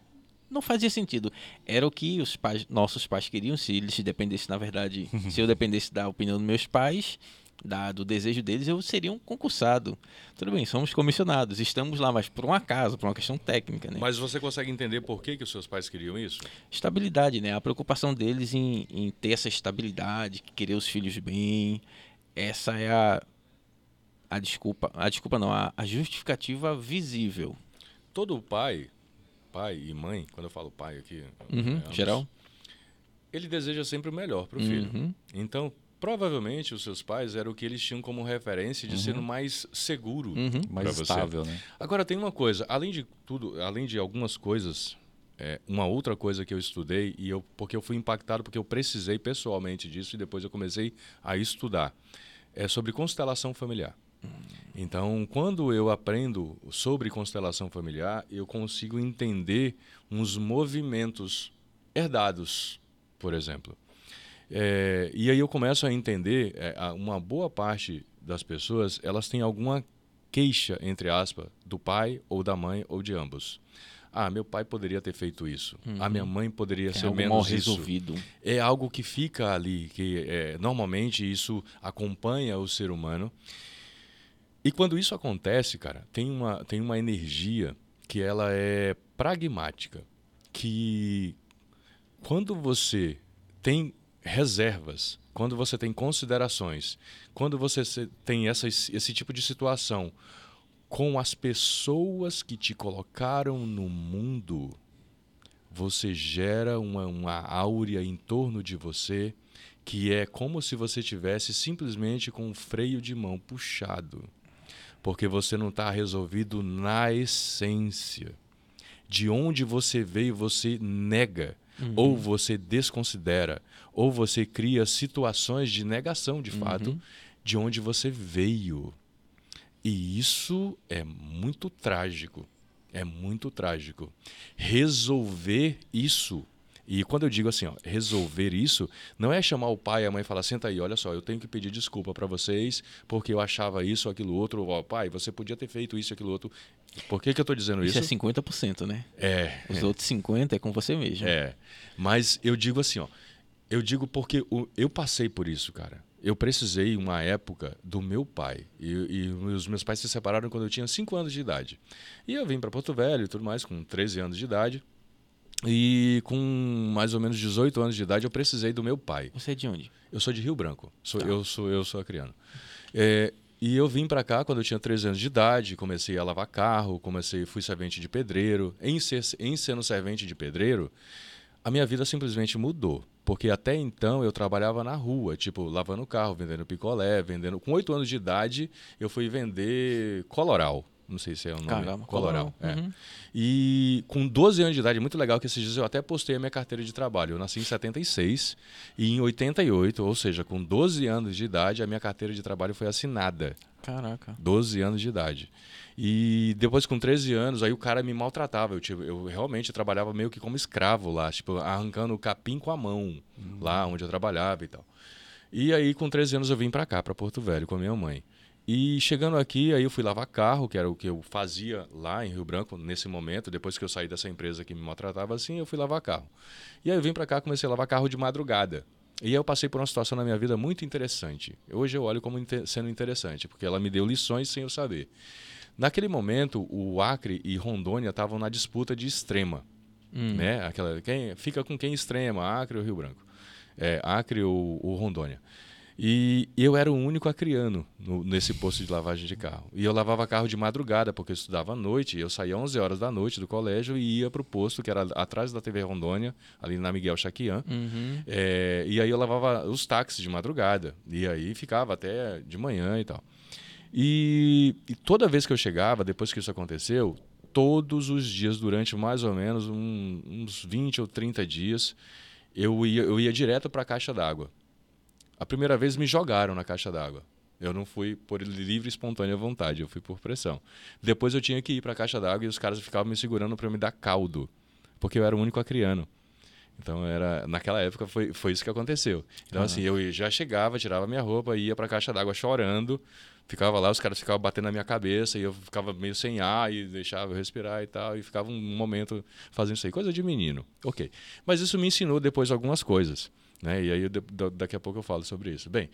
não fazia sentido. Era o que os pais, nossos pais queriam, se eles dependessem, na verdade, se eu dependesse da opinião dos meus pais, da, do desejo deles, eu seria um concursado. Tudo bem, somos comissionados, estamos lá, mas por um acaso, por uma questão técnica, né? Mas você consegue entender por que, que os seus pais queriam isso? Estabilidade, né? A preocupação deles em, em ter essa estabilidade, querer os filhos bem. Essa é a, a desculpa, a desculpa não, a, a justificativa visível. Todo pai, pai e mãe, quando eu falo pai aqui, Uhum, é, ambos, geral. ele deseja sempre o melhor para o filho. Uhum. Então, provavelmente os seus pais eram o que eles tinham como referência de ser o mais seguro Uhum. Mais você. estável, né? Agora tem uma coisa, além de tudo, além de algumas coisas, é, uma outra coisa que eu estudei e eu porque eu fui impactado porque eu precisei pessoalmente disso e depois eu comecei a estudar é sobre constelação familiar. Então, quando eu aprendo sobre constelação familiar, eu consigo entender uns movimentos herdados, por exemplo. É, e aí eu começo a entender é, uma boa parte das pessoas elas têm alguma queixa entre aspas do pai ou da mãe ou de ambos. Ah, meu pai poderia ter feito isso. A minha mãe poderia É ser algo mal menos isso. resolvido. É algo que fica ali, que é, normalmente isso acompanha o ser humano. E quando isso acontece, cara, tem uma, tem uma energia que ela é pragmática, que quando você tem reservas, quando você tem considerações, quando você tem essa, esse tipo de situação com as pessoas que te colocaram no mundo, você gera uma, uma áurea em torno de você que é como se você tivesse simplesmente com um freio de mão puxado, porque você não está resolvido na essência. De onde você veio, você nega, ou você desconsidera, ou você cria situações de negação, de fato, de onde você veio. E isso é muito trágico. É muito trágico. Resolver isso. E quando eu digo assim, ó, resolver isso, não é chamar o pai e a mãe e falar: senta aí, olha só, eu tenho que pedir desculpa para vocês porque eu achava isso ou aquilo outro. Ó, pai, você podia ter feito isso aquilo outro. Por que, que eu estou dizendo Isso isso? é 50%, né? É, Os outros 50% é com você mesmo. é. Mas eu digo assim, ó. Eu digo porque eu passei por isso, cara. Eu precisei uma época do meu pai. E, e os meus pais se separaram quando eu tinha 5 anos de idade. E eu vim para Porto Velho e tudo mais, com 13 anos de idade. E com mais ou menos 18 anos de idade eu precisei do meu pai. Você é de onde? Eu sou de Rio Branco. Sou, Tá. Eu sou eu sou acriano. É, e eu vim para cá quando eu tinha 13 anos de idade, comecei a lavar carro, comecei, fui servente de pedreiro. Em, ser, em sendo servente de pedreiro, a minha vida simplesmente mudou. Porque até então eu trabalhava na rua, tipo, lavando carro, vendendo picolé, vendendo. Com 8 anos de idade, eu fui vender coloral. Não sei se é o nome. Caramba, coloral. coloral. é. Uhum. E com 12 anos de idade, muito legal que esses dias eu até postei a minha carteira de trabalho. Eu nasci em 76 e em 88, ou seja, com 12 anos de idade, a minha carteira de trabalho foi assinada. Caraca. 12 anos de idade. E depois, com 13 anos, aí o cara me maltratava. Eu, tipo, eu realmente trabalhava meio que como escravo lá, tipo, arrancando o capim com a mão, lá onde eu trabalhava e tal. E aí, com 13 anos, eu vim pra cá, pra Porto Velho, com a minha mãe. E chegando aqui, aí eu fui lavar carro, que era o que eu fazia lá em Rio Branco nesse momento. Depois que eu saí dessa empresa que me maltratava assim, eu fui lavar carro. E aí eu vim pra cá, comecei a lavar carro de madrugada. E aí eu passei por uma situação na minha vida muito interessante. Hoje eu olho como inte- sendo interessante, porque ela me deu lições sem eu saber. Naquele momento, o Acre e Rondônia estavam na disputa de extrema, Hum. né? Aquela quem fica com quem extrema, Acre ou Rio Branco, é, Acre ou, ou Rondônia. E eu era o único acriano no, nesse posto de lavagem de carro. E eu lavava carro de madrugada, porque eu estudava à noite. Eu saía às 11 horas da noite do colégio e ia para o posto, que era atrás da TV Rondônia, ali na Miguel Chaquian. Uhum. É, e aí eu lavava os táxis de madrugada. E aí ficava até de manhã e tal. E, e toda vez que eu chegava, depois que isso aconteceu, todos os dias, durante mais ou menos um- uns 20 ou 30 dias, eu ia, eu ia direto para a caixa d'água. A primeira vez me jogaram na caixa d'água. Eu não fui por livre e espontânea vontade, eu fui por pressão. Depois eu tinha que ir para a caixa d'água e os caras ficavam me segurando para me dar caldo, porque eu era o único acriano. Então era naquela época foi, foi isso que aconteceu. Então assim, eu já chegava, tirava minha roupa, ia para a caixa d'água chorando, ficava lá, os caras ficavam batendo na minha cabeça e eu ficava meio sem ar e deixava eu respirar e tal, e ficava um momento fazendo isso aí, coisa de menino. OK. Mas isso me ensinou depois algumas coisas. Né? E aí daqui a pouco eu falo sobre isso. Bem,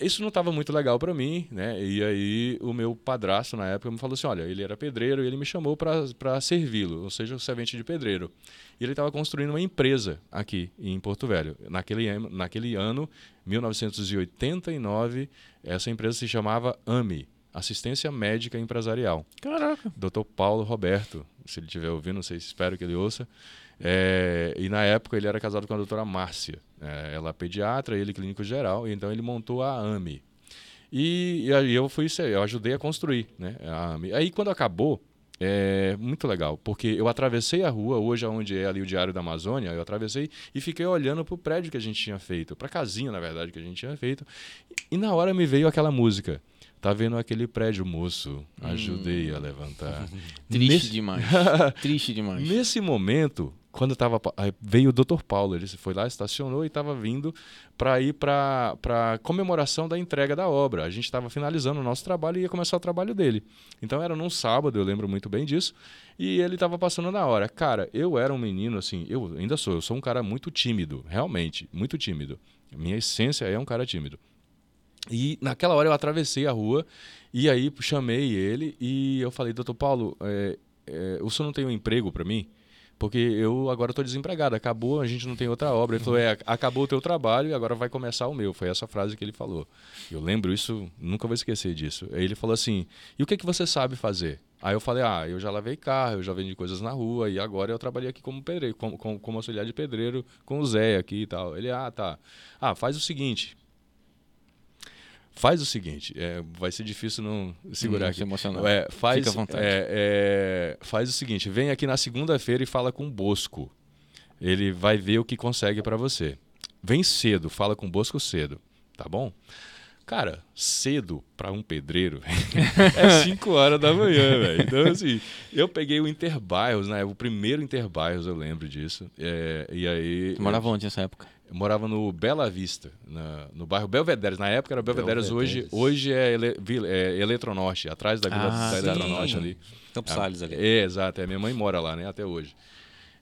isso não estava muito legal para mim, né? E aí o meu padrasto na época me falou assim, olha, ele era pedreiro e ele me chamou para servi-lo, ou seja, o servente de pedreiro. E ele estava construindo uma empresa aqui em Porto Velho. Naquele, naquele ano, 1989, essa empresa se chamava AMI, Assistência Médica Empresarial. Caraca. Dr. Paulo Roberto, se ele estiver ouvindo, não sei, espero que ele ouça. É, e na época ele era casado com a doutora Márcia. É, ela é pediatra, ele clínico geral, então ele montou a AMI. E, e aí eu fui, eu ajudei a construir né, a AMI. Aí quando acabou, é muito legal, porque eu atravessei a rua, hoje onde é ali o Diário da Amazônia, eu atravessei e fiquei olhando para o prédio que a gente tinha feito, para a casinha, na verdade, que a gente tinha feito. E na hora me veio aquela música. Tá vendo aquele prédio, moço? Ajudei hum. a levantar. Triste Nesse... demais. Triste demais. Nesse momento, quando tava veio o Dr. Paulo, ele foi lá, estacionou e estava vindo para ir para a comemoração da entrega da obra. A gente estava finalizando o nosso trabalho e ia começar o trabalho dele. Então era num sábado, eu lembro muito bem disso, e ele estava passando na hora. Cara, eu era um menino assim, eu ainda sou, eu sou um cara muito tímido, realmente, muito tímido. Minha essência é um cara tímido. E naquela hora eu atravessei a rua e aí chamei ele e eu falei, doutor Paulo, é, é, o senhor não tem um emprego para mim? Porque eu agora estou desempregado, acabou, a gente não tem outra obra. Ele falou, é, acabou o teu trabalho e agora vai começar o meu. Foi essa frase que ele falou. Eu lembro isso, nunca vou esquecer disso. Aí ele falou assim, e o que, que você sabe fazer? Aí eu falei, ah, eu já lavei carro, eu já vendi coisas na rua e agora eu trabalhei aqui como pedreiro, como, como, como auxiliar de pedreiro com o Zé aqui e tal. Ele, ah, tá. Ah, faz o seguinte, Faz o seguinte, é, vai ser difícil não segurar hum, aqui. Emocional. É, faz, Fica à vontade. É, é, faz o seguinte, vem aqui na segunda-feira e fala com o Bosco. Ele vai ver o que consegue para você. Vem cedo, fala com o Bosco cedo, tá bom? Cara, cedo para um pedreiro é 5 horas da manhã, velho. Então, assim, eu peguei o Interbairros, né? O primeiro Interbairros, eu lembro disso. É, e aí. Morava onde nessa época? Eu morava no Bela Vista, na, no bairro Belvedere. Na época era Belvedere, hoje, hoje é, ele, é Eletronorte, atrás da Vila ah, da Eletronorte ali. Campos é, Salles ali. É, exato. É, minha mãe mora lá, né? Até hoje.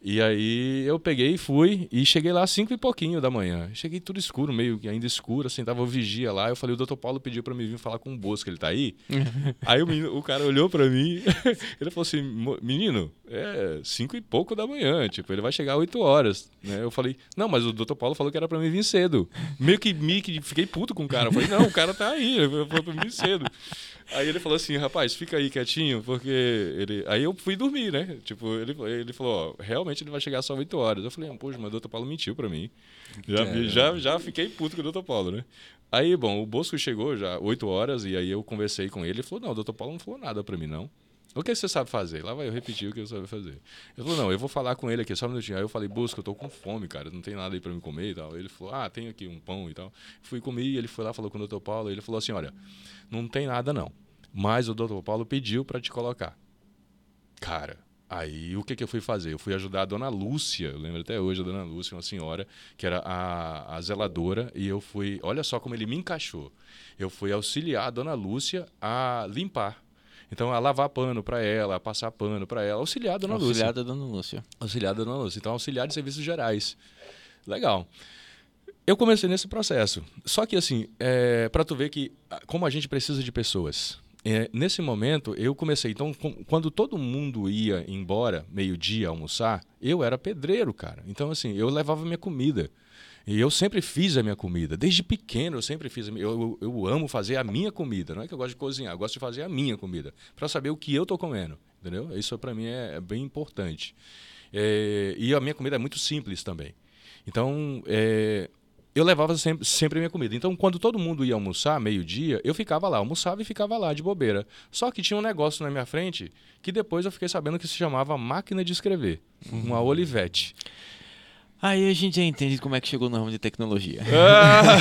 E aí eu peguei e fui e cheguei lá às cinco e pouquinho da manhã. Cheguei tudo escuro, meio que ainda escuro, assim, tava o vigia lá. Eu falei, o doutor Paulo pediu para mim vir falar com o Bosco, ele tá aí? aí o, menino, o cara olhou para mim, ele falou assim, menino, é cinco e pouco da manhã, tipo, ele vai chegar às oito horas. Né? Eu falei, não, mas o doutor Paulo falou que era para mim vir cedo. Meio que, meio que fiquei puto com o cara. Eu falei, não, o cara tá aí, ele falou pra mim vir cedo. Aí ele falou assim, rapaz, fica aí quietinho, porque ele. Aí eu fui dormir, né? Tipo, ele, ele falou, ó, realmente ele vai chegar só 8 horas. Eu falei, ah, poxa, mas o doutor Paulo mentiu pra mim. Já, já, já fiquei puto com o doutor Paulo, né? Aí, bom, o Bosco chegou já 8 horas e aí eu conversei com ele. Ele falou, não, o doutor Paulo não falou nada pra mim, não. O que você sabe fazer? Lá vai eu repetir o que eu sabe fazer. Ele falou, não, eu vou falar com ele aqui, só um minutinho. Aí eu falei, busca, eu tô com fome, cara, não tem nada aí para me comer e tal. Ele falou, ah, tem aqui um pão e tal. Fui comer, ele foi lá, falou com o doutor Paulo, ele falou assim, olha, não tem nada não mas o doutor Paulo pediu para te colocar. Cara, aí o que, que eu fui fazer? Eu fui ajudar a dona Lúcia, eu lembro até hoje a dona Lúcia, uma senhora, que era a, a zeladora, e eu fui, olha só como ele me encaixou. Eu fui auxiliar a dona Lúcia a limpar. Então, a lavar pano para ela, a passar pano para ela, auxiliar a dona Lúcia. Auxiliar da dona Lúcia. Auxiliar da dona Lúcia. Então, auxiliar de serviços gerais. Legal. Eu comecei nesse processo. Só que, assim, é, para tu ver que como a gente precisa de pessoas é, nesse momento eu comecei. Então, com, quando todo mundo ia embora meio-dia almoçar, eu era pedreiro, cara. Então, assim, eu levava minha comida. E eu sempre fiz a minha comida. Desde pequeno eu sempre fiz. Minha, eu, eu amo fazer a minha comida. Não é que eu gosto de cozinhar, eu gosto de fazer a minha comida. Para saber o que eu estou comendo. Entendeu? Isso para mim é, é, bem importante. É, e a minha comida é muito simples também. Então, é, eu levava sempre, sempre minha comida. Então, quando todo mundo ia almoçar, meio-dia, eu ficava lá, almoçava e ficava lá de bobeira. Só que tinha um negócio na minha frente que depois eu fiquei sabendo que se chamava máquina de escrever, uhum. uma Olivetti. Aí a gente já entende como é que chegou no ramo de tecnologia. Ah!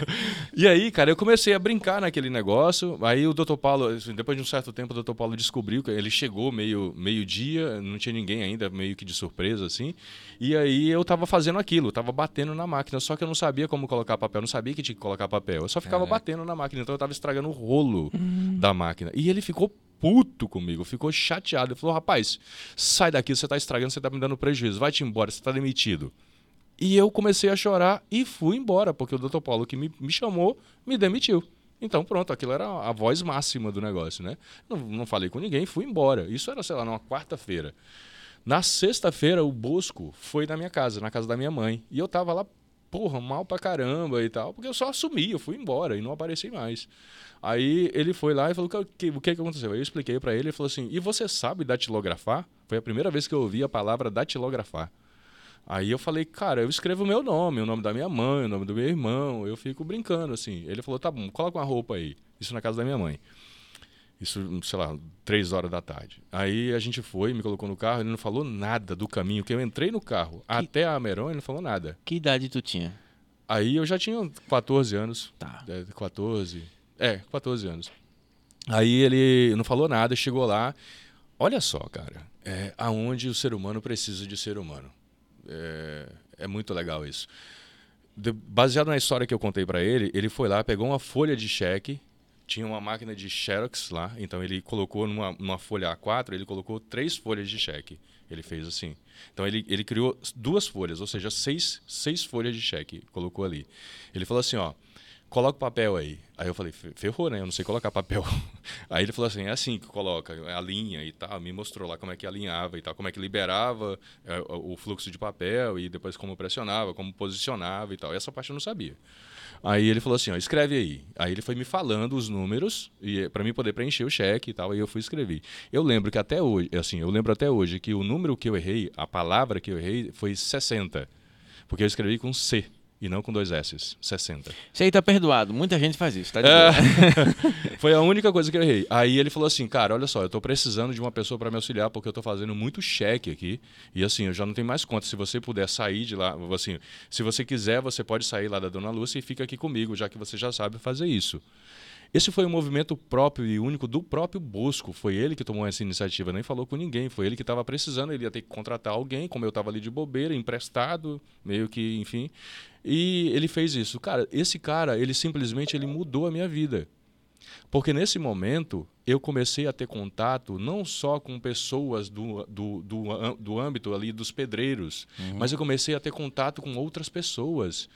e aí, cara, eu comecei a brincar naquele negócio. Aí o Dr. Paulo, assim, depois de um certo tempo, o Dr. Paulo descobriu que ele chegou meio meio-dia, não tinha ninguém ainda, meio que de surpresa, assim. E aí eu tava fazendo aquilo, tava batendo na máquina, só que eu não sabia como colocar papel, não sabia que tinha que colocar papel. Eu só ficava Caraca. batendo na máquina, então eu tava estragando o rolo da máquina. E ele ficou puto comigo, ficou chateado. Ele falou: rapaz, sai daqui, você tá estragando, você tá me dando prejuízo, vai-te embora, você tá demitido. E eu comecei a chorar e fui embora, porque o Dr. Paulo que me, me chamou me demitiu. Então, pronto, aquilo era a voz máxima do negócio, né? Não, não falei com ninguém, fui embora. Isso era, sei lá, numa quarta-feira. Na sexta-feira, o Bosco foi na minha casa, na casa da minha mãe. E eu tava lá, porra, mal pra caramba e tal, porque eu só assumi, eu fui embora e não apareci mais. Aí ele foi lá e falou: o que, o que, que aconteceu? Aí eu expliquei pra ele, ele falou assim: e você sabe datilografar? Foi a primeira vez que eu ouvi a palavra datilografar. Aí eu falei, cara, eu escrevo o meu nome, o nome da minha mãe, o nome do meu irmão, eu fico brincando assim. Ele falou, tá bom, coloca uma roupa aí. Isso na casa da minha mãe. Isso, sei lá, três horas da tarde. Aí a gente foi, me colocou no carro, ele não falou nada do caminho, que eu entrei no carro até a Ameron, ele não falou nada. Que idade tu tinha? Aí eu já tinha 14 anos. Tá. É, 14. É, 14 anos. Aí ele não falou nada, chegou lá. Olha só, cara, é aonde o ser humano precisa de ser humano. É, é muito legal isso. De- baseado na história que eu contei pra ele, ele foi lá, pegou uma folha de cheque, tinha uma máquina de Xerox lá, então ele colocou numa, numa folha A4, ele colocou três folhas de cheque. Ele fez assim. Então ele, ele criou duas folhas, ou seja, seis, seis folhas de cheque, colocou ali. Ele falou assim, ó, coloca o papel aí. Aí eu falei, "Fe- ferrou, né? Eu não sei colocar papel. Aí ele falou assim, é assim que coloca, a linha e tal. Me mostrou lá como é que alinhava e tal, como é que liberava é, o fluxo de papel e depois como pressionava, como posicionava e tal. Essa parte eu não sabia. Aí ele falou assim, ó, escreve aí. Aí ele foi me falando os números e para mim poder preencher o cheque e tal, aí eu fui escrever. Eu lembro que até hoje, assim, eu lembro até hoje que o número que eu errei, a palavra que eu errei foi 60. Porque eu escrevi com C e não com dois S, 60. Isso aí tá perdoado. Muita gente faz isso, tá de É. Foi a única coisa que eu errei. Aí ele falou assim, cara, olha só, eu tô precisando de uma pessoa para me auxiliar porque eu tô fazendo muito cheque aqui e assim, eu já não tenho mais conta. Se você puder sair de lá, assim, se você quiser, você pode sair lá da Dona Lúcia e fica aqui comigo, já que você já sabe fazer isso. Esse foi um movimento próprio e único do próprio Bosco. Foi ele que tomou essa iniciativa, nem falou com ninguém. Foi ele que estava precisando, ele ia ter que contratar alguém, como eu estava ali de bobeira, emprestado, meio que, enfim. E ele fez isso. Cara, esse cara, ele simplesmente ele mudou a minha vida. Porque nesse momento eu comecei a ter contato não só com pessoas do, do, do, do âmbito ali dos pedreiros, mas eu comecei a ter contato com outras pessoas.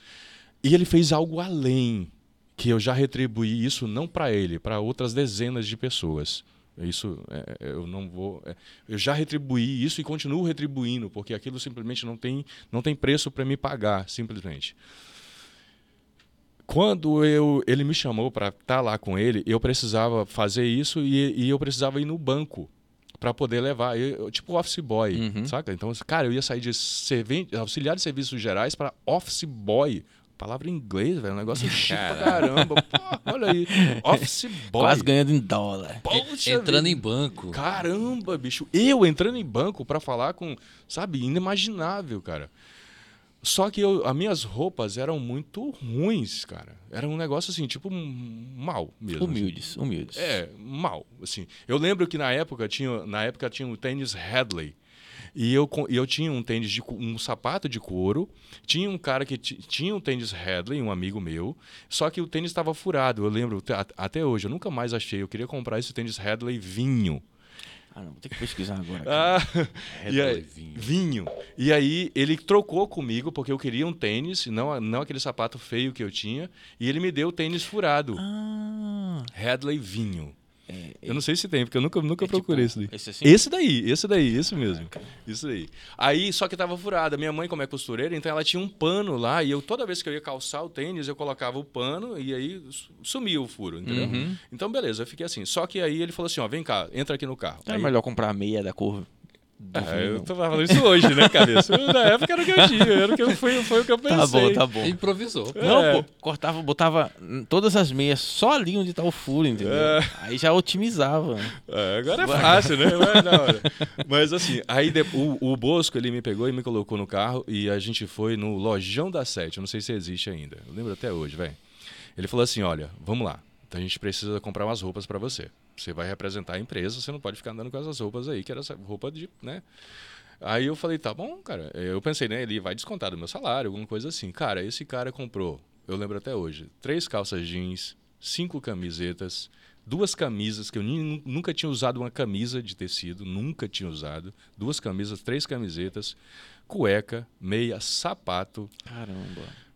E ele fez algo além, que eu já retribuí isso não para ele, para outras dezenas de pessoas. Isso é, eu não vou. é, eu já retribuí isso e continuo retribuindo, porque aquilo simplesmente não tem, não tem preço para me pagar, simplesmente. Quando eu, ele me chamou para estar lá com ele, eu precisava fazer isso e, e eu precisava ir no banco para poder levar, eu, tipo office boy, Uhum. saca? Então, cara, eu ia sair de serven- auxiliar de serviços gerais para office boy. Palavra em inglês, velho, um negócio chique pra caramba. Pô, olha aí, office boy. Quase ganhando em dólar. Poxa Entrando vida. em banco. Caramba, bicho. Eu entrando em banco pra falar com, sabe, inimaginável, cara. Só que eu, as minhas roupas eram muito ruins, cara. Era um negócio assim, tipo, mal mesmo. assim. Humildes, humildes. É, mal, assim. Eu lembro que na época tinha, na época tinha o tênis Hadley. E eu, eu tinha um tênis de um sapato de couro, tinha um cara que ti- tinha um tênis Hadley, um amigo meu, só que o tênis estava furado. Eu lembro até hoje, eu nunca mais achei. Eu queria comprar esse tênis Hadley vinho. Ah, não, vou ter que pesquisar agora. Ah, e aí, vinho. vinho. E aí ele trocou comigo porque eu queria um tênis, não, não aquele sapato feio que eu tinha, e ele me deu o tênis furado. Ah, Hadley vinho. É, Eu não sei se tem, porque eu nunca, nunca é procurei tipo, isso daí. Esse assim? Esse daí, esse daí, esse mesmo. Isso daí. Aí, só que tava furada. Minha mãe, como é costureira, então ela tinha um pano lá e eu toda vez que eu ia calçar o tênis, eu colocava o pano e aí su- sumia o furo, entendeu? Uhum. Então, beleza, eu fiquei assim. Só que aí ele falou assim, ó, vem cá, entra aqui no carro. Era Aí- melhor comprar a meia da cor É, eu tô falando isso hoje, né, cabeça? Na época era o que eu tinha, era o que eu, foi, foi o que eu pensei. Tá bom, tá bom. Improvisou. Não, É. pô, cortava, botava todas as meias só ali onde tá o furo, entendeu? É. Aí já otimizava. É, agora é fácil, né? Mas. Mas assim, aí de- o, o Bosco ele me pegou e me colocou no carro e a gente foi no Lojão da Sete. Eu não sei se existe ainda. Eu lembro até hoje, velho. Ele falou assim: olha, vamos lá. Então a gente precisa comprar umas roupas pra você. Você vai representar a empresa, você não pode ficar andando com essas roupas aí, que era essa roupa de, né? Aí eu falei, tá bom, cara. Eu pensei, né? Ele vai descontar do meu salário, alguma coisa assim. Cara, esse cara comprou, eu lembro até hoje, três calças jeans, cinco camisetas, duas camisas, que eu nunca tinha usado uma camisa de tecido, nunca tinha usado. Duas camisas, três camisetas, cueca, meia, sapato. Caramba.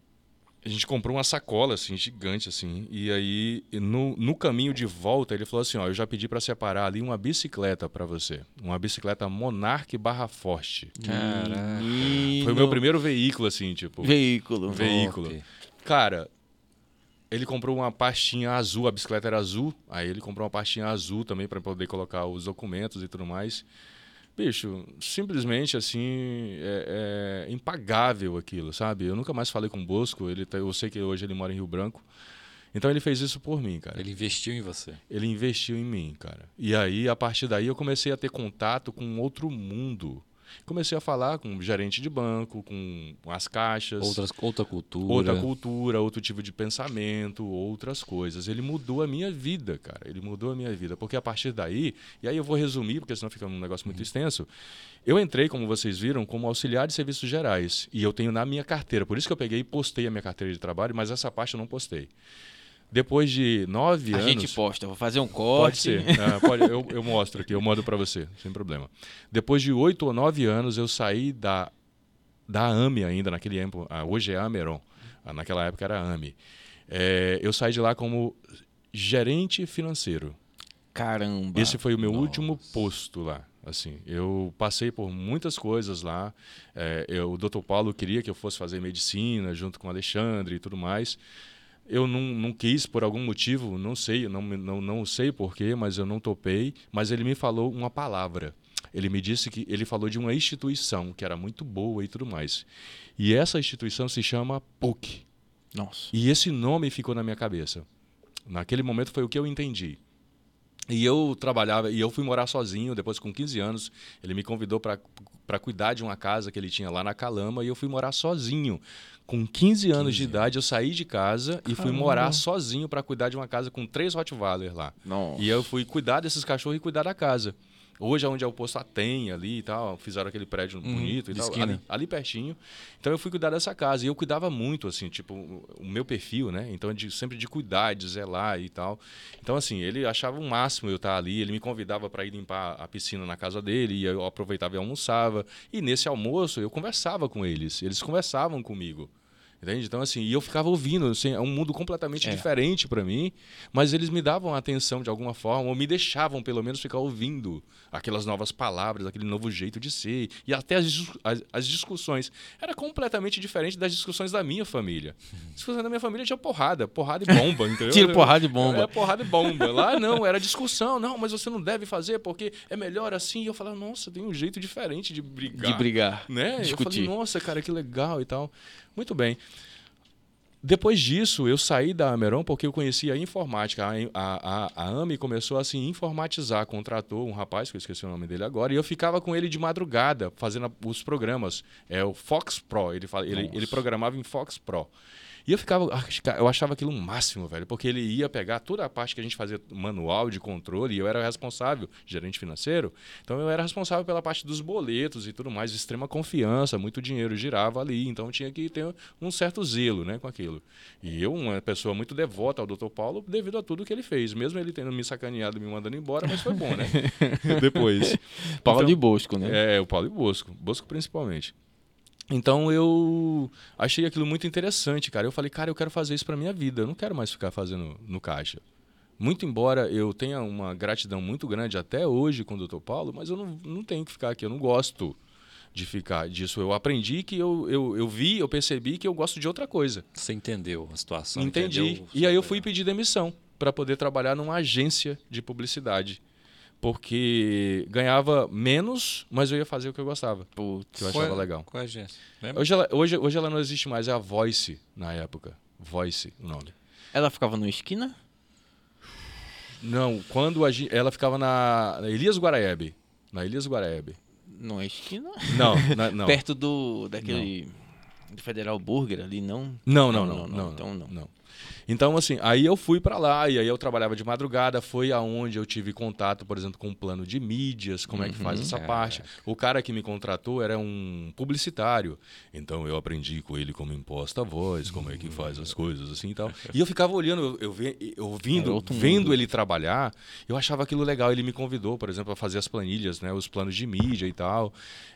A gente comprou uma sacola, assim, gigante, assim. E aí, no, no caminho de volta, ele falou assim, ó, eu já pedi para separar ali uma bicicleta para você. Uma bicicleta Monarch barra Forte. Caraca. Foi o meu primeiro veículo, assim, tipo... veículo. Veículo. Top. Cara, ele comprou uma pastinha azul, a bicicleta era azul, aí ele comprou uma pastinha azul também para poder colocar os documentos e tudo mais. Bicho, simplesmente assim, é, é impagável aquilo, sabe? Eu nunca mais falei com o Bosco, ele tá- eu sei que hoje ele mora em Rio Branco. Então ele fez isso por mim, cara. Ele investiu em você. Ele investiu em mim, cara. E aí, a partir daí, eu comecei a ter contato com outro mundo. Comecei a falar com gerente de banco, com as caixas. Outras, outra cultura. Outra cultura, outro tipo de pensamento, outras coisas. Ele mudou a minha vida, cara. Ele mudou a minha vida. Porque a partir daí, e aí eu vou resumir, porque senão fica um negócio muito extenso. Eu entrei, como vocês viram, como auxiliar de serviços gerais. E eu tenho na minha carteira. Por isso que eu peguei e postei a minha carteira de trabalho, mas essa parte eu não postei. Depois de nove A anos. gente posta, vou fazer um Pode corte. ser. Ah, pode, eu, eu mostro aqui, eu mando para você, sem problema. Depois de oito ou nove anos, eu saí da, da AME ainda, naquele tempo. hoje é Ameron. Ah, naquela época era AME. É, eu saí de lá como gerente financeiro. Caramba. Esse foi o meu Nossa. último posto lá. Assim, eu passei por muitas coisas lá. É, eu- o Dr. Paulo queria que eu fosse fazer medicina junto com o Alexandre e tudo mais. Eu não, não quis por algum motivo, não sei, não, não, não sei porquê, mas eu não topei. Mas ele me falou uma palavra. Ele me disse que ele falou de uma instituição que era muito boa e tudo mais. E essa instituição se chama PUC. Nossa. E esse nome ficou na minha cabeça. Naquele momento foi o que eu entendi. E eu trabalhava, e eu fui morar sozinho, depois com 15 anos, ele me convidou para cuidar de uma casa que ele tinha lá na Calama, e eu fui morar sozinho. Com 15 anos de 15 idade, eu saí de casa e fui Caramba. morar sozinho para cuidar de uma casa com três Rottweiler lá. Nossa. E eu fui cuidar desses cachorros e cuidar da casa. Hoje, onde é o posto Atem ali e tal, fizeram aquele prédio bonito e tal, ali, ali pertinho. Então eu fui cuidar dessa casa e eu cuidava muito, assim, tipo, o o meu perfil, né? Então de, sempre de cuidar, de zelar e tal. Então, assim, ele achava o máximo eu estar ali, ele me convidava para ir limpar a piscina na casa dele, e eu aproveitava e almoçava. E nesse almoço eu conversava com eles, eles conversavam comigo. Entende? Então, assim, e eu ficava ouvindo, assim, é um mundo completamente É. diferente para mim, mas eles me davam atenção de alguma forma, ou me deixavam, pelo menos, ficar ouvindo aquelas novas palavras, aquele novo jeito de ser, e até as, as, as discussões. Era completamente diferente das discussões da minha família. As discussões da minha família tinha porrada, porrada e bomba, entendeu? Tiro, porrada e bomba. É, porrada e bomba. Lá não, era discussão. Não, mas você não deve fazer porque é melhor assim. E eu falava, nossa, tem um jeito diferente de brigar De brigar. né? Discutir. Eu falei, nossa, cara, que legal e tal. Muito bem. Depois disso, eu saí da Ameron porque eu conhecia a informática. A, a, a, a AME começou a se informatizar, contratou um rapaz, que eu esqueci o nome dele agora, e eu ficava com ele de madrugada, fazendo os programas. É o Fox Pro, ele, ele, ele programava em Fox Pro. E eu ficava, eu achava aquilo um máximo, velho, porque ele ia pegar toda a parte que a gente fazia manual de controle, e eu era responsável, gerente financeiro, então eu era responsável pela parte dos boletos e tudo mais, extrema confiança, muito dinheiro girava ali, então eu tinha que ter um certo zelo, né, com aquilo. E eu, uma pessoa muito devota ao Dr. Paulo, devido a tudo que ele fez, mesmo ele tendo me sacaneado e me mandando embora, mas foi bom, né? Depois. Paulo Então- de Bosco, né? É, o Paulo e Bosco. Bosco principalmente. Então eu achei aquilo muito interessante, cara. Eu falei, cara, eu quero fazer isso pra minha vida. Eu não quero mais ficar fazendo no caixa. Muito embora eu tenha uma gratidão muito grande até hoje com o Dr. Paulo, mas eu não, não tenho que ficar aqui. Eu não gosto de ficar disso. Eu aprendi que eu, eu, eu vi, eu percebi que eu gosto de outra coisa. Você entendeu a situação. Entendi. entendeu E aí eu fui pedir demissão para poder trabalhar numa agência de publicidade. Porque ganhava menos, mas eu ia fazer o que eu gostava, Putz. que eu Qual achava é- legal. Qual é a agência? Lembra? Hoje ela, hoje, hoje ela não existe mais, é a Voice na época. Voice, o nome. Ela ficava numa esquina? Não, quando a, ela ficava na, na Elias Guaraebe. Na Elias Guaraebe. Numa esquina? Não, na- não. Perto do. daquele. Do Federal Burger ali, não? Não, não, não, não, Então não. não. Então, assim, aí eu fui pra lá e aí eu trabalhava de madrugada. Foi aonde eu tive contato, por exemplo, com o plano de mídias, como é que faz essa Caraca. parte. O cara que me contratou era um publicitário. Então eu aprendi com ele como imposta a voz, como é que faz as coisas, assim e tal. E eu ficava olhando, eu, eu, eu vindo, outro vendo ele trabalhar, eu achava aquilo legal. Ele me convidou, por exemplo, a fazer as planilhas, né, os planos de mídia e tal.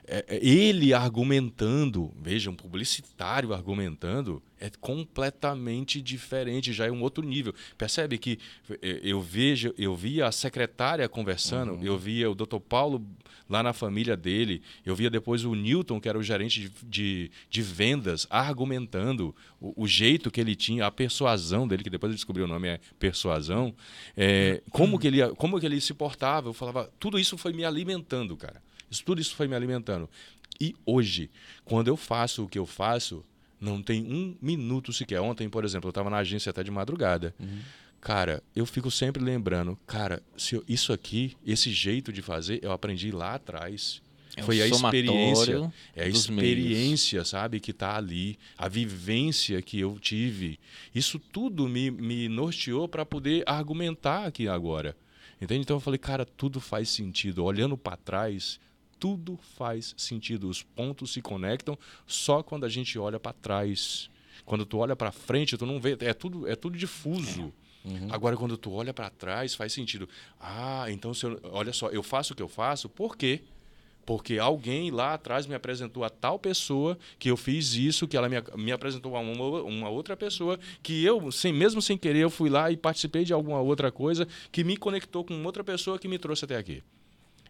É, é, ele argumentando, veja, um publicitário argumentando, é completamente diferente, já é um outro nível. Percebe que eh, eu vejo, eu via a secretária conversando, eu via o Dr. Paulo lá na família dele, eu via depois o Newton, que era o gerente de, de, de vendas, argumentando o, o jeito que ele tinha, a persuasão dele, que depois eu descobri o nome é persuasão, é, como, que ele, como que ele se portava, eu falava, tudo isso foi me alimentando, cara. Isso, tudo isso foi me alimentando. E hoje, quando eu faço o que eu faço, não tem um minuto sequer. Ontem, por exemplo, eu estava na agência até de madrugada. Cara, eu fico sempre lembrando, cara, se eu- isso aqui, esse jeito de fazer, eu aprendi lá atrás. É Foi a experiência. É a experiência, sabe, que está ali, a vivência que eu tive. Isso tudo me, me norteou para poder argumentar aqui agora. Entende? Então eu falei, cara, tudo faz sentido. Olhando para trás, tudo faz sentido. Os pontos se conectam só quando a gente olha para trás. Quando tu olha para frente, tu não vê, é tudo é tudo difuso. Agora quando tu olha para trás, faz sentido. Ah, então se eu, olha só, eu faço o que eu faço, por quê? Porque alguém lá atrás me apresentou a tal pessoa que eu fiz isso, que ela me, me apresentou a uma, uma outra pessoa, que eu, sem, mesmo sem querer, eu fui lá e participei de alguma outra coisa que me conectou com outra pessoa que me trouxe até aqui.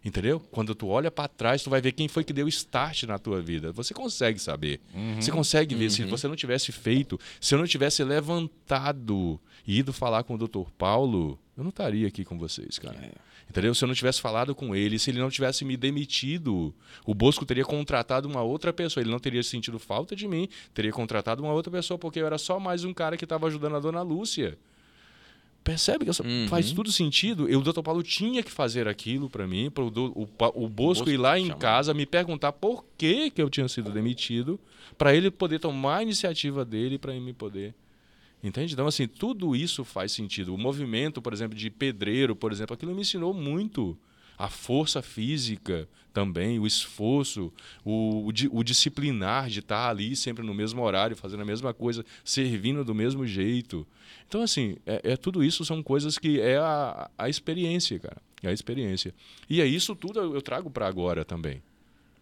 Entendeu? Quando tu olha para trás, tu vai ver quem foi que deu start na tua vida. Você consegue saber. Você consegue ver. Se você não tivesse feito, se eu não tivesse levantado e ido falar com o Dr. Paulo, eu não estaria aqui com vocês, cara. Entendeu? Se eu não tivesse falado com ele, se ele não tivesse me demitido, o Bosco teria contratado uma outra pessoa. Ele não teria sentido falta de mim, teria contratado uma outra pessoa, porque eu era só mais um cara que estava ajudando a dona Lúcia. Percebe que essa- Uhum. faz tudo sentido? Eu, o Dr. Paulo tinha que fazer aquilo para mim, para o, o, o Bosco ir lá em chamar. casa me perguntar por que, que eu tinha sido demitido, para ele poder tomar a iniciativa dele, para me poder. Entende? Então, assim, tudo isso faz sentido. O movimento, por exemplo, de pedreiro, por exemplo, aquilo me ensinou muito. A força física também, o esforço, o, o, o disciplinar de estar ali sempre no mesmo horário, fazendo a mesma coisa, servindo do mesmo jeito. Então, assim, é, é tudo isso são coisas que é a, a experiência, cara. É a experiência. E é isso tudo eu trago para agora também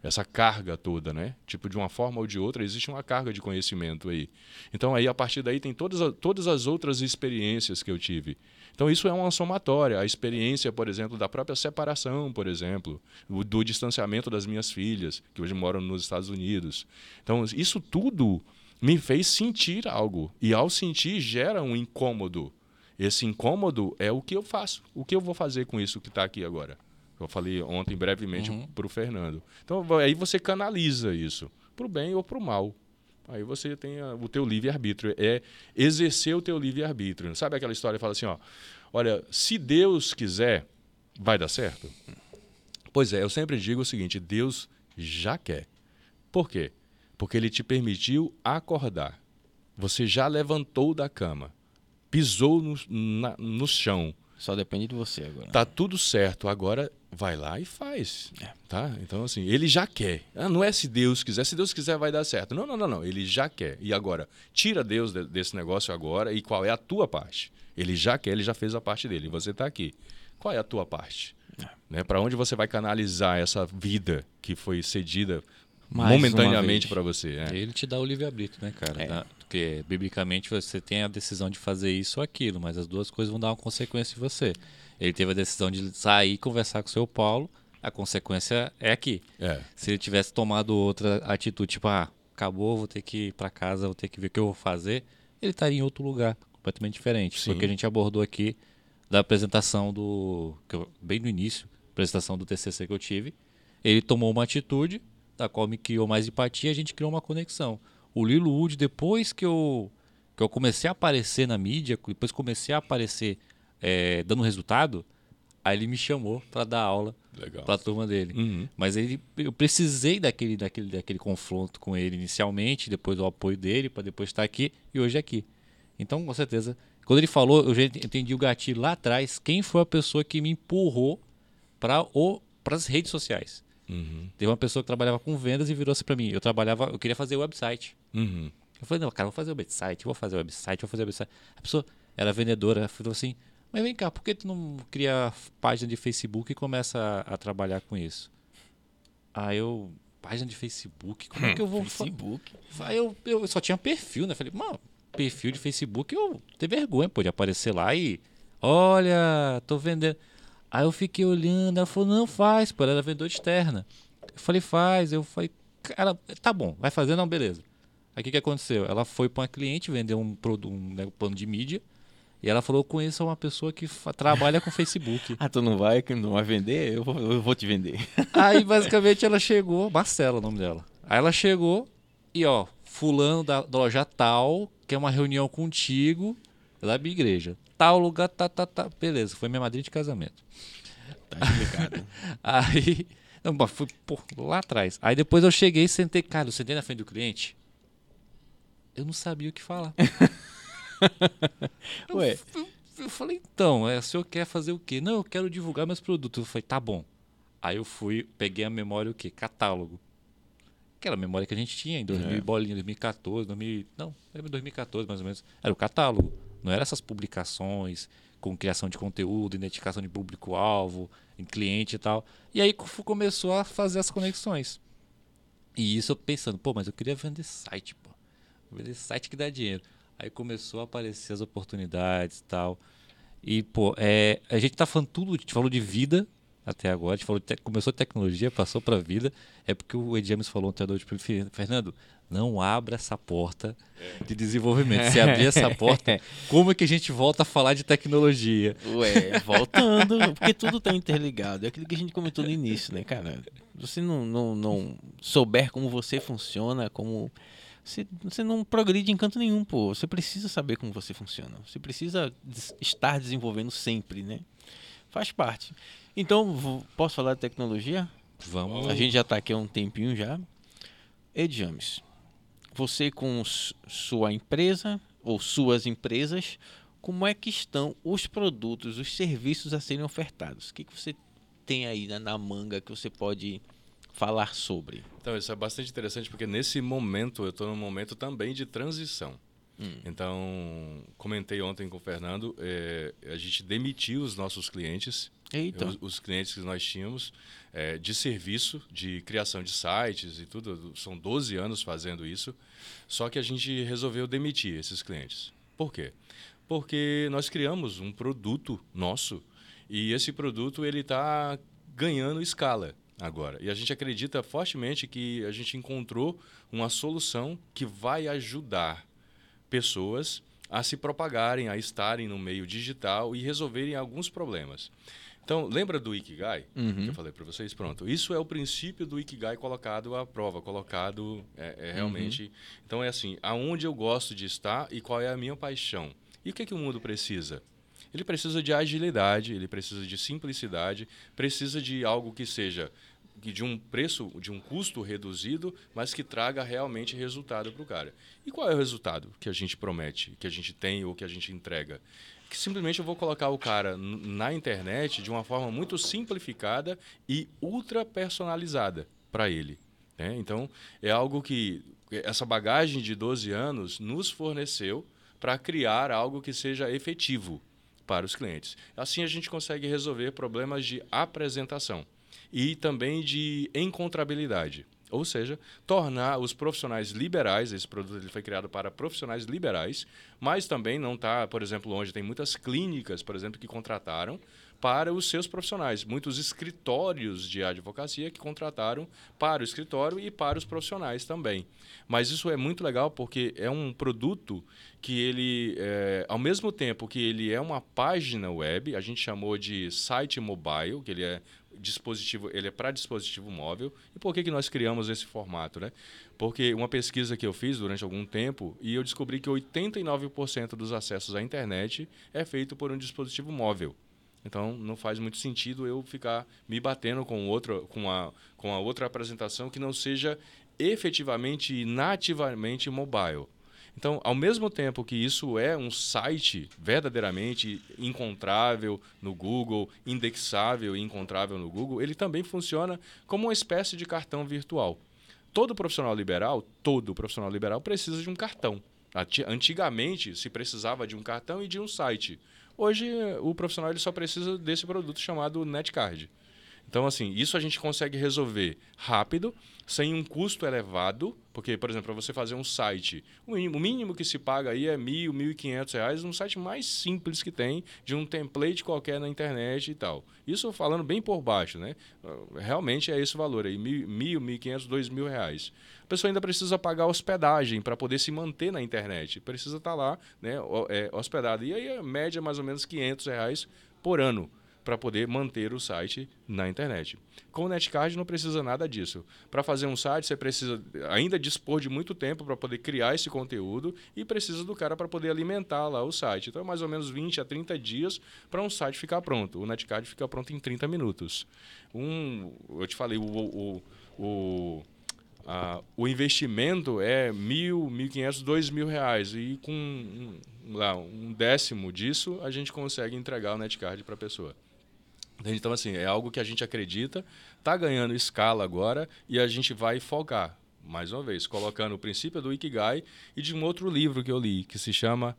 essa carga toda, né? Tipo, de uma forma ou de outra, existe uma carga de conhecimento aí. Então, aí, a partir daí, tem todas, todas as outras experiências que eu tive. Então, isso é uma somatória. A experiência, por exemplo, da própria separação, por exemplo, o- do distanciamento das minhas filhas, que hoje moram nos Estados Unidos. Então, isso tudo me fez sentir algo. E, ao sentir, gera um incômodo. Esse incômodo é o que eu faço. O que eu vou fazer com isso que está aqui agora? Eu falei ontem brevemente para o Fernando. Então aí você canaliza isso para o bem ou para o mal. Aí você tem a- o teu livre arbítrio, é exercer o teu livre arbítrio. Sabe aquela história que fala assim, ó, olha, se Deus quiser, vai dar certo? Pois é, eu sempre digo o seguinte, Deus já quer. Por quê? Porque ele te permitiu acordar. Você já levantou da cama, pisou no, na- no chão, Só depende de você agora. Tá tudo certo, agora vai lá e faz. Tá? Então, assim, ele já quer. Ah, não é se Deus quiser, se Deus quiser vai dar certo. Não, não, não, não. Ele já quer. E agora, tira Deus de- desse negócio agora e qual é a tua parte? Ele já quer, ele já fez a parte dele. E você está aqui. Qual é a tua parte? Né? Para onde você vai canalizar essa vida que foi cedida Mais momentaneamente para você? é. Ele te dá o livre-arbítrio, né, cara? É. Porque, biblicamente, você tem a decisão de fazer isso ou aquilo, mas as duas coisas vão dar uma consequência em você. Ele teve a decisão de sair e conversar com o seu Paulo, a consequência é aqui. É. Se ele tivesse tomado outra atitude, tipo, ah, acabou, vou ter que ir pra casa, vou ter que ver o que eu vou fazer, ele estaria em outro lugar, completamente diferente. Foi Sim. o que a gente abordou aqui da apresentação do. eu- bem no início, apresentação do TCC que eu tive. Ele tomou uma atitude, da qual me criou mais empatia, a gente criou uma conexão. O Lilo Wood, depois que eu, que eu comecei a aparecer na mídia, depois comecei a aparecer é, dando resultado, aí ele me chamou para dar aula para a turma dele. Uhum. Mas ele, eu precisei daquele, daquele, daquele confronto com ele inicialmente, depois do apoio dele, para depois estar aqui e hoje aqui. Então, com certeza, quando ele falou, eu já entendi o gatilho lá atrás, quem foi a pessoa que me empurrou para as redes sociais. Uhum. Teve uma pessoa que trabalhava com vendas e virou-se para mim. Eu trabalhava, eu queria fazer website. Uhum. Eu falei, não, cara, vou fazer website, vou fazer website, vou fazer website. A pessoa era vendedora, falou assim, mas vem cá, por que tu não cria página de Facebook e começa a, a trabalhar com isso? Aí eu, página de Facebook, como é que eu vou... fa- Facebook. Aí eu, eu só tinha perfil, né? Falei, mano, perfil de Facebook, eu tenho vergonha, pô, de aparecer lá e. Olha, tô vendendo. Aí eu fiquei olhando, ela falou, não, faz, pô, ela era vendedora externa. Eu falei, faz. Eu falei, cara, tá bom, vai fazer, não, beleza. Aí o que, que aconteceu? Ela foi para uma cliente vender um, um, né, um plano de mídia. E ela falou, eu conheço uma pessoa que trabalha com Facebook. Ah, tu não vai, não vai vender? Eu vou, eu vou te vender. Aí, basicamente, ela chegou, Marcela, o nome dela. Aí ela chegou e, ó, fulano da, da loja tal, quer uma reunião contigo, lá da minha igreja. Tal lugar, tá, tá, tá. Beleza, foi minha madrinha de casamento. Tá explicado. Aí, não, mas foi pô, lá atrás. Aí depois eu cheguei e sentei, cara, eu sentei na frente do cliente. Eu não sabia o que falar. Eu Ué. eu, eu falei, então, é, o senhor quer fazer o quê? Não, eu quero divulgar meus produtos. Eu falei, tá bom. Aí eu fui, peguei a memória o quê? Catálogo. Aquela memória que a gente tinha em 2000, É. bolinha, 2014, 2000, não, era 2014 mais ou menos. Era o catálogo. Não era essas publicações com criação de conteúdo, identificação de público-alvo, em cliente e tal. E aí co- começou a fazer as conexões. E isso eu pensando, pô, mas eu queria vender site, Vender site que dá dinheiro. Aí começou a aparecer as oportunidades e tal. E, pô, é, a gente tá falando tudo, a gente falou de vida até agora, a gente falou te- começou tecnologia, passou pra vida. É porque o Ed James falou ontem à noite pra mim, Fernando, não abra essa porta de desenvolvimento. Se abrir essa porta, como é que a gente volta a falar de tecnologia? Ué, voltando, porque tudo tá interligado. É aquilo que a gente comentou no início, né, cara? Se você não, não, não souber como você funciona, como. Você, você não progride em canto nenhum, pô. Você precisa saber como você funciona. Você precisa estar desenvolvendo sempre, né? Faz parte. Então, posso falar de tecnologia? Vamos. A gente já está aqui há um tempinho já. Ed James, você com sua empresa ou suas empresas, como é que estão os produtos, os serviços a serem ofertados? O que, que você tem aí na, na manga que você pode falar sobre? Então, isso é bastante interessante porque nesse momento eu estou num momento também de transição. Hum. Então, comentei ontem com o Fernando, eh, a gente demitiu os nossos clientes, Eita. os, os clientes que nós tínhamos, eh, de serviço, de criação de sites e tudo. São 12 anos fazendo isso. Só que a gente resolveu demitir esses clientes. Por quê? Porque nós criamos um produto nosso e esse produto ele está ganhando escala agora. E a gente acredita fortemente que a gente encontrou uma solução que vai ajudar pessoas a se propagarem, a estarem no meio digital e resolverem alguns problemas. Então, lembra do Ikigai? Uhum. Que eu falei para vocês? Pronto. Isso é o princípio do Ikigai colocado à prova, colocado é, é realmente. Então, é assim: aonde eu gosto de estar e qual é a minha paixão. E o que, que o mundo precisa? Ele precisa de agilidade, ele precisa de simplicidade, precisa de algo que seja de um preço, de um custo reduzido, mas que traga realmente resultado para o cara. E qual é o resultado que a gente promete, que a gente tem ou que a gente entrega? Que simplesmente eu vou colocar o cara na internet de uma forma muito simplificada e ultra personalizada para ele. né? Então, é algo que essa bagagem de 12 anos nos forneceu para criar algo que seja efetivo para os clientes. Assim a gente consegue resolver problemas de apresentação e também de encontrabilidade. Ou seja, tornar os profissionais liberais, esse produto ele foi criado para profissionais liberais, mas também não está, por exemplo, onde tem muitas clínicas, por exemplo, que contrataram para os seus profissionais, muitos escritórios de advocacia que contrataram para o escritório e para os profissionais também. Mas isso é muito legal porque é um produto que ele, é, ao mesmo tempo que ele é uma página web, a gente chamou de site mobile, que ele é dispositivo, ele é para dispositivo móvel. E por que, que nós criamos esse formato, né? Porque uma pesquisa que eu fiz durante algum tempo e eu descobri que 89% dos acessos à internet é feito por um dispositivo móvel. Então não faz muito sentido eu ficar me batendo com outra, com a, com a outra apresentação que não seja efetivamente e nativamente mobile. Então, ao mesmo tempo que isso é um site verdadeiramente encontrável no Google, indexável e encontrável no Google, ele também funciona como uma espécie de cartão virtual. Todo profissional liberal, todo profissional liberal precisa de um cartão. Antigamente se precisava de um cartão e de um site. Hoje o profissional ele só precisa desse produto chamado Netcard. Então, assim, isso a gente consegue resolver rápido, sem um custo elevado, porque, por exemplo, para você fazer um site, o mínimo, o mínimo, que se paga aí é mil, mil e quinhentos reais, um site mais simples que tem, de um template qualquer na internet e tal. Isso falando bem por baixo, né? Realmente é esse valor aí, mil, mil, e quinhentos, dois mil reais. A pessoa ainda precisa pagar hospedagem para poder se manter na internet, precisa estar tá lá, né, é, hospedado. E aí a média é mais ou menos quinhentos reais por ano para poder manter o site na internet. Com o Netcard não precisa nada disso. Para fazer um site, você precisa ainda dispor de muito tempo para poder criar esse conteúdo e precisa do cara para poder alimentar lá o site. Então, é mais ou menos 20 a 30 dias para um site ficar pronto. O Netcard fica pronto em 30 minutos. Um, eu te falei, o, o, o o investimento é mil, mil quinhentos, dois mil reais e com um, lá, um décimo disso a gente consegue entregar o netcard para a pessoa. Então, assim, é algo que a gente acredita, está ganhando escala agora e a gente vai focar, mais uma vez, colocando o princípio do Ikigai e de um outro livro que eu li, que se chama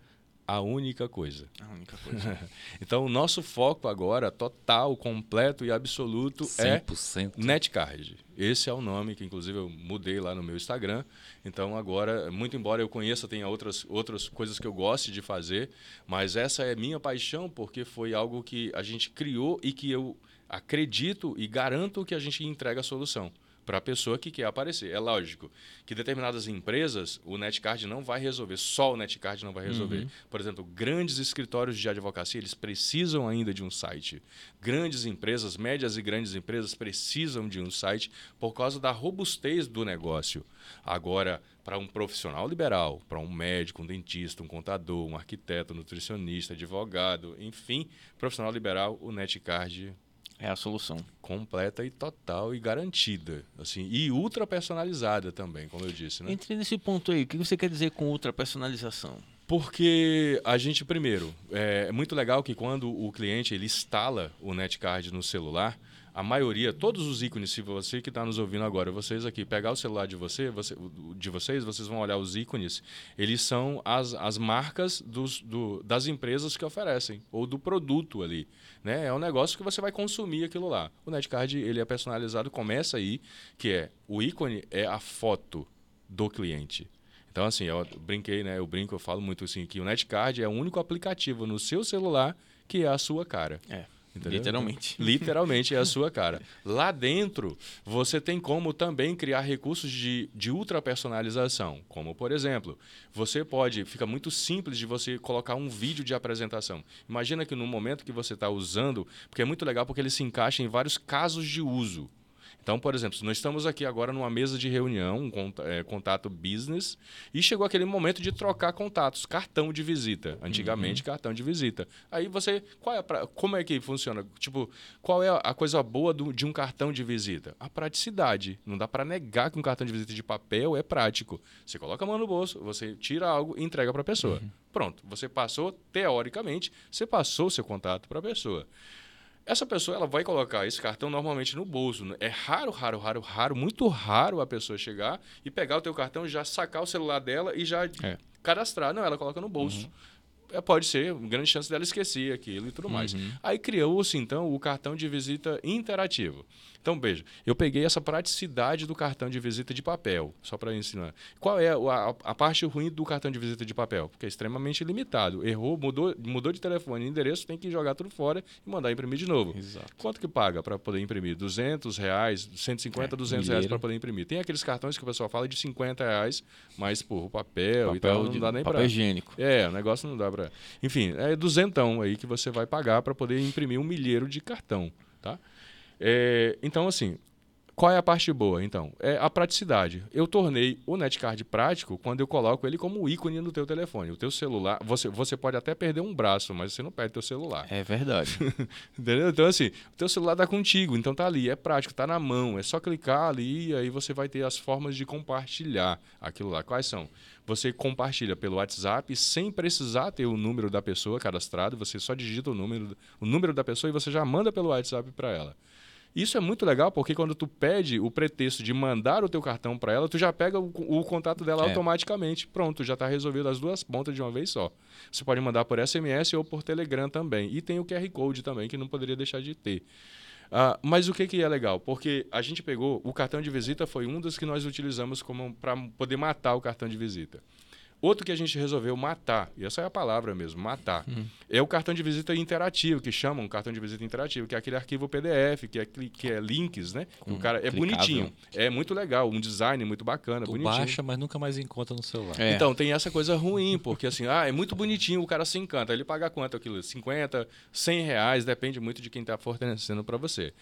a única coisa. A única coisa. então, o nosso foco agora, total, completo e absoluto, 100%. é Netcard. Esse é o nome que, inclusive, eu mudei lá no meu Instagram. Então, agora, muito embora eu conheça, tenha outras, outras coisas que eu goste de fazer, mas essa é minha paixão porque foi algo que a gente criou e que eu acredito e garanto que a gente entrega a solução para a pessoa que quer aparecer. É lógico que determinadas empresas, o Netcard não vai resolver, só o Netcard não vai resolver. Uhum. Por exemplo, grandes escritórios de advocacia, eles precisam ainda de um site. Grandes empresas, médias e grandes empresas precisam de um site por causa da robustez do negócio. Agora, para um profissional liberal, para um médico, um dentista, um contador, um arquiteto, um nutricionista, advogado, enfim, profissional liberal, o Netcard é a solução. Completa e total e garantida. assim E ultra personalizada também, como eu disse. Né? Entre nesse ponto aí, o que você quer dizer com ultra personalização? Porque a gente, primeiro, é, é muito legal que quando o cliente ele instala o Netcard no celular, a maioria, todos os ícones, se você que está nos ouvindo agora, vocês aqui, pegar o celular de, você, você, de vocês, vocês vão olhar os ícones, eles são as, as marcas dos, do, das empresas que oferecem, ou do produto ali. Né? É um negócio que você vai consumir aquilo lá. O Netcard, ele é personalizado, começa aí, que é, o ícone é a foto do cliente. Então, assim, eu brinquei, né? Eu brinco, eu falo muito assim, que o Netcard é o único aplicativo no seu celular que é a sua cara. É. Entendeu? Literalmente. Então, literalmente é a sua cara. Lá dentro, você tem como também criar recursos de, de ultra personalização. Como, por exemplo, você pode. Fica muito simples de você colocar um vídeo de apresentação. Imagina que no momento que você está usando, porque é muito legal porque ele se encaixa em vários casos de uso. Então, por exemplo, nós estamos aqui agora numa mesa de reunião, um é, contato business, e chegou aquele momento de trocar contatos, cartão de visita. Antigamente, uhum. cartão de visita. Aí você, qual é pra, como é que funciona? Tipo, qual é a coisa boa do, de um cartão de visita? A praticidade. Não dá para negar que um cartão de visita de papel é prático. Você coloca a mão no bolso, você tira algo e entrega para a pessoa. Uhum. Pronto, você passou, teoricamente, você passou o seu contato para a pessoa. Essa pessoa ela vai colocar esse cartão normalmente no bolso. Né? É raro, raro, raro, raro, muito raro a pessoa chegar e pegar o teu cartão, já sacar o celular dela e já é. cadastrar. Não, ela coloca no bolso. Uhum. É, pode ser, grande chance dela esquecer aquilo e tudo mais. Uhum. Aí criou-se, então, o cartão de visita interativo. Então, veja, eu peguei essa praticidade do cartão de visita de papel, só para ensinar. Qual é a, a, parte ruim do cartão de visita de papel? Porque é extremamente limitado. Errou, mudou, mudou de telefone e endereço, tem que jogar tudo fora e mandar imprimir de novo. Exato. Quanto que paga para poder imprimir? 200 reais, 150, é, 200 reais para poder imprimir. Tem aqueles cartões que o pessoal fala de 50 reais, mas, por o papel, papel e tal, não dá nem para... Papel higiênico. É, o negócio não dá para... Enfim, é duzentão aí que você vai pagar para poder imprimir um milheiro de cartão, tá? É, então, assim, qual é a parte boa, então? É a praticidade. Eu tornei o Netcard prático quando eu coloco ele como ícone no teu telefone. O teu celular, você, você pode até perder um braço, mas você não perde teu celular. É verdade. Entendeu? Então, assim, o teu celular tá contigo, então tá ali, é prático, tá na mão. É só clicar ali e aí você vai ter as formas de compartilhar aquilo lá. Quais são? Você compartilha pelo WhatsApp sem precisar ter o número da pessoa cadastrado, você só digita o número, o número da pessoa e você já manda pelo WhatsApp para ela. Isso é muito legal porque quando tu pede o pretexto de mandar o teu cartão para ela, tu já pega o, o contato dela É. automaticamente. Pronto, já está resolvido as duas pontas de uma vez só. Você pode mandar por SMS ou por Telegram também. E tem o QR Code também, que não poderia deixar de ter. Ah, mas o que, que é legal? Porque a gente pegou, o cartão de visita foi um dos que nós utilizamos para poder matar o cartão de visita. Outro que a gente resolveu matar, e essa é a palavra mesmo, matar, é o cartão de visita interativo, que chamam cartão de visita interativo, que é aquele arquivo PDF, que é, que é links, né? Que o cara é clicável. bonitinho, é muito legal, um design muito bacana, Tu bonitinho. baixa, mas nunca mais encontra no celular. É. Então, tem essa coisa ruim, porque assim, ah, é muito bonitinho, o cara se encanta. Ele paga quanto aquilo? 50, 100 reais, depende muito de quem está fornecendo para você.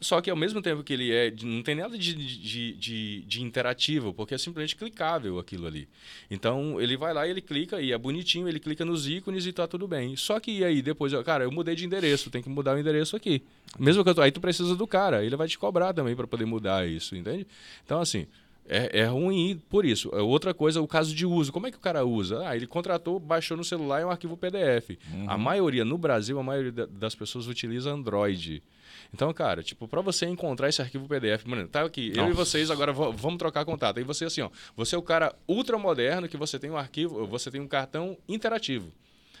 Só que ao mesmo tempo que ele é, não tem nada de, de, de, de interativo, porque é simplesmente clicável aquilo ali. Então, ele vai lá e ele clica, e é bonitinho, ele clica nos ícones e tá tudo bem. Só que e aí, depois, eu- cara, eu mudei de endereço, tem que mudar o endereço aqui. Mesmo que eu tô, aí tu precisa do cara, ele vai te cobrar também para poder mudar isso, entende? Então, assim, é, é ruim por isso. É Outra coisa, o caso de uso. Como é que o cara usa? Ah, ele contratou, baixou no celular é um arquivo PDF. A maioria, no Brasil, a maioria da- das pessoas utiliza Android. Então, cara, tipo, para você encontrar esse arquivo PDF, mano, tá aqui, eu e Nossa. vocês agora va- vamos trocar contato. Aí você assim, ó, você é o cara ultra moderno que você tem um arquivo, você tem um cartão interativo.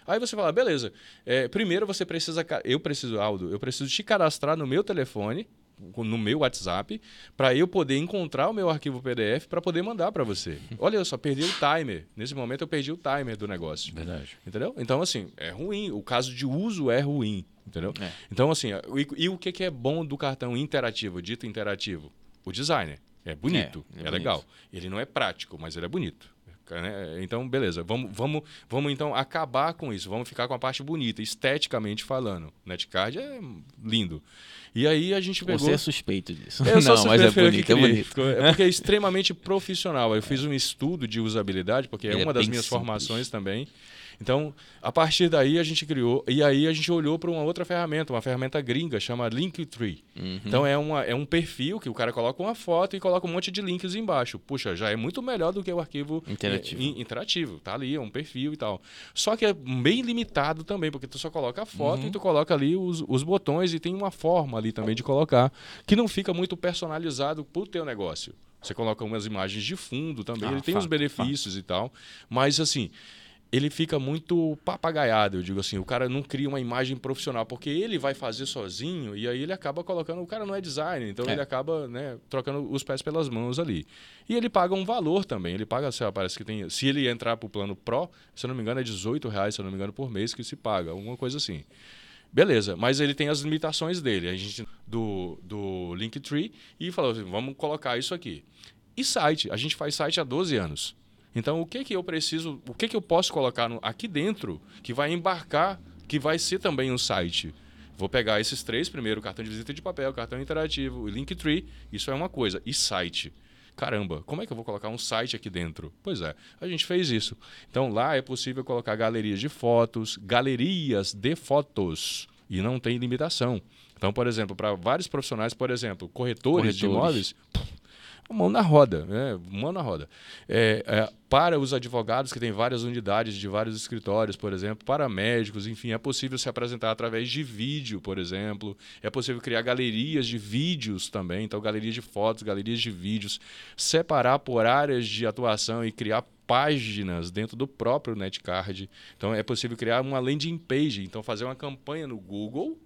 Aí você fala, beleza. é, primeiro você precisa, eu preciso, Aldo, eu preciso te cadastrar no meu telefone, no meu WhatsApp, para eu poder encontrar o meu arquivo PDF para poder mandar para você. Olha, eu só perdi o timer. Nesse momento eu perdi o timer do negócio. Verdade. Entendeu? Então, assim, é ruim. O caso de uso é ruim. Entendeu? É. Então, assim, e, e o que, é bom do cartão interativo, dito interativo? O designer. É bonito, É, é, é bonito. legal. Ele não é prático, mas ele é bonito. Né? Então, beleza. Vamos, vamos, vamos então acabar com isso. Vamos ficar com a parte bonita, esteticamente falando. Netcard é lindo. E aí a gente pegou. Você é suspeito disso. Eu não, mas é bonito, é bonito. É porque é extremamente profissional. Eu fiz um estudo de usabilidade, porque é Ele é uma das minhas simples. formações também. Então, a partir daí a gente criou, e aí a gente olhou para uma outra ferramenta, uma ferramenta gringa, chama Linktree. Uhum. Então é, uma, é um perfil que o cara coloca uma foto e coloca um monte de links embaixo. Puxa, já é muito melhor do que o arquivo Interativo. i- i- interativo. Tá ali, é um perfil e tal. Só que é bem limitado também, porque tu só coloca a foto e tu coloca ali os, os botões e tem uma forma ali também de colocar, que não fica muito personalizado pro teu negócio. Você coloca umas imagens de fundo também, Ah, ele tem os fato, benefícios e tal, mas assim, ele fica muito papagaiado, eu digo assim, o cara não cria uma imagem profissional, porque ele vai fazer sozinho e aí ele acaba colocando, o cara não é designer, então É. ele acaba, né, trocando os pés pelas mãos ali. E ele paga um valor também, ele paga, sei lá, parece que tem, se ele entrar pro plano Pro, se eu não me engano é 18 reais, se eu não me engano, por mês que se paga, alguma coisa assim. Beleza, mas ele tem as limitações dele. A gente do, do Linktree e falou assim, vamos colocar isso aqui. E site, a gente faz site há 12 anos. Então, o que que eu preciso, o que que eu posso colocar no- aqui dentro que vai embarcar, que vai ser também um site? Vou pegar esses três primeiro, cartão de visita de papel, cartão interativo, e Linktree, isso é uma coisa. E site? Caramba, como é que eu vou colocar um site aqui dentro? Pois é, a gente fez isso. Então lá é possível colocar galerias de fotos, galerias de fotos, e não tem limitação. Então, por exemplo, para vários profissionais, por exemplo, corretores, de Corretores. imóveis, mão na roda, né? mão na roda. É, é, para os advogados que têm várias unidades de vários escritórios, por exemplo, para médicos, enfim, é possível se apresentar através de vídeo, por exemplo. É possível criar galerias de vídeos também, então galerias de fotos, galerias de vídeos, separar por áreas de atuação e criar páginas dentro do próprio Netcard. Então é possível criar uma landing page, então fazer uma campanha no Google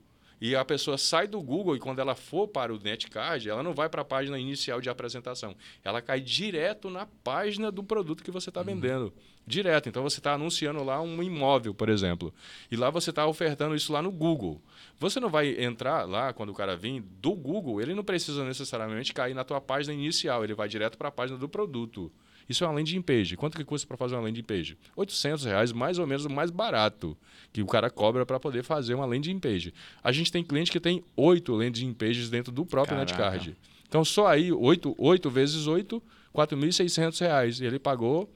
e a pessoa sai do Google e quando ela for para o Netcard, ela não vai para a página inicial de apresentação. Ela cai direto na página do produto que você está vendendo. Direto. Então você está anunciando lá um imóvel, por exemplo. E lá você está ofertando isso lá no Google. Você não vai entrar lá, quando o cara vir do Google, ele não precisa necessariamente cair na tua página inicial. Ele vai direto para a página do produto. Isso é uma landing page. Quanto que custa para fazer uma landing page? 800 reais, mais ou menos o mais barato que o cara cobra para poder fazer uma landing page. A gente tem cliente que tem oito landing pages dentro do próprio Caraca. Netcard. Então, só aí, 8, 8 vezes 8, 4.600 reais. E ele pagou,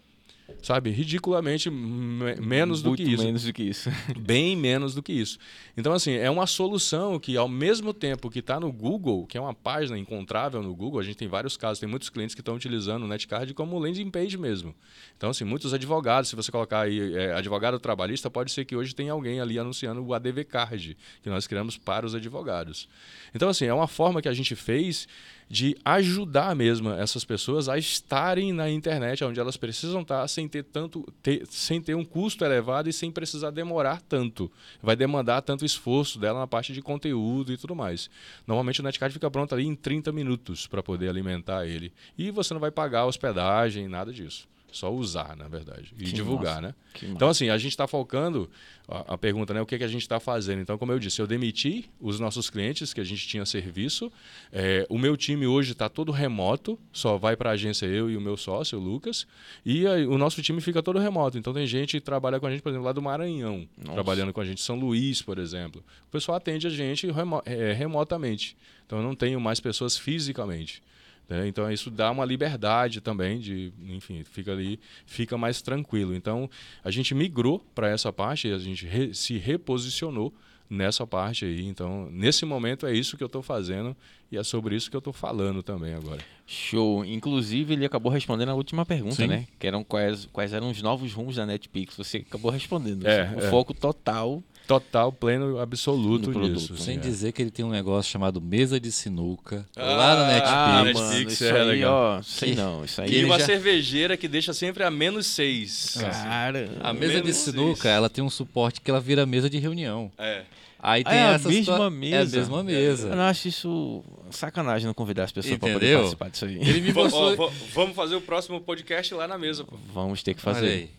sabe, ridiculamente me- menos do Muito que isso. menos do que isso. Bem menos do que isso. Então, assim, é uma solução que, ao mesmo tempo que está no Google, que é uma página encontrável no Google, a gente tem vários casos, tem muitos clientes que estão utilizando o Netcard como landing page mesmo. Então, assim, muitos advogados, se você colocar aí é, advogado trabalhista, pode ser que hoje tenha alguém ali anunciando o ADV Card, que nós criamos para os advogados. Então, assim, é uma forma que a gente fez de ajudar mesmo essas pessoas a estarem na internet, onde elas precisam estar sem ter tanto, ter- sem ter um custo elevado e sem precisar demorar tanto. Vai demandar tanto esforço dela na parte de conteúdo e tudo mais. Normalmente o Netcard fica pronto ali em 30 minutos para poder alimentar ele. E você não vai pagar hospedagem, nada disso. Só usar, na verdade. E Que divulgar, massa. né? Então, assim, a gente está focando a, a pergunta, né? O que, que a gente está fazendo? Então, como eu disse, eu demiti os nossos clientes que a gente tinha serviço. É, o meu time hoje está todo remoto, só vai para a agência eu e o meu sócio, o Lucas. E aí, o nosso time fica todo remoto. Então, tem gente que trabalha com a gente, por exemplo, lá do Maranhão, Nossa. trabalhando com a gente. São Luís, por exemplo. O pessoal atende a gente remo- é, remotamente. Então, eu não tenho mais pessoas fisicamente. Né? Então isso dá uma liberdade também de, enfim, fica ali, fica mais tranquilo. Então a gente migrou para essa parte, a gente re- se reposicionou nessa parte aí. Então nesse momento é isso que eu estou fazendo e é sobre isso que eu estou falando também agora. Show. Inclusive, ele acabou respondendo a última pergunta, Sim. né? Que eram quais, quais eram os novos rumos da NetPix. Você acabou respondendo. É, o é. foco total. Total, pleno, absoluto produto, disso. Sem é. dizer que ele tem um negócio chamado mesa de sinuca Ah, lá na Netpeak. Ah, Netflix, mano, isso é aí, legal. ó. Sei Que- não, isso aí. E uma já- cervejeira que deixa sempre a menos seis. Cara. A mesa de sinuca, isso. ela tem um suporte que ela vira mesa de reunião. É. Aí Ah, tem é a essa mesma situa- mesa. É a mesma mesa. Eu não acho isso sacanagem não convidar as pessoas para poder participar disso aí. Ele me mostrou. vamos fazer o próximo podcast lá na mesa, pô. Vamos ter que Olha fazer.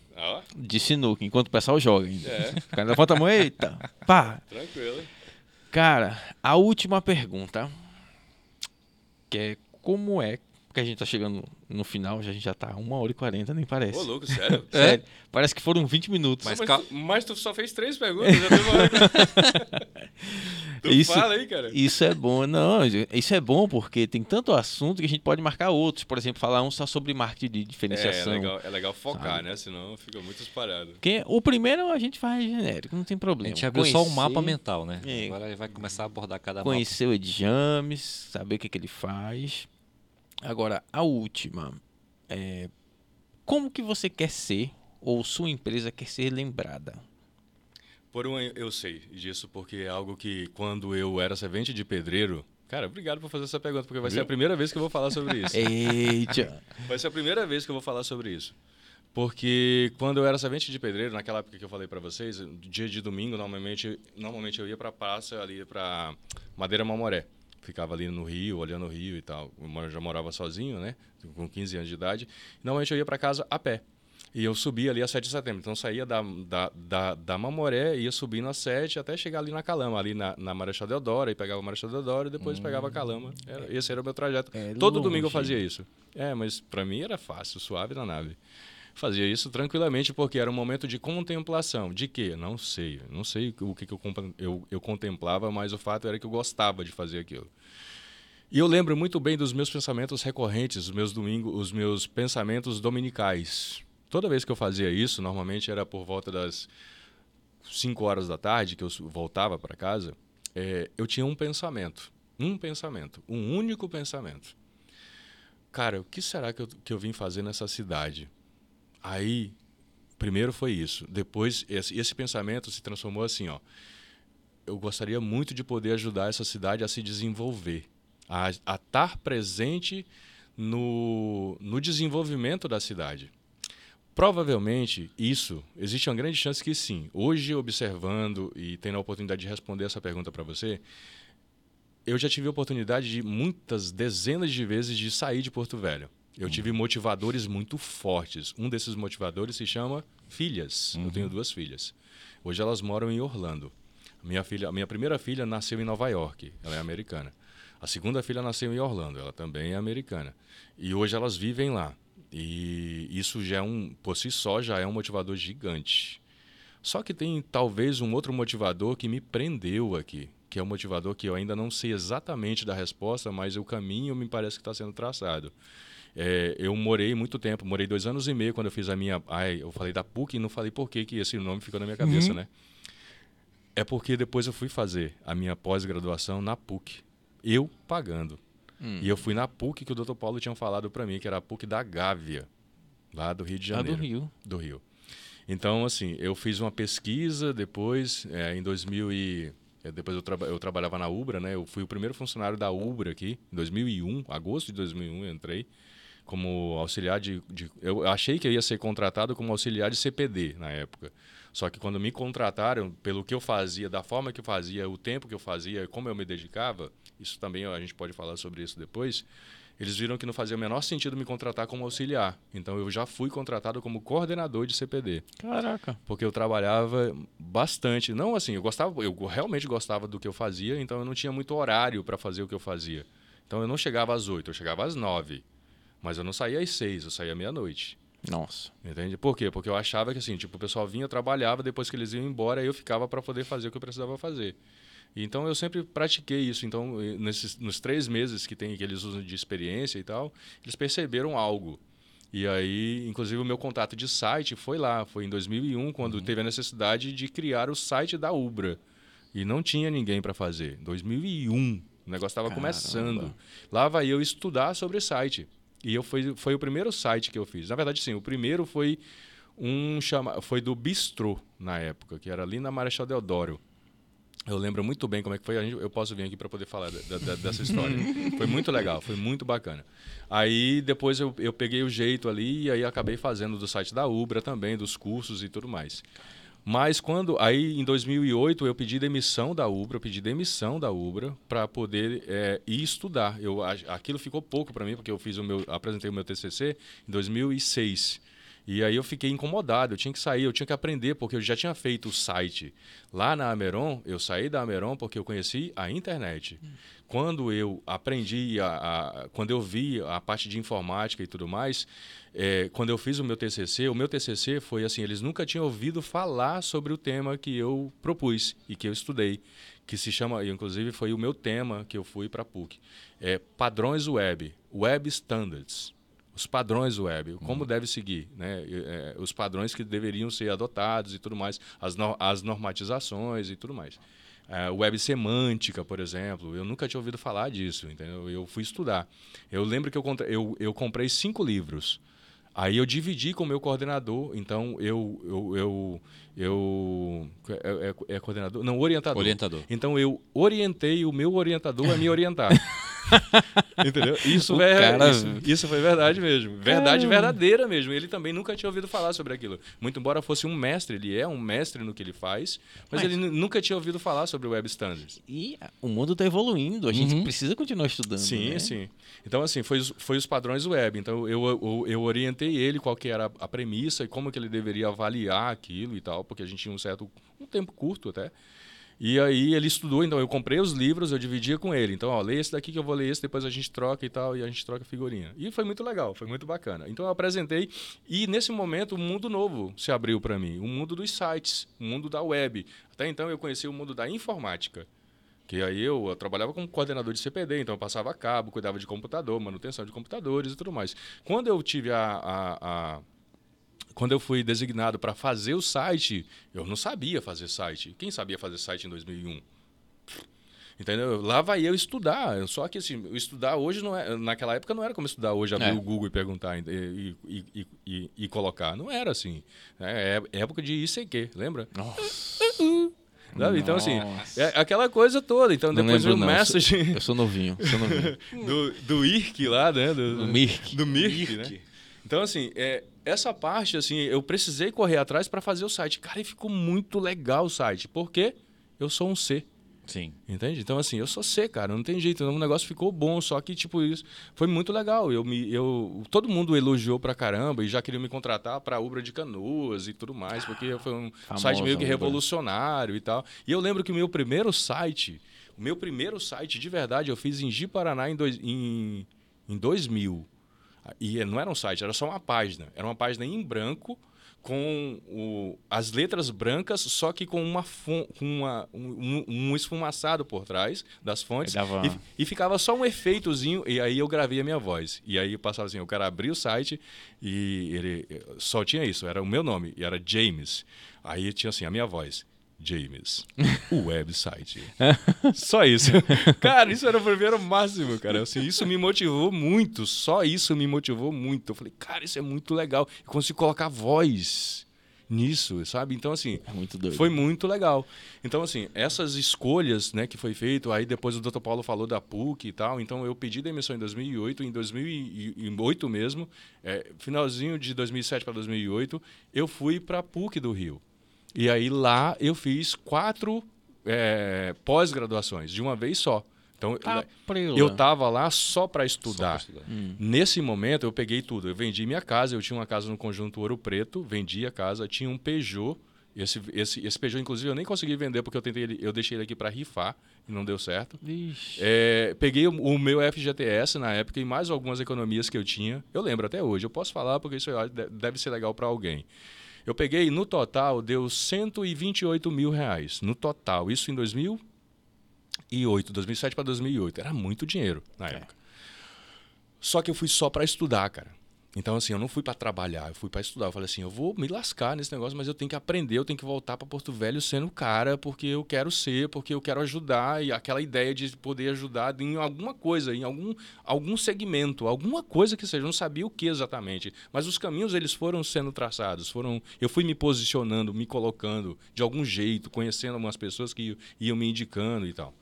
De sinuca, enquanto o pessoal joga ainda. É. O cara levanta a mão, eita. Pá. tranquilo. Cara, a última pergunta. Que é como é. Porque a gente tá chegando no final, já, a gente já tá 1 hora e 40, nem parece. Ô, louco, sério? Sério, Parece que foram 20 minutos. Mas Mas, cal- tu, mas tu só fez três perguntas, já demorou. tu Isso- fala aí, cara. Isso é bom, não, isso é bom porque tem tanto assunto que a gente pode marcar outros. Por exemplo, falar um só sobre marketing de É, é diferenciação. legal, é legal focar, sabe? né? Senão fica muito espalhado. Porque o primeiro a gente faz genérico, não tem A problema. gente abriu só um Conhecer- mapa mental, né? É. Agora ele vai começar a abordar cada Conhecer o Ed James, saber o que, que ele faz. Agora, a última. É, como que você quer ser, ou sua empresa quer ser lembrada? Por um, eu sei disso, porque é algo que quando eu era servente de pedreiro. Cara, obrigado por fazer essa pergunta, porque vai ser a primeira vez que eu vou falar sobre isso. Eita! Vai ser a primeira vez que eu vou falar sobre isso. Porque quando eu era servente de pedreiro, naquela época que eu falei para vocês, dia de domingo, normalmente, normalmente eu ia para praça, ali para Madeira Mamoré. Ficava ali no Rio, olhando o Rio e tal. Eu já morava sozinho, né? Com 15 anos de idade. Normalmente eu ia para casa a pé. E eu subia ali a 7 de setembro. Então saía da, da, da, da Mamoré, ia subindo a 7 até chegar ali na Calama, ali na, na Marechal Deodoro, e pegava a Marechal Deodoro e depois pegava a Calama. Era- esse era o meu trajeto. É Todo longe. domingo eu fazia isso. É, mas para mim era fácil, suave na nave. Fazia isso tranquilamente porque era um momento de contemplação. De quê? Não sei. Não sei o que, que eu, eu, eu contemplava, mas o fato era que eu gostava de fazer aquilo. E eu lembro muito bem dos meus pensamentos recorrentes, os meus domingos, os meus pensamentos dominicais. Toda vez que eu fazia isso, normalmente era por volta das 5 horas da tarde que eu voltava para casa, é, eu tinha um pensamento, um pensamento, um único pensamento. Cara, o que será que eu, que eu vim fazer nessa cidade? Aí, primeiro foi isso. Depois, esse, esse pensamento se transformou assim, ó. Eu gostaria muito de poder ajudar essa cidade a se desenvolver, a a estar presente no, no desenvolvimento da cidade. Provavelmente isso, existe uma grande chance que sim. Hoje, observando e tendo a oportunidade de responder essa pergunta para você, eu já tive a oportunidade de muitas dezenas de vezes de sair de Porto Velho. Eu tive motivadores muito fortes. Um desses motivadores se chama filhas. Eu tenho duas filhas. Hoje elas moram em Orlando. Minha filha, a minha primeira filha nasceu em Nova York. Ela é americana. A segunda filha nasceu em Orlando. Ela também é americana. E hoje elas vivem lá. E isso já é um, por si só, já é um motivador gigante. Só que tem talvez um outro motivador que me prendeu aqui, que é um motivador que eu ainda não sei exatamente da resposta, mas o caminho me parece que está sendo traçado. É, eu morei muito tempo, morei dois anos e meio quando eu fiz a minha. Ai, eu falei da PUC e não falei por que, esse nome ficou na minha cabeça, uhum. né? É porque depois eu fui fazer a minha pós-graduação na PUC, eu pagando. Hum. E eu fui na PUC que o Dr. Paulo tinha falado para mim, que era a PUC da Gávea, lá do Rio de Janeiro. Ah, do Rio. Do Rio. Então, assim, eu fiz uma pesquisa depois, é, em 2000 e... É, depois eu, tra eu, trabalhava na Ubra, né? Eu fui o primeiro funcionário da Ubra aqui, em 2001, agosto de 2001 eu entrei como auxiliar de, de... Eu achei que eu ia ser contratado como auxiliar de CPD na época. Só que quando me contrataram, pelo que eu fazia, da forma que eu fazia, o tempo que eu fazia, como eu me dedicava, isso também a gente pode falar sobre isso depois, eles viram que não fazia o menor sentido me contratar como auxiliar. Então eu já fui contratado como coordenador de CPD. Caraca. Porque eu trabalhava bastante. Não assim, eu gostava, eu realmente gostava do que eu fazia, então eu não tinha muito horário para fazer o que eu fazia. Então eu não chegava às oito, eu chegava às nove. Mas eu não saía às seis, eu saía meia-noite. Nossa. Entende? Por quê? Porque eu achava que assim, tipo, o pessoal vinha, trabalhava, depois que eles iam embora, eu ficava para poder fazer o que eu precisava fazer. Então eu sempre pratiquei isso. Então, nesses, nos três meses que tem que eles usam de experiência e tal, eles perceberam algo. E aí, inclusive, o meu contato de site foi lá. Foi em 2001, quando uhum. teve a necessidade de criar o site da Ubra. E não tinha ninguém para fazer. 2001. O negócio estava começando. Lá vai eu estudar sobre site. E eu foi, foi o primeiro site que eu fiz. Na verdade, sim, o primeiro foi um chama, foi do Bistrô na época, que era ali na Marechal Deodoro. Eu lembro muito bem como é que foi. Eu posso vir aqui para poder falar da, da, dessa história. foi muito legal, foi muito bacana. Aí depois eu, eu peguei o jeito ali e aí acabei fazendo do site da Ubra também, dos cursos e tudo mais. Mas quando aí em 2008 eu pedi demissão da Ubra, eu pedi demissão da Ubra para poder é, ir estudar. Eu aquilo ficou pouco para mim porque eu fiz o meu apresentei o meu TCC em 2006. E aí eu fiquei incomodado, eu tinha que sair, eu tinha que aprender, porque eu já tinha feito o site. Lá na Ameron, eu saí da Ameron porque eu conheci a internet. Hum. Quando eu aprendi, a, a, quando eu vi a parte de informática e tudo mais, é, quando eu fiz o meu TCC, o meu TCC foi assim, eles nunca tinham ouvido falar sobre o tema que eu propus e que eu estudei, que se chama, inclusive foi o meu tema que eu fui para a PUC, é padrões web, web standards os padrões web, como uhum. deve seguir, né? É, os padrões que deveriam ser adotados e tudo mais, as, no, as normatizações e tudo mais. É, web semântica, por exemplo, eu nunca tinha ouvido falar disso, entendeu? Eu fui estudar. Eu lembro que eu, eu, eu comprei cinco livros. Aí eu dividi com o meu coordenador, então eu eu, eu, eu é, é, é coordenador, não orientador. Orientador. Então eu orientei o meu orientador a me orientar. Entendeu? Isso, é, cara... isso, isso, foi verdade mesmo. Verdade verdadeira mesmo. Ele também nunca tinha ouvido falar sobre aquilo. Muito embora fosse um mestre, ele é um mestre no que ele faz, mas, mas... ele nunca tinha ouvido falar sobre web standards. E o mundo está evoluindo, a gente uhum. precisa continuar estudando. Sim, né? sim. Então, assim, foi, foi os padrões web. Então, eu, eu, eu orientei ele qual que era a premissa e como que ele deveria avaliar aquilo e tal, porque a gente tinha um certo um tempo curto até. E aí ele estudou, então eu comprei os livros, eu dividia com ele. Então, ó, lê esse daqui que eu vou ler esse, depois a gente troca e tal, e a gente troca figurinha. E foi muito legal, foi muito bacana. Então eu apresentei e nesse momento um mundo novo se abriu para mim, o um mundo dos sites, o um mundo da web. Até então eu conheci o mundo da informática. Que aí eu, eu, trabalhava como coordenador de CPD, então eu passava cabo, cuidava de computador, manutenção de computadores e tudo mais. Quando eu tive a, a, a quando eu fui designado para fazer o site, eu não sabia fazer site. Quem sabia fazer site em 2001? Entendeu? Lá vai eu estudar. Só que assim, estudar hoje não é, naquela época não era como estudar hoje, abrir é. o Google e perguntar e, e, e, e, e colocar. Não era assim. É, é época de ICQ, lembra? Nossa. Então, assim, é aquela coisa toda. Então, depois o message. Eu sou, eu sou novinho. Sou novinho. do, do IRC lá, né? Do, do Mirk. Do Mirk, né? Então, assim, é, essa parte, assim, eu precisei correr atrás para fazer o site. Cara, e ficou muito legal o site. Porque eu sou um C. Sim. Entende? Então, assim, eu sou C, cara, não tem jeito. O negócio ficou bom, só que, tipo, isso foi muito legal. Eu me, eu, todo mundo elogiou pra caramba e já queria me contratar pra Ubra de Canoas e tudo mais, porque foi um Famosa site meio que revolucionário e tal. E eu lembro que o meu primeiro site, o meu primeiro site de verdade, eu fiz em Ji Paraná em, dois, em, em 2000. E não era um site, era só uma página. Era uma página em branco com o, as letras brancas, só que com, uma, com uma um, um, esfumaçado por trás das fontes. Dava... E, e, ficava só um efeitozinho, e aí eu gravei a minha voz. E aí eu passava assim, eu quero abrir o site e ele só tinha isso, era o meu nome, e era James. Aí tinha assim, a minha voz. James, o website. só isso. Cara, isso era o primeiro máximo, cara. Assim, isso me motivou muito. Só isso me motivou muito. Eu falei, cara, isso é muito legal. Eu consigo colocar voz nisso, sabe? Então, assim, é muito doido. foi muito legal. Então, assim, essas escolhas né, que foi feito, aí depois o Dr. Paulo falou da PUC e tal, então eu pedi demissão em 2008, em 2008 mesmo, é, finalzinho de 2007 para 2008, eu fui para a PUC do Rio. E aí lá eu fiz quatro é, pós-graduações de uma vez só. Então tá eu estava lá só para estudar. estudar. Hum. Nesse momento eu peguei tudo. Eu vendi minha casa, eu tinha uma casa no conjunto Ouro Preto, vendi a casa, tinha um Peugeot. Esse, esse, esse Peugeot, inclusive, eu nem consegui vender porque eu tentei eu deixei ele aqui para rifar e não deu certo. É, peguei o, o, meu FGTS na época e mais algumas economias que eu tinha. Eu lembro até hoje. Eu posso falar porque isso deve ser legal para alguém. Eu peguei, no total, deu 128 mil reais. No total, isso em 2008, 2007 para 2008. Era muito dinheiro na é. época. Só que eu fui só para estudar, cara. Então, assim, eu não fui para trabalhar, eu fui para estudar. Eu falei assim, eu vou me lascar nesse negócio, mas eu tenho que aprender, eu tenho que voltar para Porto Velho sendo cara, porque eu quero ser, porque eu quero ajudar, e aquela ideia de poder ajudar em alguma coisa, em algum, algum segmento, alguma coisa que seja. Eu não sabia o que exatamente, mas os caminhos eles foram sendo traçados, foram. Eu fui me posicionando, me colocando de algum jeito, conhecendo algumas pessoas que iam me indicando e tal.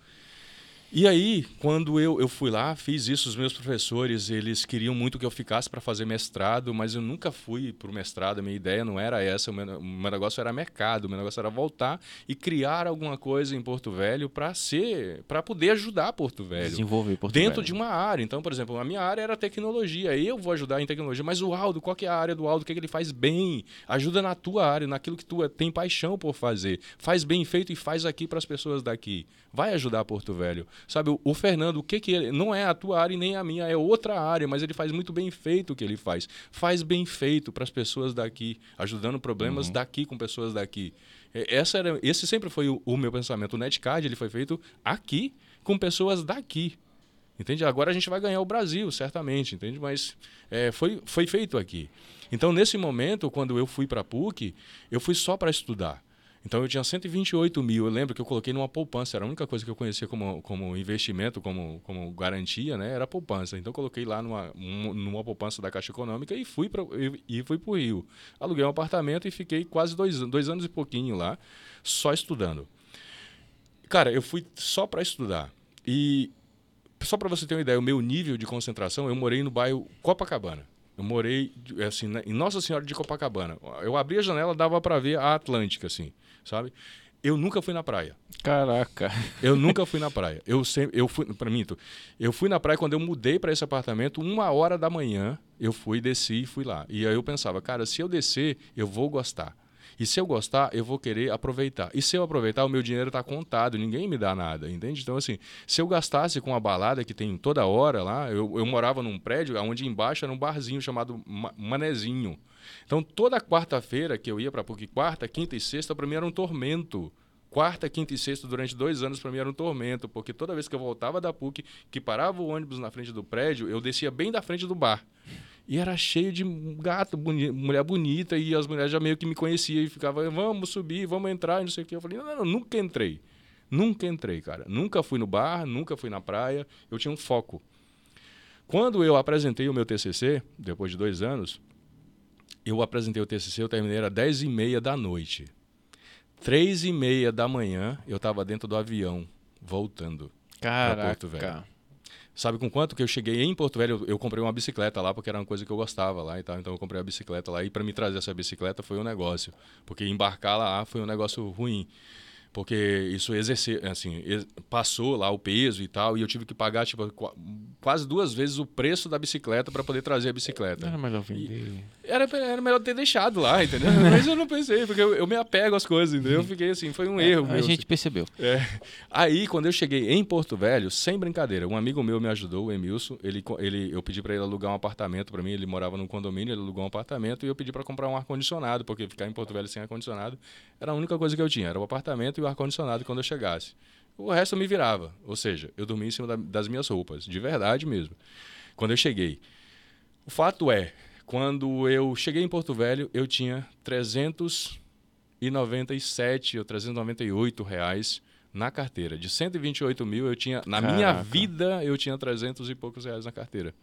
E aí, quando eu, eu fui lá, fiz isso, os meus professores, eles queriam muito que eu ficasse para fazer mestrado, mas eu nunca fui para o mestrado, a minha ideia não era essa, o meu, o meu, negócio era mercado, o meu negócio era voltar e criar alguma coisa em Porto Velho para ser, para poder ajudar Porto Velho. Desenvolver Porto Dentro Velho. de uma área. Então, por exemplo, a minha área era tecnologia, eu vou ajudar em tecnologia, mas o Aldo, qual que é a área do Aldo, o que, é que ele faz bem? Ajuda na tua área, naquilo que tu tem paixão por fazer. Faz bem feito e faz aqui para as pessoas daqui. Vai ajudar Porto Velho. Sabe, o, o Fernando, o que que ele. Não é a tua área e nem a minha, é outra área, mas ele faz muito bem feito o que ele faz. Faz bem feito para as pessoas daqui, ajudando problemas uhum. daqui com pessoas daqui. Essa era, esse sempre foi o, o meu pensamento. O Netcard ele foi feito aqui com pessoas daqui. Entende? Agora a gente vai ganhar o Brasil, certamente, entende? Mas é, foi, foi feito aqui. Então, nesse momento, quando eu fui para a PUC, eu fui só para estudar. Então eu tinha 128 mil. Eu lembro que eu coloquei numa poupança. Era a única coisa que eu conhecia como, como investimento, como, como garantia, né? Era poupança. Então eu coloquei lá numa, numa poupança da Caixa Econômica e fui para e, fui o Rio. Aluguei um apartamento e fiquei quase dois, dois anos e pouquinho lá, só estudando. Cara, eu fui só para estudar. E só para você ter uma ideia, o meu nível de concentração, eu morei no bairro Copacabana. Eu morei assim, em Nossa Senhora de Copacabana. Eu abri a janela, dava para ver a Atlântica, assim sabe? Eu nunca fui na praia. Caraca. Eu nunca fui na praia. Eu sempre, eu fui, para mim, eu fui na praia quando eu mudei para esse apartamento, uma hora da manhã, eu fui, desci e fui lá. E aí eu pensava, cara, se eu descer, eu vou gostar. E se eu gostar, eu vou querer aproveitar. E se eu aproveitar, o meu dinheiro está contado, ninguém me dá nada, entende? Então, assim, se eu gastasse com a balada que tem toda hora lá, eu, eu morava num prédio onde embaixo era um barzinho chamado Manezinho. Então, toda quarta-feira que eu ia para PUC, quarta, quinta e sexta, para mim era um tormento. Quarta, quinta e sexta, durante dois anos, para mim era um tormento, porque toda vez que eu voltava da PUC, que parava o ônibus na frente do prédio, eu descia bem da frente do bar. E era cheio de gato, boni mulher bonita, e as mulheres já meio que me conheciam e ficavam, vamos subir, vamos entrar, não sei o quê. Eu falei, não, não, não, nunca entrei. Nunca entrei, cara. Nunca fui no bar, nunca fui na praia. Eu tinha um foco. Quando eu apresentei o meu TCC, depois de dois anos, eu apresentei o TCC, eu terminei às 10 e meia da noite. Três e meia da manhã, eu estava dentro do avião, voltando para Porto Velho. Sabe com quanto que eu cheguei em Porto Velho? Eu, comprei uma bicicleta lá porque era uma coisa que eu gostava lá e tal. Então eu comprei a bicicleta lá e para me trazer essa bicicleta foi um negócio, porque embarcar lá foi um negócio ruim. Porque isso exercer, assim, passou lá o peso e tal, e eu tive que pagar tipo qua- quase duas vezes o preço da bicicleta para poder trazer a bicicleta. Era melhor vender. Era, era melhor ter deixado lá, entendeu? Mas eu não pensei, porque eu, eu me apego às coisas, entendeu? Eu fiquei assim, foi um erro. a meu, gente percebeu. é. Aí, quando eu cheguei em Porto Velho, sem brincadeira, um amigo meu me ajudou, o Emilson. Ele, ele, eu pedi para ele alugar um apartamento para mim. Ele morava num condomínio, ele alugou um apartamento e eu pedi para comprar um ar-condicionado, porque ficar em Porto Velho sem ar-condicionado era a única coisa que eu tinha. Era o apartamento e o ar-condicionado quando eu chegasse. O resto eu me virava. Ou seja, eu dormia em cima da- das minhas roupas, de verdade mesmo. Quando eu cheguei. O fato é, quando eu cheguei em Porto Velho, eu tinha 397 ou 398 reais na carteira. De 128 mil, eu tinha. Na minha Caraca. vida, eu tinha 300 e poucos reais na carteira.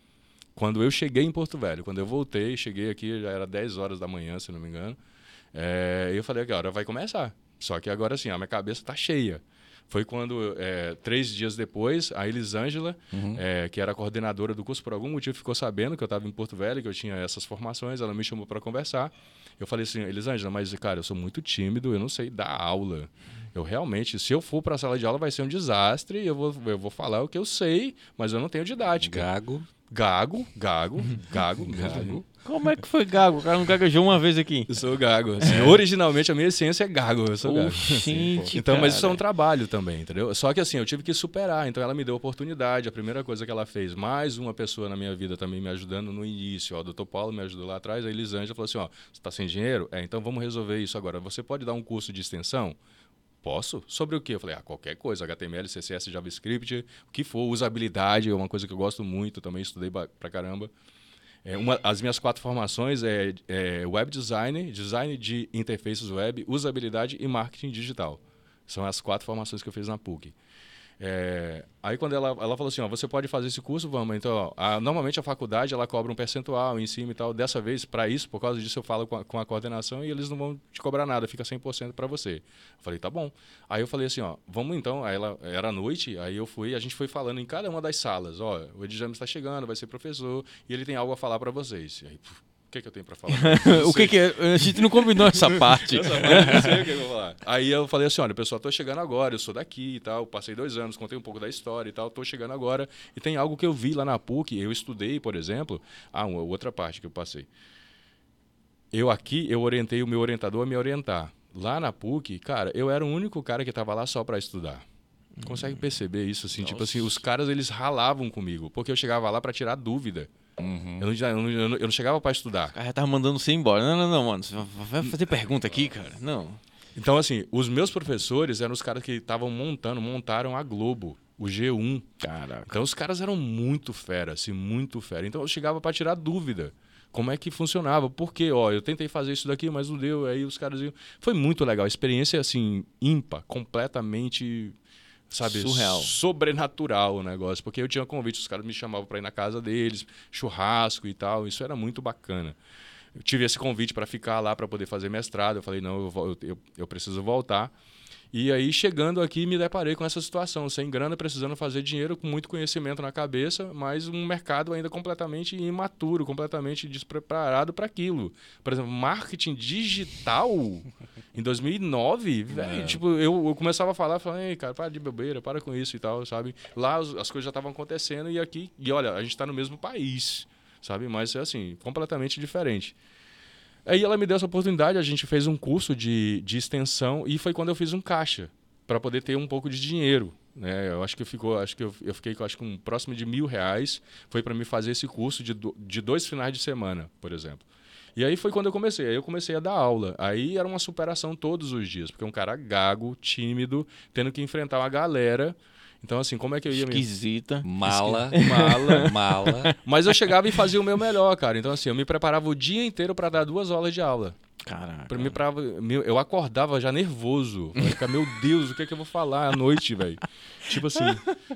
Quando eu cheguei em Porto Velho, quando eu voltei, cheguei aqui, já era 10 horas da manhã, se não me engano. É, eu falei que a hora vai começar. Só que agora sim, a minha cabeça tá cheia. Foi quando, é, três dias depois, a Elisângela, é, que era a coordenadora do curso, por algum motivo ficou sabendo que eu estava em Porto Velho, que eu tinha essas formações, ela me chamou para conversar. Eu falei assim, Elisângela, mas cara, eu sou muito tímido, eu não sei dar aula. Eu realmente, se eu for para a sala de aula, vai ser um desastre. Eu vou, eu vou falar o que eu sei, mas eu não tenho didática. Gago. Gago, gago, gago, mesmo. Como é que foi gago? O cara não gaguejou uma vez aqui. Eu sou gago. assim, Originalmente a minha essência é gago, eu sou gago. Oxente, Então, mas isso é um cara. trabalho também, entendeu? Só que assim, eu tive que superar. Então ela me deu oportunidade. A primeira coisa que ela fez, mais uma pessoa na minha vida também me ajudando no início. Ó, o doutor Paulo me ajudou lá atrás. A Elisângela falou assim: ó, você está sem dinheiro? É, então vamos resolver isso agora. Você pode dar um curso de extensão? Posso? Sobre o quê? Eu falei, ah, qualquer coisa, HTML, CSS, JavaScript, o que for, usabilidade, é uma coisa que eu gosto muito, também estudei pra caramba. É, uma, as minhas quatro formações é, é web design, design de interfaces web, usabilidade e marketing digital. São as quatro formações que eu fiz na PUC. É, aí quando ela, ela falou assim, ó, você pode fazer esse curso, vamos. Então, ó, a- normalmente a faculdade ela cobra um percentual em cima e tal. Dessa vez, para isso, por causa disso, eu falo com a, com a coordenação e eles não vão te cobrar nada, fica 100% para você. Eu falei, tá bom. Aí eu falei assim, ó, vamos então. Aí ela era noite, aí eu fui, a gente foi falando em cada uma das salas, ó, o Ed James está chegando, vai ser professor e ele tem algo a falar para vocês. Aí, puf, que, que eu tenho para falar? o que que é? A gente não combinou essa parte. Essa parte não sei o que eu vou falar. Aí eu falei assim, olha, pessoal, tô chegando agora, eu sou daqui e tal, passei dois anos, contei um pouco da história e tal, tô chegando agora. E tem algo que eu vi lá na PUC, eu estudei, por exemplo. Ah, uma outra parte que eu passei. Eu aqui, eu orientei o meu orientador a me orientar. Lá na PUC, cara, eu era o único cara que estava lá só para estudar. Consegue perceber isso assim? Tipo assim, os caras eles ralavam comigo, porque eu chegava lá para tirar dúvida. Uhum. Eu, não, eu, não, eu não- eu não chegava para estudar. O cara já tava mandando você embora. Não, não, não, mano. Você vai fazer pergunta aqui, cara? Não. Então, assim, os meus professores eram os caras que estavam montando, montaram a Globo, o G1. Caraca. Então, os caras eram muito fera, assim, muito fera. Então, eu chegava para tirar dúvida. Como é que funcionava? Porque, ó, eu tentei fazer isso daqui, mas não deu. Aí os caras iam. Foi muito legal. A experiência, assim, ímpar, completamente. Sabe, Surreal. sobrenatural o negócio. Porque eu tinha convite, os caras me chamavam para ir na casa deles, churrasco e tal. Isso era muito bacana. Eu tive esse convite para ficar lá para poder fazer mestrado. Eu falei, não, eu, eu, eu preciso voltar. E aí, chegando aqui, me deparei com essa situação, sem grana, precisando fazer dinheiro, com muito conhecimento na cabeça, mas um mercado ainda completamente imaturo, completamente despreparado para aquilo. Por exemplo, marketing digital em 2009, velho, tipo, eu, eu começava a falar, falando, ei, cara, para de bobeira, para com isso e tal, sabe? Lá as, as coisas já estavam acontecendo e aqui, e olha, a gente está no mesmo país, sabe? Mas é assim, completamente diferente. Aí ela me deu essa oportunidade, a gente fez um curso de, de extensão e foi quando eu fiz um caixa para poder ter um pouco de dinheiro. Né? Eu acho que ficou, acho que eu, eu fiquei com acho que um próximo de mil reais foi para me fazer esse curso de, do- de dois finais de semana, por exemplo. E aí foi quando eu comecei. Aí eu comecei a dar aula. Aí era uma superação todos os dias, porque um cara gago, tímido, tendo que enfrentar uma galera. Então, assim, como é que eu ia me Esquisita. Mala. Mala. Mala. Mas eu chegava e fazia o meu melhor, cara. Então, assim, eu me preparava o dia inteiro para dar duas aulas de aula. Caraca. Pra mim, pra, eu acordava já nervoso. Ficar, meu Deus, o que é que eu vou falar à noite, velho? Tipo assim,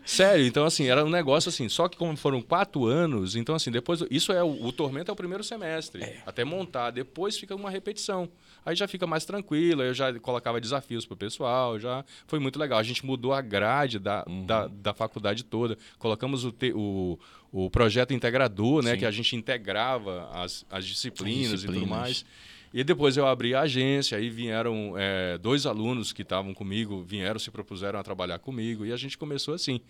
sério. Então, assim, era um negócio assim. Só que como foram quatro anos, então, assim, depois. Isso é o, o Tormento é o primeiro semestre. Até montar. Depois fica uma repetição. Aí já fica mais tranquilo. Eu já colocava desafios pro pessoal. Já foi muito legal. A gente mudou a grade da, da, da faculdade toda. Colocamos o, te- o, o projeto integrador, né? Sim. Que a gente integrava as, as disciplinas, e tudo disciplinas. mais. E depois eu abri a agência, aí vieram é, dois alunos que estavam comigo, vieram, se propuseram a trabalhar comigo, e a gente começou assim.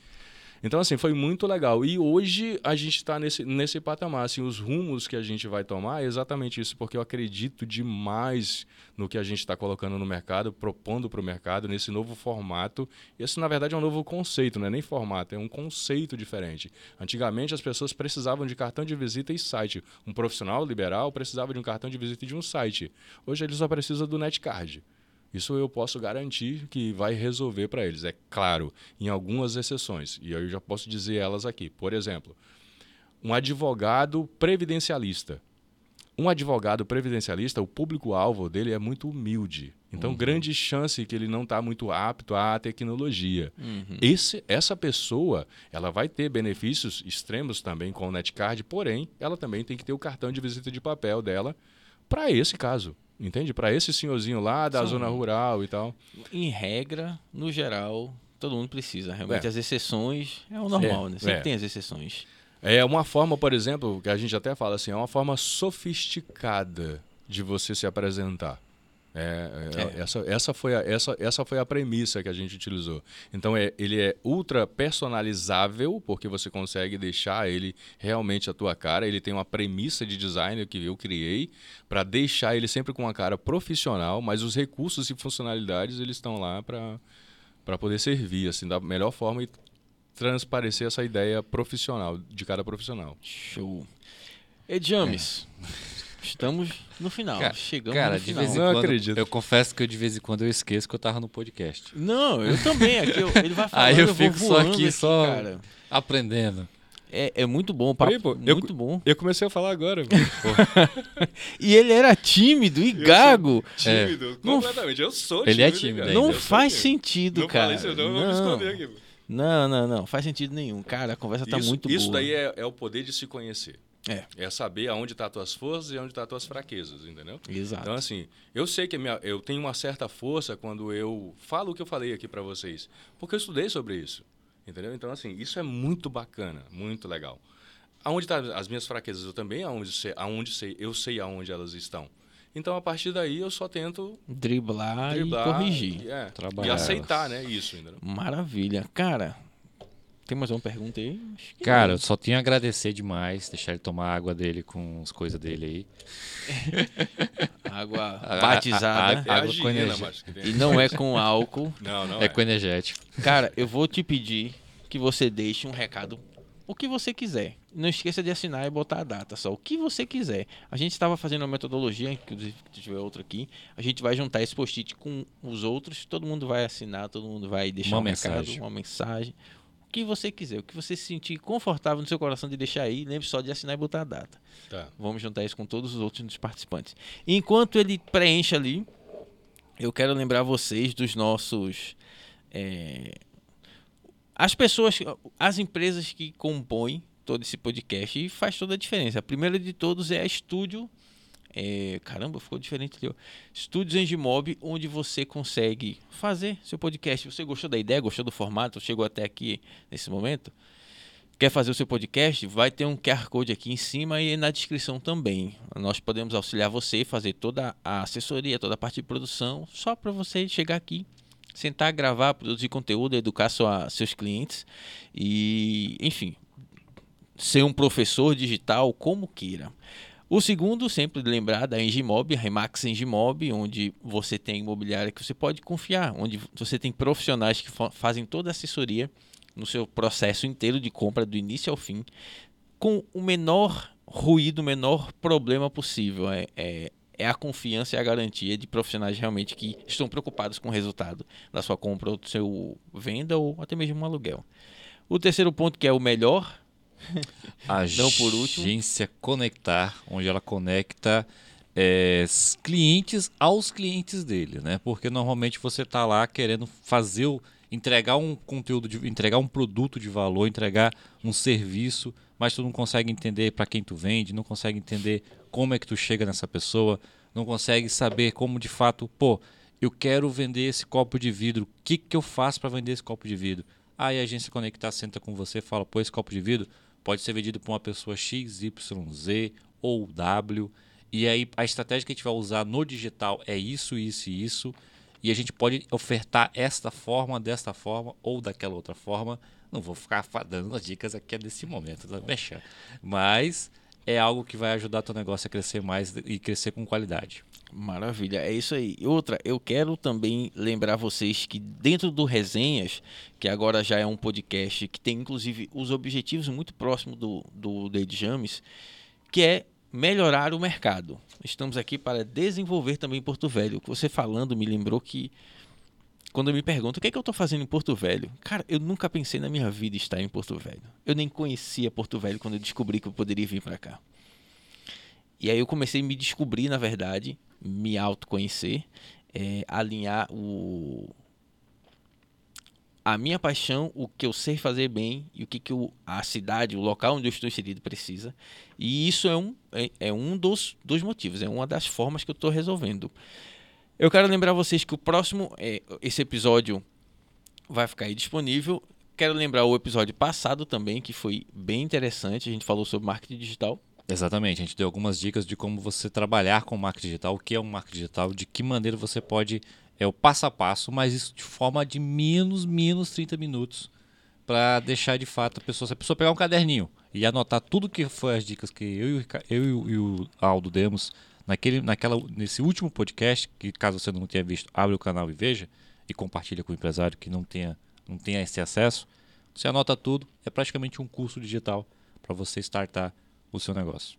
Então, assim, foi muito legal. E hoje a gente está nesse, nesse patamar. Assim, os rumos que a gente vai tomar é exatamente isso, porque eu acredito demais no que a gente está colocando no mercado, propondo para o mercado, nesse novo formato. Esse, na verdade, é um novo conceito, não é nem formato, é um conceito diferente. Antigamente, as pessoas precisavam de cartão de visita e site. Um profissional liberal precisava de um cartão de visita e de um site. Hoje, ele só precisa do netcard. Isso eu posso garantir que vai resolver para eles. É claro, em algumas exceções. E eu já posso dizer elas aqui. Por exemplo, um advogado previdencialista. Um advogado previdencialista, o público-alvo dele é muito humilde. Então, uhum. grande chance que ele não está muito apto à tecnologia. Uhum. Esse, essa pessoa, ela vai ter benefícios extremos também com o Netcard, porém, ela também tem que ter o cartão de visita de papel dela para esse caso. Entende? Para esse senhorzinho lá da São... zona rural e tal. Em regra, no geral, todo mundo precisa. Realmente, é. as exceções é o normal, é. né? Sempre é. tem as exceções. É uma forma, por exemplo, que a gente até fala assim, é uma forma sofisticada de você se apresentar. É, é, é. Essa, essa, foi a, essa, essa foi a premissa que a gente utilizou. Então, é, ele é ultra personalizável, porque você consegue deixar ele realmente a tua cara. Ele tem uma premissa de design que eu criei para deixar ele sempre com uma cara profissional, mas os recursos e funcionalidades eles estão lá para poder servir assim, da melhor forma e transparecer essa ideia profissional, de cada profissional. Show. Edjames. É. Estamos no final. Cara, Chegamos cara, no final. De vez em quando, acredito. Eu confesso que eu, de vez em quando eu esqueço que eu tava no podcast. Não, eu também. Aqui eu, ele vai falar. Aí eu, eu fico só aqui, aqui, só cara. aprendendo. É, é muito bom, papo, Aí, pô, muito eu, bom. Eu comecei a falar agora. e ele era tímido e gago. Tímido, é. completamente. Eu sou tímido. Ele é tímido. Não faz sentido, não cara. Falei isso, não, não. Vou me aqui. Não, não, não. Faz sentido nenhum. Cara, a conversa tá isso, muito boa. Isso daí é, é o poder de se conhecer. É. É saber aonde estão tá as tuas forças e onde estão tá as tuas fraquezas, entendeu? Exato. Então, assim, eu sei que minha, eu tenho uma certa força quando eu falo o que eu falei aqui para vocês, porque eu estudei sobre isso, entendeu? Então, assim, isso é muito bacana, muito legal. Aonde estão tá as minhas fraquezas? Eu também aonde sei, aonde sei, eu sei aonde elas estão. Então, a partir daí, eu só tento driblar, driblar e corrigir. E, é, e aceitar, né? Isso, entendeu? Maravilha. Cara, tem mais uma pergunta aí? Cara, eu só tenho a agradecer demais, deixar ele tomar a água dele com as coisas dele aí. água batizada. A, a, a, água com energia. E não é com álcool. Não, não é, é com energético. Cara, eu vou te pedir que você deixe um recado, o que você quiser. Não esqueça de assinar e botar a data, só o que você quiser. A gente estava fazendo uma metodologia, inclusive se tiver outra aqui, a gente vai juntar esse post-it com os outros, todo mundo vai assinar, todo mundo vai deixar uma um mensagem. recado, uma mensagem, que você quiser, o que você se sentir confortável no seu coração de deixar aí, lembre só de assinar e botar a data. Tá. Vamos juntar isso com todos os outros participantes. Enquanto ele preenche ali, eu quero lembrar vocês dos nossos. É, as pessoas, as empresas que compõem todo esse podcast e faz toda a diferença. A primeira de todos é a Estúdio é, caramba, ficou diferente ali. Estúdios Engimob, onde você consegue fazer seu podcast. Você gostou da ideia, gostou do formato, chegou até aqui nesse momento? Quer fazer o seu podcast? Vai ter um QR Code aqui em cima e na descrição também. Nós podemos auxiliar você, fazer toda a assessoria, toda a parte de produção, só para você chegar aqui, sentar, gravar, produzir conteúdo, educar sua, seus clientes e, enfim, ser um professor digital como queira. O segundo, sempre lembrar da Engimob, Remax Engimob, onde você tem imobiliária que você pode confiar, onde você tem profissionais que fazem toda a assessoria no seu processo inteiro de compra, do início ao fim, com o menor ruído, o menor problema possível. É, é, é a confiança e a garantia de profissionais realmente que estão preocupados com o resultado da sua compra ou do seu venda ou até mesmo um aluguel. O terceiro ponto, que é o melhor, Não por último. Agência Conectar, onde ela conecta é, clientes aos clientes dele, né? Porque normalmente você está lá querendo fazer, o, entregar um conteúdo, de, entregar um produto de valor, entregar um serviço, mas tu não consegue entender para quem tu vende, não consegue entender como é que tu chega nessa pessoa, não consegue saber como de fato, pô, eu quero vender esse copo de vidro, o que, que eu faço para vender esse copo de vidro? Aí a agência Conectar senta com você e fala, pô, esse copo de vidro pode ser vendido por uma pessoa X, Y, Z ou W E aí a estratégia que a gente vai usar no digital é isso, isso e isso. E a gente pode ofertar esta forma, desta forma ou daquela outra forma. Não vou ficar dando as dicas aqui nesse momento, tá mexendo. Mas é algo que vai ajudar teu negócio a crescer mais e crescer com qualidade. Maravilha, é isso aí. Outra, eu quero também lembrar vocês que dentro do Resenhas, que agora já é um podcast que tem inclusive os objetivos muito próximos do, do Dead James, que é melhorar o mercado. Estamos aqui para desenvolver também Porto Velho. Você falando me lembrou que quando me perguntam o que, é que eu estou fazendo em Porto Velho, cara, eu nunca pensei na minha vida estar em Porto Velho. Eu nem conhecia Porto Velho quando eu descobri que eu poderia vir para cá. E aí eu comecei a me descobrir, na verdade, me autoconhecer, é, alinhar o, a minha paixão, o que eu sei fazer bem e o que, que eu, a cidade, o local onde eu estou inserido precisa. E isso é um, é, é um dos, dos motivos, é uma das formas que eu estou resolvendo. Eu quero lembrar vocês que o próximo, é, esse episódio vai ficar aí disponível. Quero lembrar o episódio passado também, que foi bem interessante. A gente falou sobre marketing digital. Exatamente, a gente deu algumas dicas de como você trabalhar com marketing digital, o que é um marketing digital, de que maneira você pode, é o passo a passo, mas isso de forma de menos, menos 30 minutos, para deixar de fato a pessoa, se a pessoa pegar um caderninho e anotar tudo que foi as dicas que eu, eu e o Aldo demos naquele, naquela, nesse último podcast, que caso você não tenha visto, abre o canal e veja, e compartilha com o empresário que não tenha, não tenha esse acesso, você anota tudo, é praticamente um curso digital para você startar o seu negócio.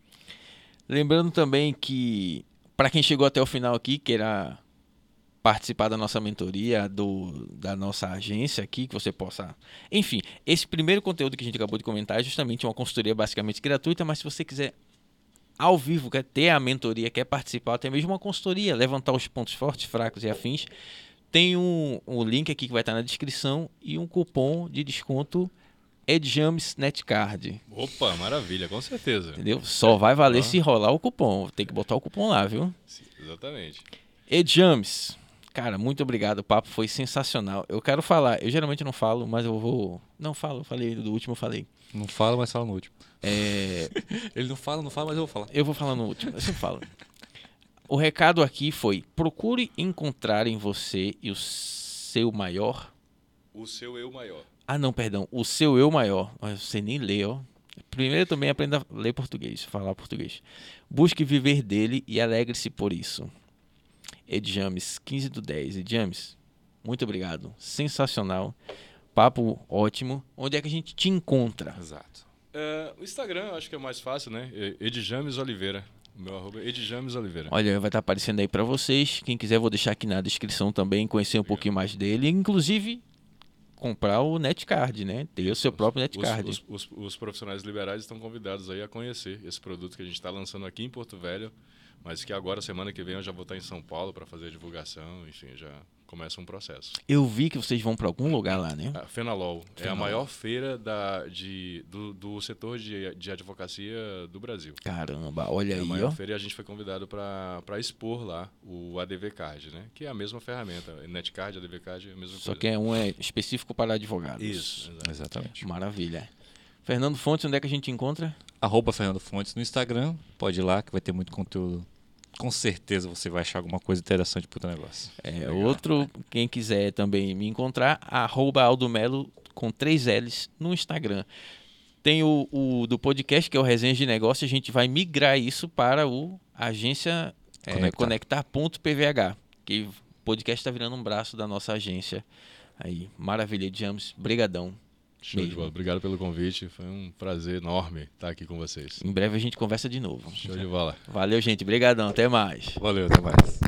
Lembrando também que, para quem chegou até o final aqui, queira participar da nossa mentoria, do, da nossa agência aqui, que você possa. Enfim, esse primeiro conteúdo que a gente acabou de comentar é justamente uma consultoria basicamente gratuita, mas se você quiser ao vivo, quer ter a mentoria, quer participar, até mesmo uma consultoria, levantar os pontos fortes, fracos e afins, tem um, um link aqui que vai estar na descrição e um cupom de desconto Edjames Netcard. Opa, maravilha, com certeza. Entendeu? Só vai valer ah. se rolar o cupom. Tem que botar o cupom lá, viu? Sim, exatamente. Edjames, cara, muito obrigado. O papo foi sensacional. Eu quero falar, eu geralmente não falo, mas eu vou. Não falo, falei do último, eu falei. Não fala, mas fala no último. É... Ele não fala, não fala, mas eu vou falar. Eu vou falar no último, eu sempre falo. O recado aqui foi: procure encontrar em você e o seu maior. O seu eu maior. Ah, não, perdão. O seu eu maior. Você nem lê, ó. Primeiro também aprenda a ler português, falar português. Busque viver dele e alegre-se por isso. Edjames, 15 do 10. Edjames, muito obrigado. Sensacional. Papo ótimo. Onde é que a gente te encontra? Exato. É, o Instagram eu acho que é mais fácil, né? Edjames Oliveira. Meu arroba é Edjames Oliveira. Olha, vai estar aparecendo aí para vocês. Quem quiser, vou deixar aqui na descrição também, conhecer um pouquinho mais dele. Inclusive, comprar o netcard, né? Ter o seu próprio netcard. Os, os, os, os, profissionais liberais estão convidados aí a conhecer esse produto que a gente está lançando aqui em Porto Velho, mas que agora, semana que vem, eu já vou estar em São Paulo para fazer a divulgação, enfim, já começa um processo. Eu vi que vocês vão para algum lugar lá, né? A Fenalol. Fenalol. É a maior feira da, de, do, do setor de, de advocacia do Brasil. Caramba, olha é aí. A maior ó. feira e a gente foi convidado para expor lá o ADV Card, né? Que é a mesma ferramenta. Netcard, ADV Card é a mesma Só coisa. que é um é específico para advogados. Isso, exatamente. Maravilha. Fernando Fontes, onde é que a gente encontra? Arroba Fernando Fontes no Instagram. Pode ir lá que vai ter muito conteúdo com certeza você vai achar alguma coisa interessante pro teu negócio. É, Legal. outro, quem quiser também me encontrar, arroba Aldomelo com três L's no Instagram. Tem o, o, do podcast, que é o Resenha de Negócio, a gente vai migrar isso para o agência é, conectar.pvh, que o podcast está virando um braço da nossa agência. Aí, maravilha, James, brigadão. Show mesmo. de bola. Obrigado pelo convite. Foi um prazer enorme estar aqui com vocês. Em breve a gente conversa de novo. Show de bola. Valeu, gente. Obrigadão. Até mais. Valeu, até mais.